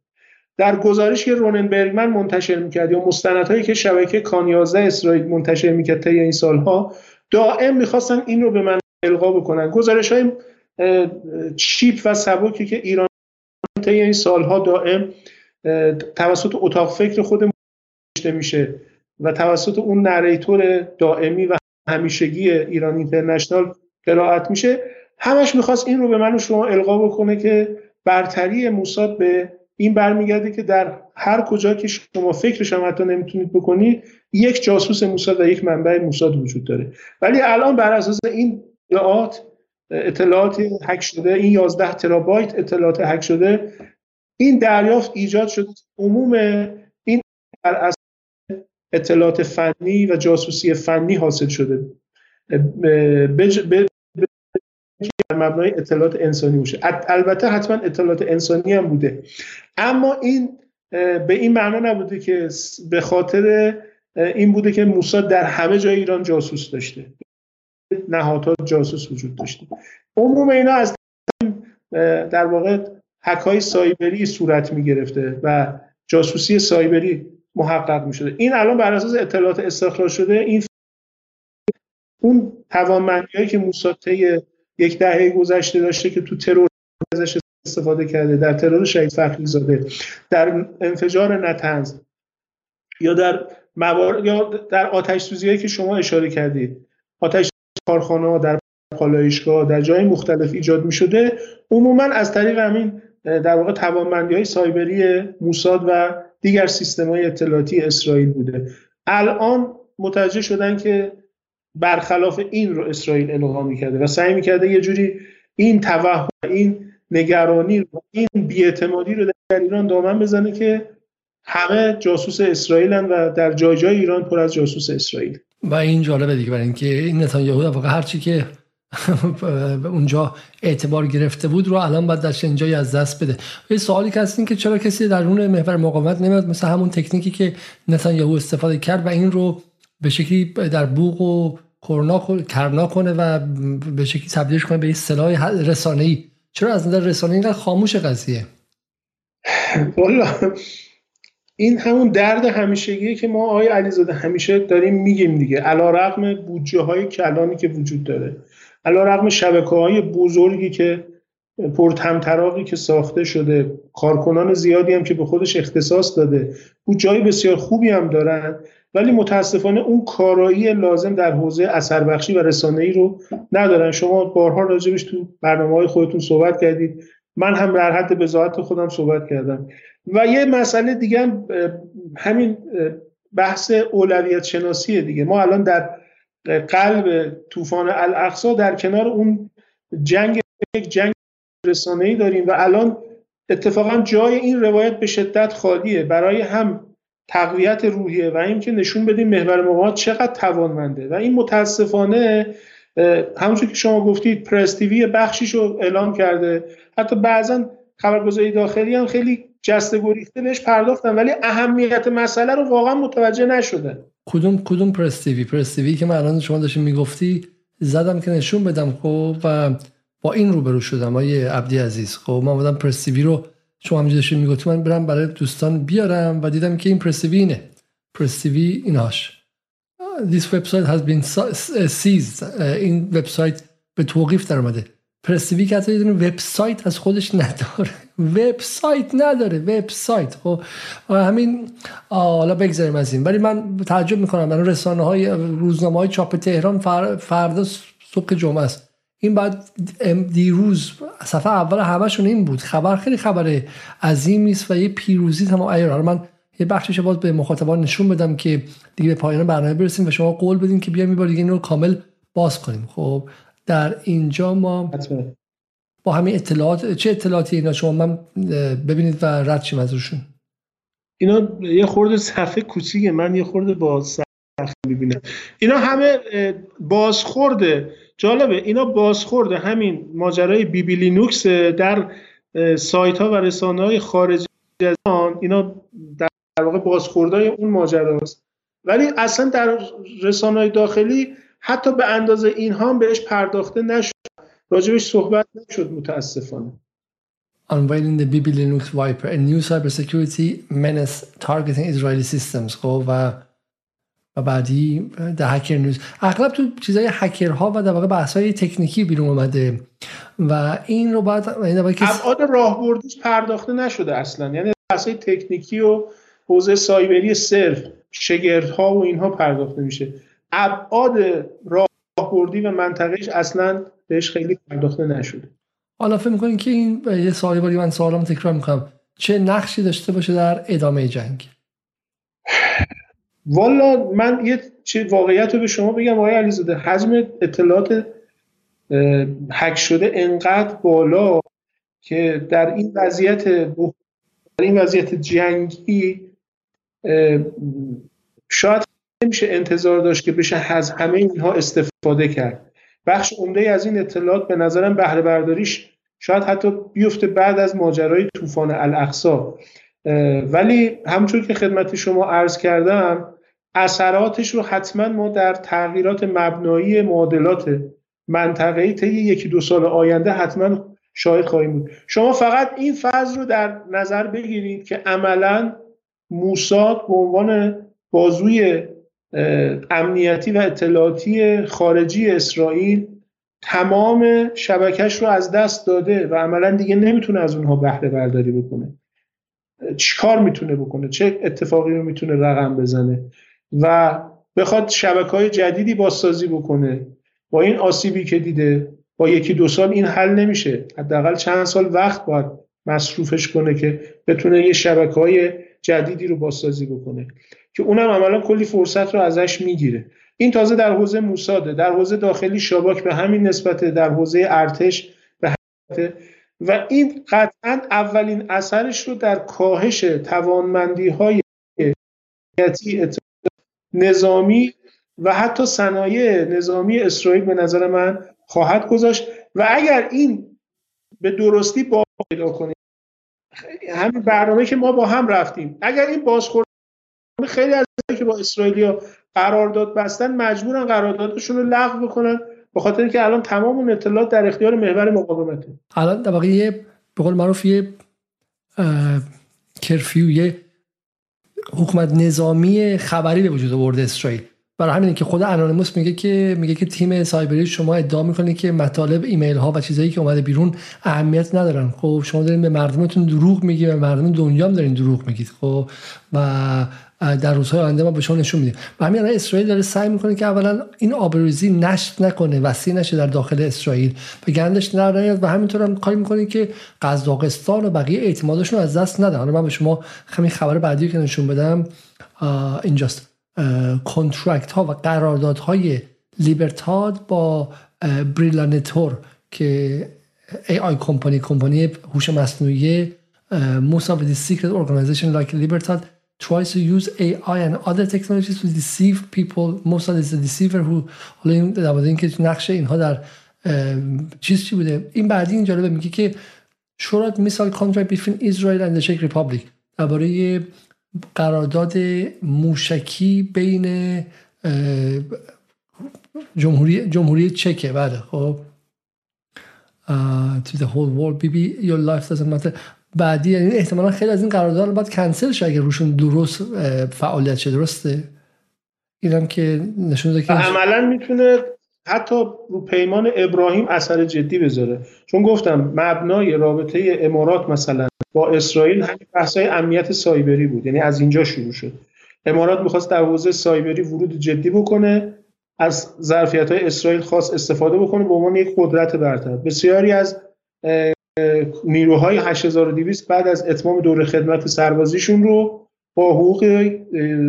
در گزارش که روننبرگمن منتشر می‌کرد یا مستندهایی که شبکه کانیازه اسرائیل منتشر می‌کرد طی این سالها دائم می‌خواستن این رو به من القا بکنن. گزارش های چیپ و سبکی که ایران طی این سالها دائم توسط اتاق فکر خود میشه و توسط اون نریتور دائمی و همیشگی ایران اینترنشنال قرائت میشه. همش می‌خواست این رو به من و شما القا بکنه که برتری موساد به این برمیگرده که در هر کجا که شما فکرش هم حتی نمی‌تونید بکنید یک جاسوس موساد و یک منبع موساد وجود داره. ولی الان بر اساس این اطلاعات اطلاعات هک شده این 11 ترابایت اطلاعات هک شده. این دریافت ایجاد شده عموم این بر اساس اطلاعات فنی و جاسوسی فنی حاصل شده. به مبنای اطلاعات انسانی باشه. البته حتما اطلاعات انسانی هم بوده. اما این به این معنا نبوده که به خاطر این بوده که موساد در همه جای ایران جاسوس داشته. نهادها جاسوس وجود داشته. عموم اینا از در واقع حکای سایبری صورت می گرفته و جاسوسی سایبری محقق می شده این الان بر اساس اطلاعات استخراج شده این اون توانمندی که موساد یک دهه گذشته داشته که تو ترور ازش استفاده کرده در ترور شهید فخری زاده در انفجار نتنز یا در موارد یا در آتش سوزی که شما اشاره کردید. آتش کارخانه در پالایشگاه در جای مختلف ایجاد می شده عموما از طریق همین در واقع توانمندی های سایبری موساد و دیگر سیستم های اطلاعاتی اسرائیل بوده. الان متوجه شدن که برخلاف این رو اسرائیل القا می‌کرده و سعی می‌کرده یه جوری این توهم این نگرانی رو این بیاعتمادی رو در ایران دامن بزنه که همه جاسوس اسرائیلن و در جای جای ایران پر از جاسوس اسرائیل. و این جالبه دیگه برای اینکه این نتانیاهو در واقع هرچی که اونجا اعتبار گرفته بود رو الان باید در اینجایی از دست بده. یه سوالی که هست که چرا کسی در اون محور مقاومت نمیاد؟ مثل همون تکنیکی که نتانیاهو استفاده کرد و این رو به شکلی در بوق و کرنا کنه و به شکلی تبدیلش کنه به یه سلاح رسانه‌ای. چرا از نظر رسانه اینقدر خاموش قضیه؟ والا این همون درد همیشگیه که ما آقای علیزاده همیشه داریم میگیم دیگه. علا رقم بودجه های کلانی که وجود داره. علا رقم شبکه های بزرگی که پرتمطراقی که ساخته شده کارکنان زیادی هم که به خودش اختصاص داده بودجه بسیار خوبی هم دارن. ولی متاسفانه اون کارایی لازم در حوزه اثر بخشی و رسانه ای رو ندارن. شما بارها راجبش تو برنامه های خودتون صحبت کردید. من هم در حد بزاعت خودم صحبت کردم. و یه مسئله دیگه هم همین بحث اولویت شناسیه دیگه. ما الان در قلب طوفان الاقصا در کنار اون جنگ یک جنگ رسانه ای داریم و الان اتفاقا جای این روایت به شدت خالیه. برای هم تقویت روحیه و اینکه نشون بدیم محور مقاومت چقدر توانمنده. و این متاسفانه همونجور که شما گفتید پرس تیوی بخشیش رو اعلام کرده. حتی بعضا خبرگزاری داخلی هم خیلی جسته گریخته بهش پرداختن ولی اهمیت مسئله رو واقعا متوجه نشدن کدوم کدوم پرس تیوی پرس تیوی که من الان شما داشتین می‌گفتی زدم که نشون بدم خب و با این روبرو شدم آیه عبدی عزیز. خب من بودم پرس تیوی رو شما همینجا داشتین می‌گفتی من برم برای دوستان بیارم و دیدم که این پرس تیوی اینه. پرس تیوی ایناش. This website has been seized. این وبسایت به توقیف در اومده پرسیوی که حتی یه وبسایت از خودش نداره. وبسایت نداره وبسایت. خب همین حالا بگذاریم از این. ولی من تعجب می‌کنم من رسانه های روزنامه های چاپ تهران فردا صبح جمعه است. این بعد دیروز صفحه اول همشون این بود. خبر خیلی خبر عظیمی است و یه پیروزی تمام. ایار من یه بخشش باز به مخاطبان نشون بدم که دیگه به پایان برنامه برسیم و شما قول بدین که بیایم یه بار دیگه این رو کامل باز کنیم. خب در اینجا ما با همین اطلاعات چه اطلاعاتی اینا شما؟ من ببینید و رد شیم از روشون اینا یه خورده صفحه کوچیکه. من یه خورده با صفحه می‌بینم. اینا همه بازخورده. جالبه اینا بازخورده. همین ماجرای بی بی لینوکس در سایت ها و رسانه های خارجی از اینا در واقع بازخوردهای اون ماجراست. ولی اصلا در رسانه های داخلی حتی به اندازه اینها هم بهش پرداخته نشد. راجبش صحبت نشد متاسفانه. Unveiling the BB Linux Viper, a new cybersecurity menace targeting Israeli systems. خب و و بعدی در هکر نیوز اغلب تو چیزای هکرها و در واقع بحث های تکنیکی بیرون اومده. و این رو بعد ابعاد راهبردیش پرداخته نشده اصلا. یعنی بحث های تکنیکی و حوزه سایبری صرف شگردها و اینها پرداخته میشه. ابعاد راهبردی و منطقهش اصلا بهش خیلی پرداخته نشده. حالا فکر می‌کنین که این یه سوالی باری من سوالم تکرار می‌کنم. چه نقشی داشته باشه در ادامه جنگ؟ والا من یه چه واقعیت رو به شما بگم آقای علیزاده. حجم اطلاعات حک شده انقدر بالا که در این وضعیت در این وضعیت جنگی شاید نمیشه انتظار داشت که بشه از همه اینها استفاده کرد. بخش عمده از این اطلاعات به نظرم بهره برداریش شاید حتی بیفته بعد از ماجرای طوفان الاقصا ولی همچون که خدمت شما عرض کردم اثراتش رو حتما ما در تغییرات مبنایی معادلات منطقه‌ای طی یکی دو سال آینده حتما شاهد خواهیم بود. شما فقط این فاز رو در نظر بگیرید که عملا موساد به عنوان بازوی امنیتی و اطلاعاتی خارجی اسرائیل تمام شبکش رو از دست داده و عملا دیگه نمی‌تونه از اونها بهره برداری بکنه چیکار می‌تونه بکنه؟ چه اتفاقی رو می‌تونه رقم بزنه؟ و بخواد شبکه های جدیدی بازسازی بکنه با این آسیبی که دیده با یکی دو سال این حل نمیشه. حداقل چند سال وقت باید مصروفش کنه که بتونه یه شبکه های جدیدی رو بازسازی بکنه. که اونم عملا کلی فرصت رو ازش می‌گیره. این تازه در حوزه موساده در حوزه داخلی شاباک به همین نسبت در حوزه ارتش به همین و این قطعا اولین اثرش رو در کاهش توانمندی های نظامی و حتی صنایع نظامی اسرائیل به نظر من خواهد گذاشت. و اگر این به درستی با پیدا کنیم همین برنامه که ما با هم رفتیم اگر این بازخورد خیلی از که با اسرائیلیا قرارداد بستن مجبورن قراردادشون رو لغو بکنن به خاطر که الان تمام اون اطلاعات در اختیار محور مقاومته. الان در واقع یه به قول معروف یه کرفیو یه حکومت نظامی خبری به وجود آورده اسرائیل. برای همینه که خود انونیموس میگه که میگه که تیم سایبری شما ادعا می‌کنه که مطالب ایمیل ها و چیزایی که اومده بیرون اهمیت ندارن. خب شما دارین به مردمتون دروغ میگی و مردم دنیا هم دارین دروغ میگید. خب و در روزهای آینده ما به شما نشون میدیم. و همین اسرائیل داره سعی می‌کنه که اولا این آبروزی نشت نکنه وسیع نشه در داخل اسرائیل. و گندش نیاد و همینطور هم کاری می‌کنه که قزاقستان و بقیه اعتمادشون از دست نده. حالا من به شما همین خبر بعدی که نشون بدم اینجاست. کنترکت ها و قراردادهای لیبرتاد با بریلانتور که ای آی کمپانی کمپانی هوش مصنوعی most of the secret organization like tries to use AI and other technologies to deceive people most of the deceiver who حالا این در اینکه نقش اینها در چیز چی بوده این بعدی این جالبه میگه که شورات میسال between Israel and the Czech Republic درباره قرارداد موشکی بین جمهوری جمهوری چکه بله خب to the whole world بی your life doesn't matter بعدی یعنی احتمالا خیلی از این قرارداد باید کنسل شه اگر روشون درست فعالیت شه. درسته؟ اینم که نشون داده که عملا می‌تونه حتی رو پیمان ابراهیم اثر جدی بذاره. چون گفتم مبنای رابطه امارات مثلا با اسرائیل همین بحثای امنیت سایبری بود. یعنی از اینجا شروع شد. امارات می‌خواست در حوزه سایبری ورود جدی بکنه از ظرفیت های اسرائیل خاص استفاده بکنه به عنوان یک قدرت برتر. بسیاری از نیروهای 8200 بعد از اتمام دوره خدمت سربازیشون رو با حقوق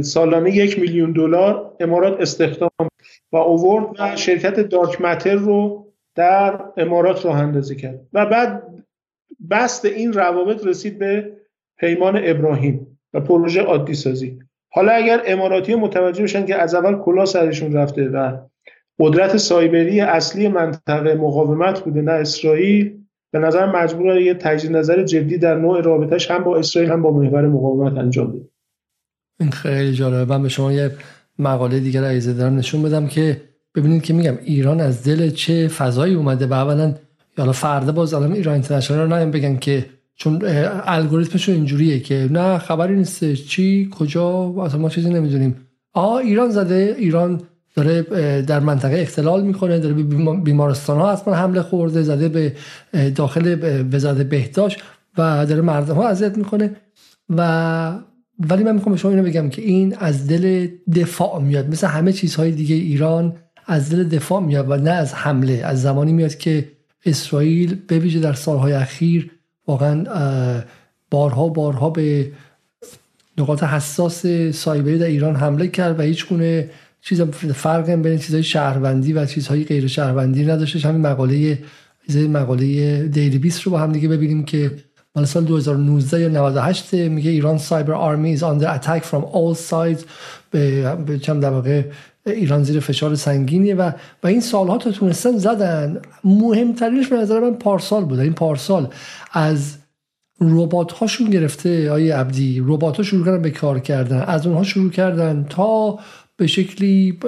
سالانه یک میلیون دلار امارات استخدام و اوورد و شرکت دارک متر رو در امارات راه اندازی کرد. و بعد بست این روابط رسید به پیمان ابراهیم و پروژه عادی سازی حالا اگر اماراتی متوجه بشن که از اول کلا سرشون رفته و قدرت سایبری اصلی منطقه مقاومت بوده نه اسرائیل به نظر مجبور یه تجدید نظر جدی در نوع رابطش هم با اسرائیل هم با محور مقاومت انجام بده. این خیلی جالبه. من به شما یه مقاله دیگر عیزه دارم نشون بدم که ببینید که میگم ایران از دل چه فضایی اومده و اولا حالا فردا باز الان ایران اینترنشنال رو بگن که چون الگوریتمشون اینجوریه که نه خبری نیست چی کجا اصلا ما چیزی نمی‌دونیم. آ ایران زده ایران داره در منطقه اختلال می‌کنه داره به بیمارستان ها اصلا حمله خورده زده به داخل وزارت بهداشت و داره مردم ها اذیت می‌کنه. و ولی من می‌خوام شما اینو بگم که این از دل دفاع میاد. مثل همه چیزهای دیگه ایران از دل دفاع میاد و نه از حمله. از زمانی میاد که اسرائیل به ویژه در سالهای اخیر. واقعا بارها بارها به نقاط حساس سایبری در ایران حمله کرد و هیچ گونه چیز فرق بین چیزهای شهروندی و چیزهای غیر شهروندی نداشته. همین مقاله مقاله دیلی بیس رو با هم دیگه ببینیم که مال سال 2019 یا 98 میگه ایران سایبر آرمی is under attack from all sides. به چم در ایران زیر فشار سنگینیه و و این سالها تا تونستن زدن. مهمترینش به نظر من پارسال بود. این پارسال از ربات هاشون گرفته آیه عبدی. ربات ها شروع کردن به کار کردن. از اونها شروع کردن تا به شکلی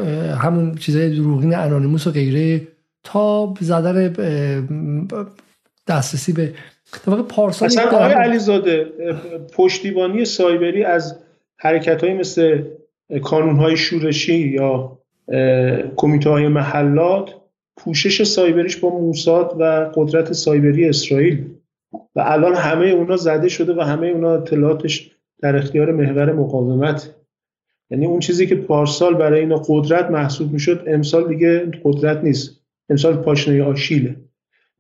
همون چیزای دروغین انانیموس و غیره تا زدن دسترسی به واقع پارسال اصلا آقای علیزاده پشتیبانی سایبری از حرکت های مثل کانون های شورشی یا کمیته های محلات پوشش سایبریش با موساد و قدرت سایبری اسرائیل. و الان همه اونا زده شده و همه اونا اطلاعاتش در اختیار محور مقاومت. یعنی اون چیزی که پارسال برای اینا قدرت محسوب می‌شد امسال دیگه قدرت نیست. امسال پاشنه آشیله.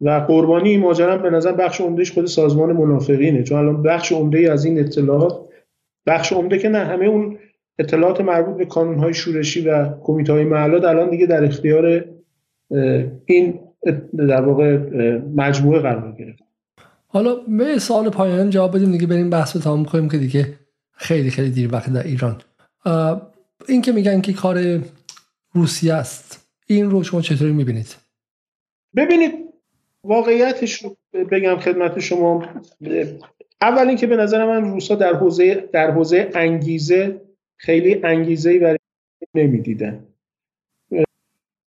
و قربانی این ماجرا به نظر بخش عمدهش خود سازمان منافقینه. چون الان بخش عمده از این اطلاعات بخش عمده که نه همه اون اطلاعات مربوط به های شورشی و کمیته های محلات الان دیگه در اختیار این در واقع مجموعه قرار گرفت. حالا به سوال پایان جواب بدیم دیگه بریم بحث رو تمام کنیم که دیگه خیلی خیلی دیر وقت در ایران. این که میگن که کار روسیه است این رو شما چطوری می‌بینید؟ ببینید واقعیتش رو بگم خدمت شما. اول اینکه به نظر من روسا در حوزه در حوزه انگیزه خیلی انگیزه ای برای نمی‌دیدن.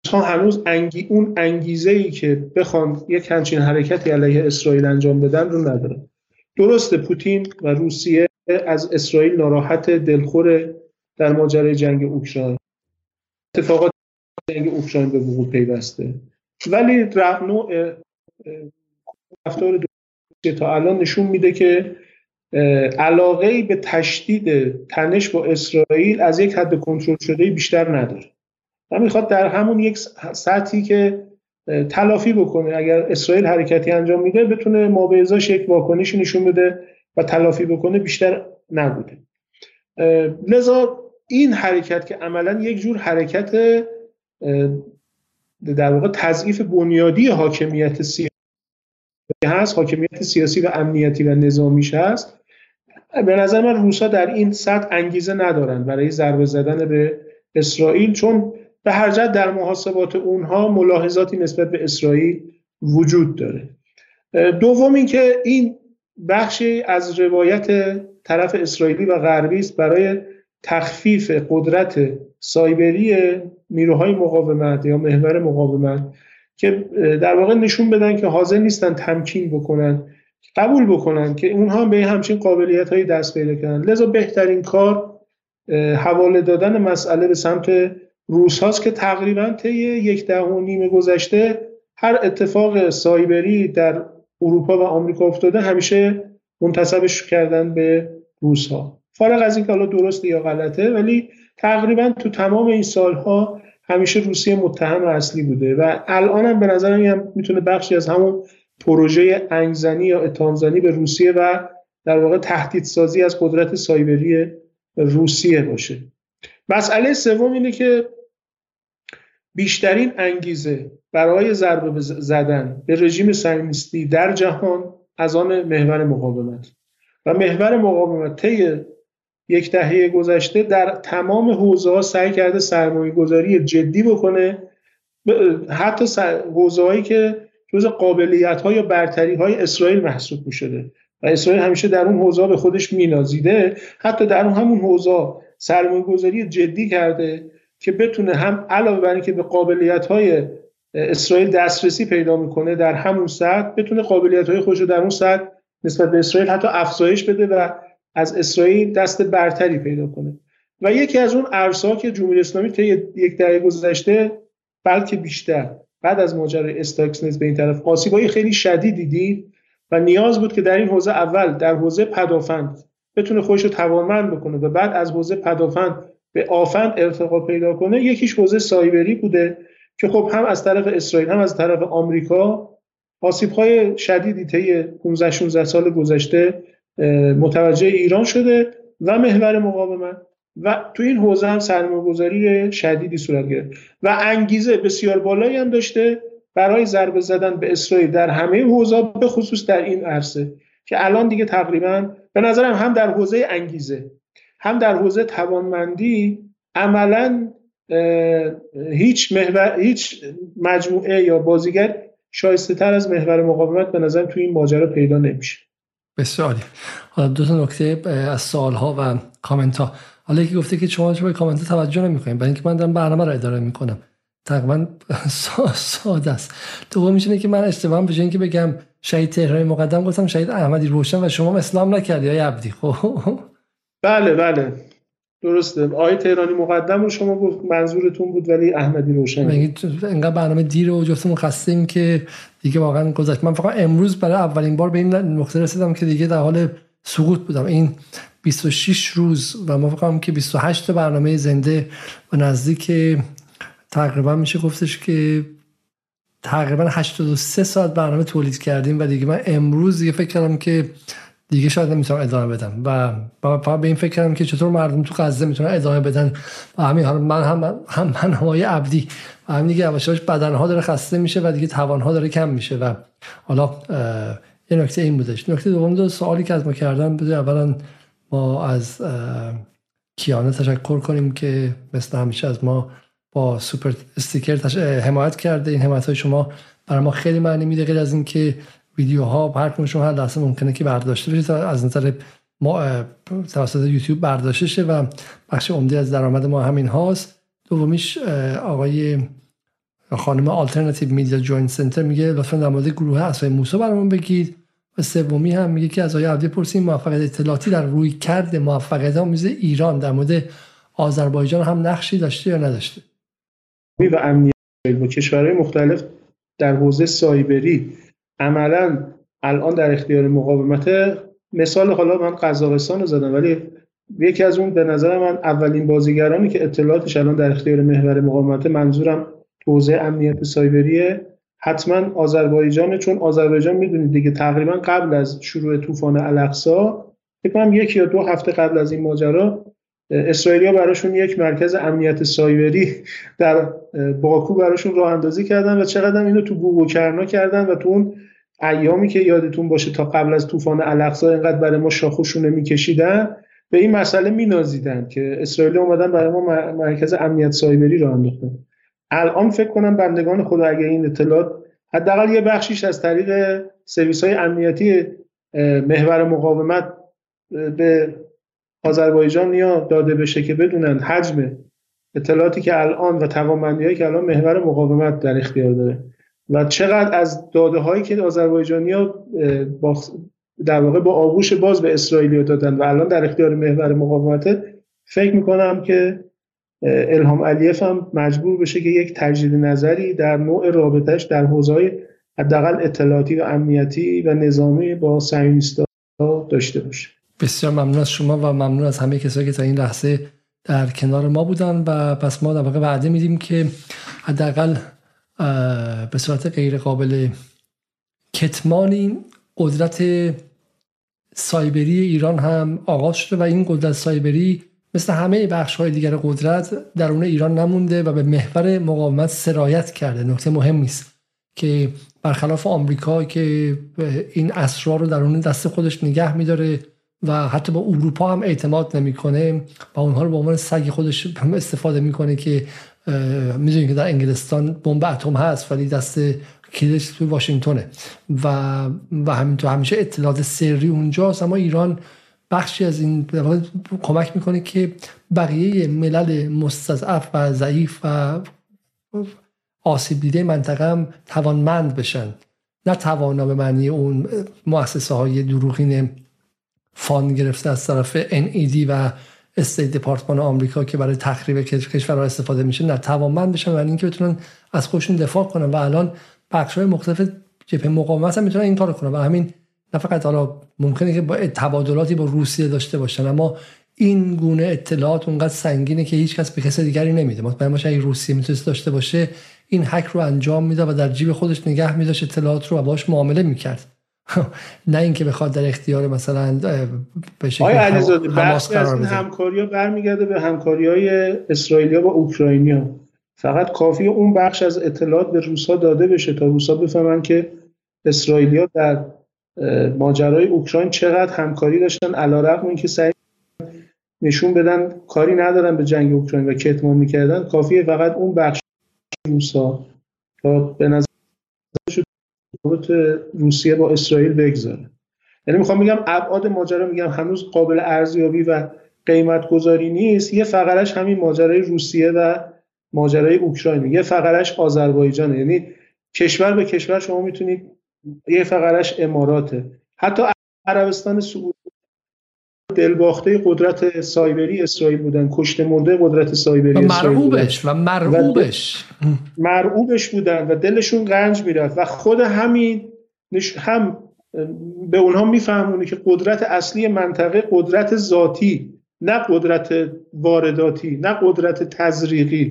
تا هنوز انگی اون انگیزه ای که بخوان یک همچین حرکتی علیه اسرائیل انجام بدن رو ندارن. درسته پوتین و روسیه از اسرائیل ناراحت دلخور در ماجرای جنگ اوکراین. اتفاقات جنگ اوکراین به وقوع پیوسته. ولی نوع رفتار تا الان نشون میده که علاقه به تشدید تنش با اسرائیل از یک حد کنترل شده بیشتر نداره. و می‌خواد در همون یک سطحی که تلافی بکنه اگر اسرائیل حرکتی انجام میده بتونه ما به یک واکنشی نشون بده و تلافی بکنه بیشتر نبوده. لذا این حرکت که عملا یک جور حرکت در واقع تضعیف بنیادی حاکمیت سیاسی هست حاکمیت سیاسی و امنیتی و نظامیش هست. به نظر من روسا در این سطح انگیزه ندارن برای ضربه زدن به اسرائیل چون به هر جد در محاسبات اونها ملاحظاتی نسبت به اسرائیل وجود داره. دوم اینکه این بخشی از روایت طرف اسرائیلی و غربی است برای تخفیف قدرت سایبری نیروهای مقاومت یا محور مقاومت که در واقع نشون بدن که حاضر نیستن تمکین بکنن قبول بکنن که اونها هم به همچین قابلیت های دست پیدا کردن. لذا بهترین کار حواله دادن مسئله به سمت روس هاست که تقریبا طی یک ده و نیم گذشته هر اتفاق سایبری در اروپا و آمریکا افتاده همیشه منتصبش کردن به روس ها فارغ از اینکه حالا درسته یا غلطه ولی تقریبا تو تمام این سالها همیشه روسیه متهم اصلی بوده و الان هم به نظر هم می‌تونه بخشی از همون پروژه انگزنی یا اتهامزنی به روسیه و در واقع تهدیدسازی از قدرت سایبری روسیه باشه. مسئله سوم اینه که بیشترین انگیزه برای ضربه زدن به رژیم صهیونیستی در جهان از آن محور مقاومت. و محور مقاومت طی یک دهه گذشته در تمام حوزه ها سعی کرده سرمایه گذاری جدی بکنه. حتی حوزه هایی که جز قابلیت های یا برتری های اسرائیل محسوب می شده و اسرائیل همیشه در اون حوزه به خودش مینازیده. حتی در اون همون حوزه سرمایه گذاری جدی کرده که بتونه هم علاوه بر اینکه به قابلیت های اسرائیل دسترسی پیدا می‌کنه در همون سطح بتونه قابلیت های خودش در اون سطح نسبت به اسرائیل حتی افزایش بده و از اسرائیل دست برتری پیدا کنه. و یکی از اون ارزها که جمهوری اسلامی طی یک دهه گذشته بلکه بیشتر بعد از ماجرای استاکسنز به این طرف آسیبای خیلی شدیدی دید و نیاز بود که در این حوزه اول در حوزه پدافند بتونه خودش رو توانمند بکنه و بعد از حوزه پدافند به آفند ارتقا پیدا کنه. یکیش حوزه سایبری بوده که خب هم از طرف اسرائیل هم از طرف آمریکا آسیب های شدیدی طی 15 16 سال گذشته متوجه ایران شده و محور مقاومت و تو این حوزه هم سرمایه‌گذاری شدیدی صورت گرفت. و انگیزه بسیار بالایی هم داشته برای ضربه زدن به اسرائیل در همه حوزه به خصوص در این عرصه که الان دیگه تقریبا به نظرم هم در حوزه انگیزه هم در حوزه توانمندی عملا هیچ محور هیچ مجموعه یا بازیگر شایسته تر از محور مقاومت به نظر تو این ماجرا پیدا نمیشه. بسیاری. حالا دو تا نکته از سوال ها و کامنت ها حالا یکی گفته که شما به کامنت ها توجه نمی‌کنید برای اینکه من دارم برنامه را اداره می‌کنم. تقریبا ساده است. دوم میشه که من اشتباه به اینکه بگم شهید تهرانی مقدم گفتم شهید احمدی روشن و شما اسلام نکردی یا عبدی. خب؟ بله بله. درسته. آقای تهرانی مقدم رو شما گفت منظورتون بود ولی احمدی روشن انقدر برنامه دیر و جفتمون خستیم که دیگه واقعا گذشت. من فقط امروز برای اولین بار به این نقطه رسیدم که دیگه در حال سقوط بودم. این 26 روز و ما فکر که 28 برنامه زنده و نزدیک تقریبا میشه گفتش که تقریبا 83 ساعت برنامه تولید کردیم و دیگه من امروز دیگه فکر کردم که دیگه شاید نمی‌تونم ادامه بدم. و فقط به این فکر کردم که چطور مردم تو غزه می‌تونن ادامه بدن. و همین من هم هم من همای عبدی و همین دیگه یواش بدنها داره خسته میشه و دیگه توانها داره کم میشه. و حالا یه نکته این بودش. نکته دوم دو سوالی که از ما کردن بده اولا ما از کیانه تشکر کنیم که مثل همیشه از ما با سوپر استیکر حمایت کرده. این حمایت های شما برای ما خیلی معنی میده. غیر از اینکه ویدیوها هر شما هر لحظه ممکنه که برداشته بشه از نظر ما توسط یوتیوب برداشته شه و بخش عمده از درآمد ما همین هاست. دومیش آقای خانم Alternative Media Joint Center میگه لطفا در مورد گروه عصای موسی برامون بگید. و سومی هم میگه که از آقای عبدی بپرسیم موفقیت اطلاعاتی در روی کرد موفقیت آمیز ایران در مورد آذربایجان هم نقشی داشته یا نداشته؟ و امنیت کشورهای مختلف در حوزه سایبری عملا الان در اختیار مقاومت مثال حالا من قزاقستان رو زدم ولی یکی از اون به نظر من اولین بازیگرانی که اطلاعاتش الان در اختیار محور مقاومت منظورم حوزه امنیت سایبریه. حتما آذربایجان چون آذربایجان می‌دونید دیگه تقریبا قبل از شروع طوفان الاقصا فکر یک یا دو هفته قبل از این ماجرا اسرائیلیا براشون یک مرکز امنیت سایبری در باکو براشون راه اندازی کردن و چقدر اینو تو گوگو کرنا کردن و تو اون ایامی که یادتون باشه تا قبل از طوفان الاقصا اینقدر برای ما شاخوشونه میکشیدن به این مسئله مینازیدن که اسرائیل اومدن برای ما مرکز امنیت سایبری راه انداختن. الان فکر کنم بندگان خدا اگه این اطلاعات حداقل یه بخشیش از طریق سرویس های امنیتی محور مقاومت به آذربایجان یا داده بشه که بدونن حجم اطلاعاتی که الان و توانمندی که الان محور مقاومت در اختیار داره و چقدر از داده هایی که آذربایجانیا با در واقع با آغوش باز به اسرائیلی دادن و الان در اختیار محور مقاومت فکر می‌کنم که الهام علیف هم مجبور بشه که یک تجدید نظری در نوع رابطهش در حوزه حداقل اطلاعاتی و امنیتی و نظامی با صهیونیست‌ها داشته باشه. بسیار ممنون از شما و ممنون از همه کسایی که تا این لحظه در کنار ما بودن و پس ما در واقع وعده میدیم که حداقل به صورت غیر قابل کتمان قدرت سایبری ایران هم آغاز شده و این قدرت سایبری مثل همه بخش های دیگر قدرت درون ایران نمونده و به محور مقاومت سرایت کرده. نکته مهم است که برخلاف آمریکا که این اسرار رو درون دست خودش نگه میداره. و حتی با اروپا هم اعتماد نمی‌کنه. و اونها رو به عنوان سگ خودش استفاده می‌کنه که می‌دونید که در انگلستان بمب اتم هست ولی دست کلیدش تو واشنگتونه و و همینطور همیشه اطلاعات سری اونجاست. اما ایران بخشی از این کمک می‌کنه که بقیه ملل مستضعف و ضعیف و آسیب دیده منطقه هم توانمند بشن. نه توانا به معنی اون مؤسسه های دروغین فان گرفته از طرف NED و استیت دپارتمان آمریکا که برای تخریب کشورها استفاده میشه نه توانمند بشن و اینکه بتونن از خودشون دفاع کنن. و الان بخش های مختلف جبهه مقاومت هم می‌تونن این کارو کنن. و همین نه فقط حالا ممکنه که با تبادلاتی با روسیه داشته باشن اما این گونه اطلاعات اونقدر سنگینه که هیچ کس به کس دیگری نمیده. مطمئن باشه اگه روسیه می‌تونست داشته باشه این حک رو انجام میده و در جیب خودش نگه میداشت اطلاعات رو و باش معامله می‌کرد. نه اینکه بخواد در اختیار مثلا به شکل علیزاده بخشی از این همکاری ها برمیگرده به همکاری های اسرائیلیا با اوکراینیا. فقط کافی اون بخش از اطلاعات به روسا داده بشه تا روسا بفهمن که اسرائیلیا در ماجرای اوکراین چقدر همکاری داشتن علیرغم اینکه سعی نشون بدن کاری ندارن به جنگ اوکراین و کتمان می‌کردن. کافیه فقط اون بخش روسا. تا به نظر روسیه با اسرائیل بگذاره. یعنی می‌خوام بگم ابعاد ماجرا میگم هنوز قابل ارزیابی و قیمت گذاری نیست. یه فقرش همین ماجرای روسیه و ماجرای اوکراین یه فقرش آذربایجانه. یعنی کشور به کشور شما می‌تونید یه فقرش اماراته. حتی عربستان سعودی دلباخته قدرت سایبری اسرائیل بودن. کشته مرده قدرت سایبری اسرائیل بودن. و مرعوبش. مرعوبش بودن و دلشون گنج می‌رفت. و خود همین هم به اونها میفهمونه که قدرت اصلی منطقه قدرت ذاتی نه قدرت وارداتی نه قدرت تزریقی.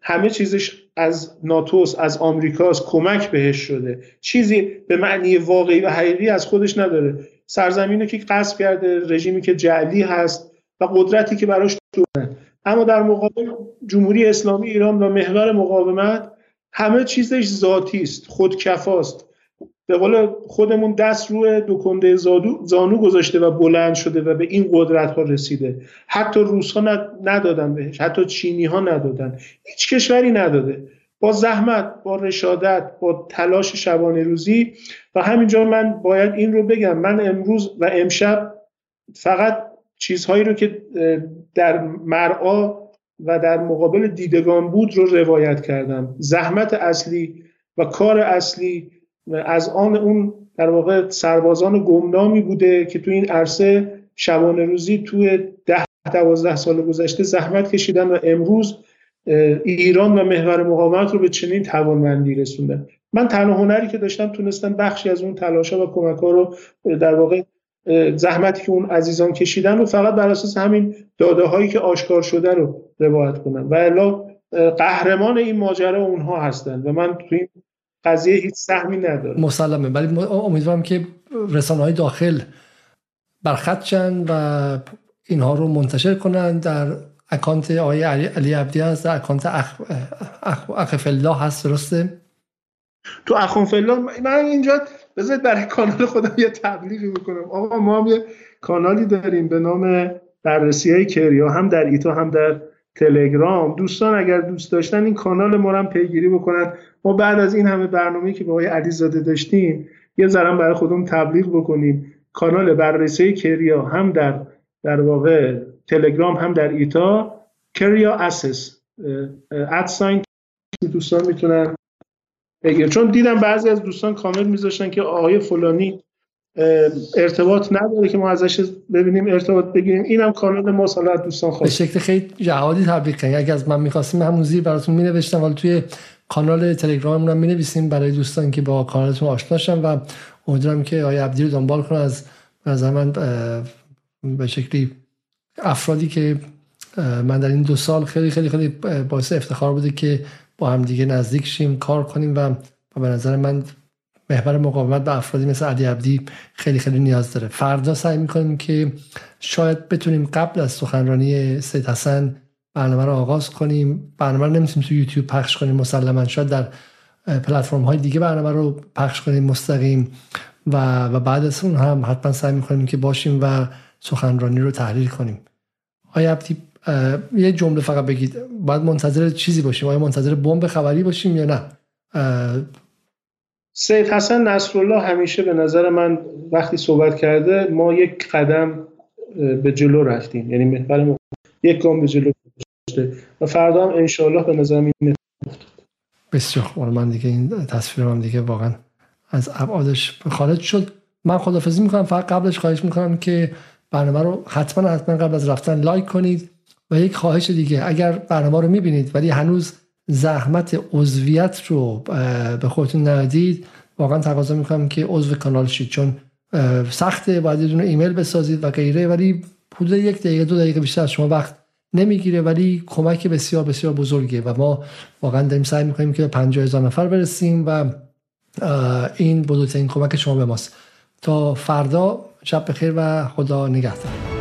همه چیزش از ناتوس از آمریکاست کمک بهش شده. چیزی به معنی واقعی و حقیقی از خودش نداره. سرزمینی که قصد کرده رژیمی که جعلی هست و قدرتی که براش دارن اما در مقابل جمهوری اسلامی ایران و محور مقاومت همه چیزش ذاتی است خودکفاست به قول خودمون دست روی دو کنده زانو گذاشته و بلند شده و به این قدرت ها رسیده. حتی روس ها ندادن بهش حتی چینی ها ندادن. هیچ کشوری نداده. با زحمت با رشادت با تلاش شبانه روزی و همینجا من باید این رو بگم. من امروز و امشب فقط چیزهایی رو که در مرعا و در مقابل دیدگان بود رو روایت کردم. زحمت اصلی و کار اصلی از آن اون در واقع سربازان گمنامی بوده که تو این عرصه شبانه روزی توی ده دوازده سال گذشته زحمت کشیدن و امروز ایران و محور مقاومت رو به چنین توانمندی رسوندن. من تنها هنری که داشتم تونستم بخشی از اون تلاشا و کمک ها رو در واقع زحمتی که اون عزیزان کشیدن رو فقط بر اساس همین داده هایی که آشکار شده رو روایت کنم. و الا قهرمان این ماجرا اونها هستن و من تو این قضیه هیچ سهمی ندارم. مسلمه. ولی امیدوارم که رسانه های داخل برخط و اینها رو منتشر کنند در اکانت آقای علی, عبدی هست اکانت اخ, اخ, اخ هست درسته؟ تو اخونفلا من اینجا بذارید برای کانال خودم یه تبلیغی بکنم. آقا ما هم یه کانالی داریم به نام بررسی های کریا هم در ایتا هم در تلگرام. دوستان اگر دوست داشتن این کانال ما هم پیگیری بکنن. ما بعد از این همه برنامه که با آقای علیزاده داشتیم یه ذره برای خودمون تبلیغ بکنیم. کانال بررسی کریا هم در در واقع تلگرام هم در ایتا. کریا اسس ادساین دوستان می‌تونن بگیر چون دیدم بعضی از دوستان کامل میذاشتن که آقای فلانی ارتباط نداره که ما ازش ببینیم ارتباط بگیریم. اینم کانال ما سال دوستان خواهد به شکل خیلی جهادی تبلیغ کنیم اگر از من می‌خواستیم همون زیر براتون می نوشتم ولی توی کانال تلگرام هم می نویسیم برای دوستان که با کانالتون آشنا شن و امیدوارم که آقای عبدی رو دنبال کنن. از نظر من به شکلی افرادی که من در این دو سال خیلی خیلی خیلی باعث افتخار بوده که با هم دیگه نزدیک شیم کار کنیم و به نظر من محور مقاومت به افرادی مثل علی عبدی خیلی خیلی نیاز داره. فردا سعی می‌کنیم که شاید بتونیم قبل از سخنرانی سید حسن برنامه رو آغاز کنیم. برنامه رو نمی‌تونیم تو یوتیوب پخش کنیم مسلما شاید در پلتفرم های دیگه برنامه رو پخش کنیم مستقیم. و, و بعد از اون هم حتما سعی می‌کنیم که باشیم و سخنرانی رو تحلیل کنیم. آیا عبدی یه جمله فقط بگید. باید منتظر چیزی باشیم؟ آیا منتظر بمب خبری باشیم یا نه؟ سید حسن نصرالله همیشه به نظر من وقتی صحبت کرده ما یک قدم به جلو رفتیم. یعنی محور یک گام به جلو رفته و فردا هم انشاءالله به نظر این بسیار خوب. من دیگه این تصویرم دیگه واقعا از ابعادش خارج شد. من خدافزی می‌کنم. فقط قبلش خواهش می‌کنم که برنامه رو حتما حتما قبل از رفتن لایک کنید و یک خواهش دیگه اگر برنامه رو می‌بینید ولی هنوز زحمت عضویت رو به خودتون ندید واقعا تقاضا می‌کنم که عضو کانال شید چون سخته باید یه ایمیل بسازید و غیره ولی حدود یک دقیقه دو دقیقه بیشتر از شما وقت نمی‌گیره ولی کمک بسیار بسیار بزرگیه و ما واقعا داریم سعی می‌کنیم که به 50 هزار نفر برسیم و این بزرگترین کمک شما به ماست. تا فردا شب بخیر و خدا نگهدار.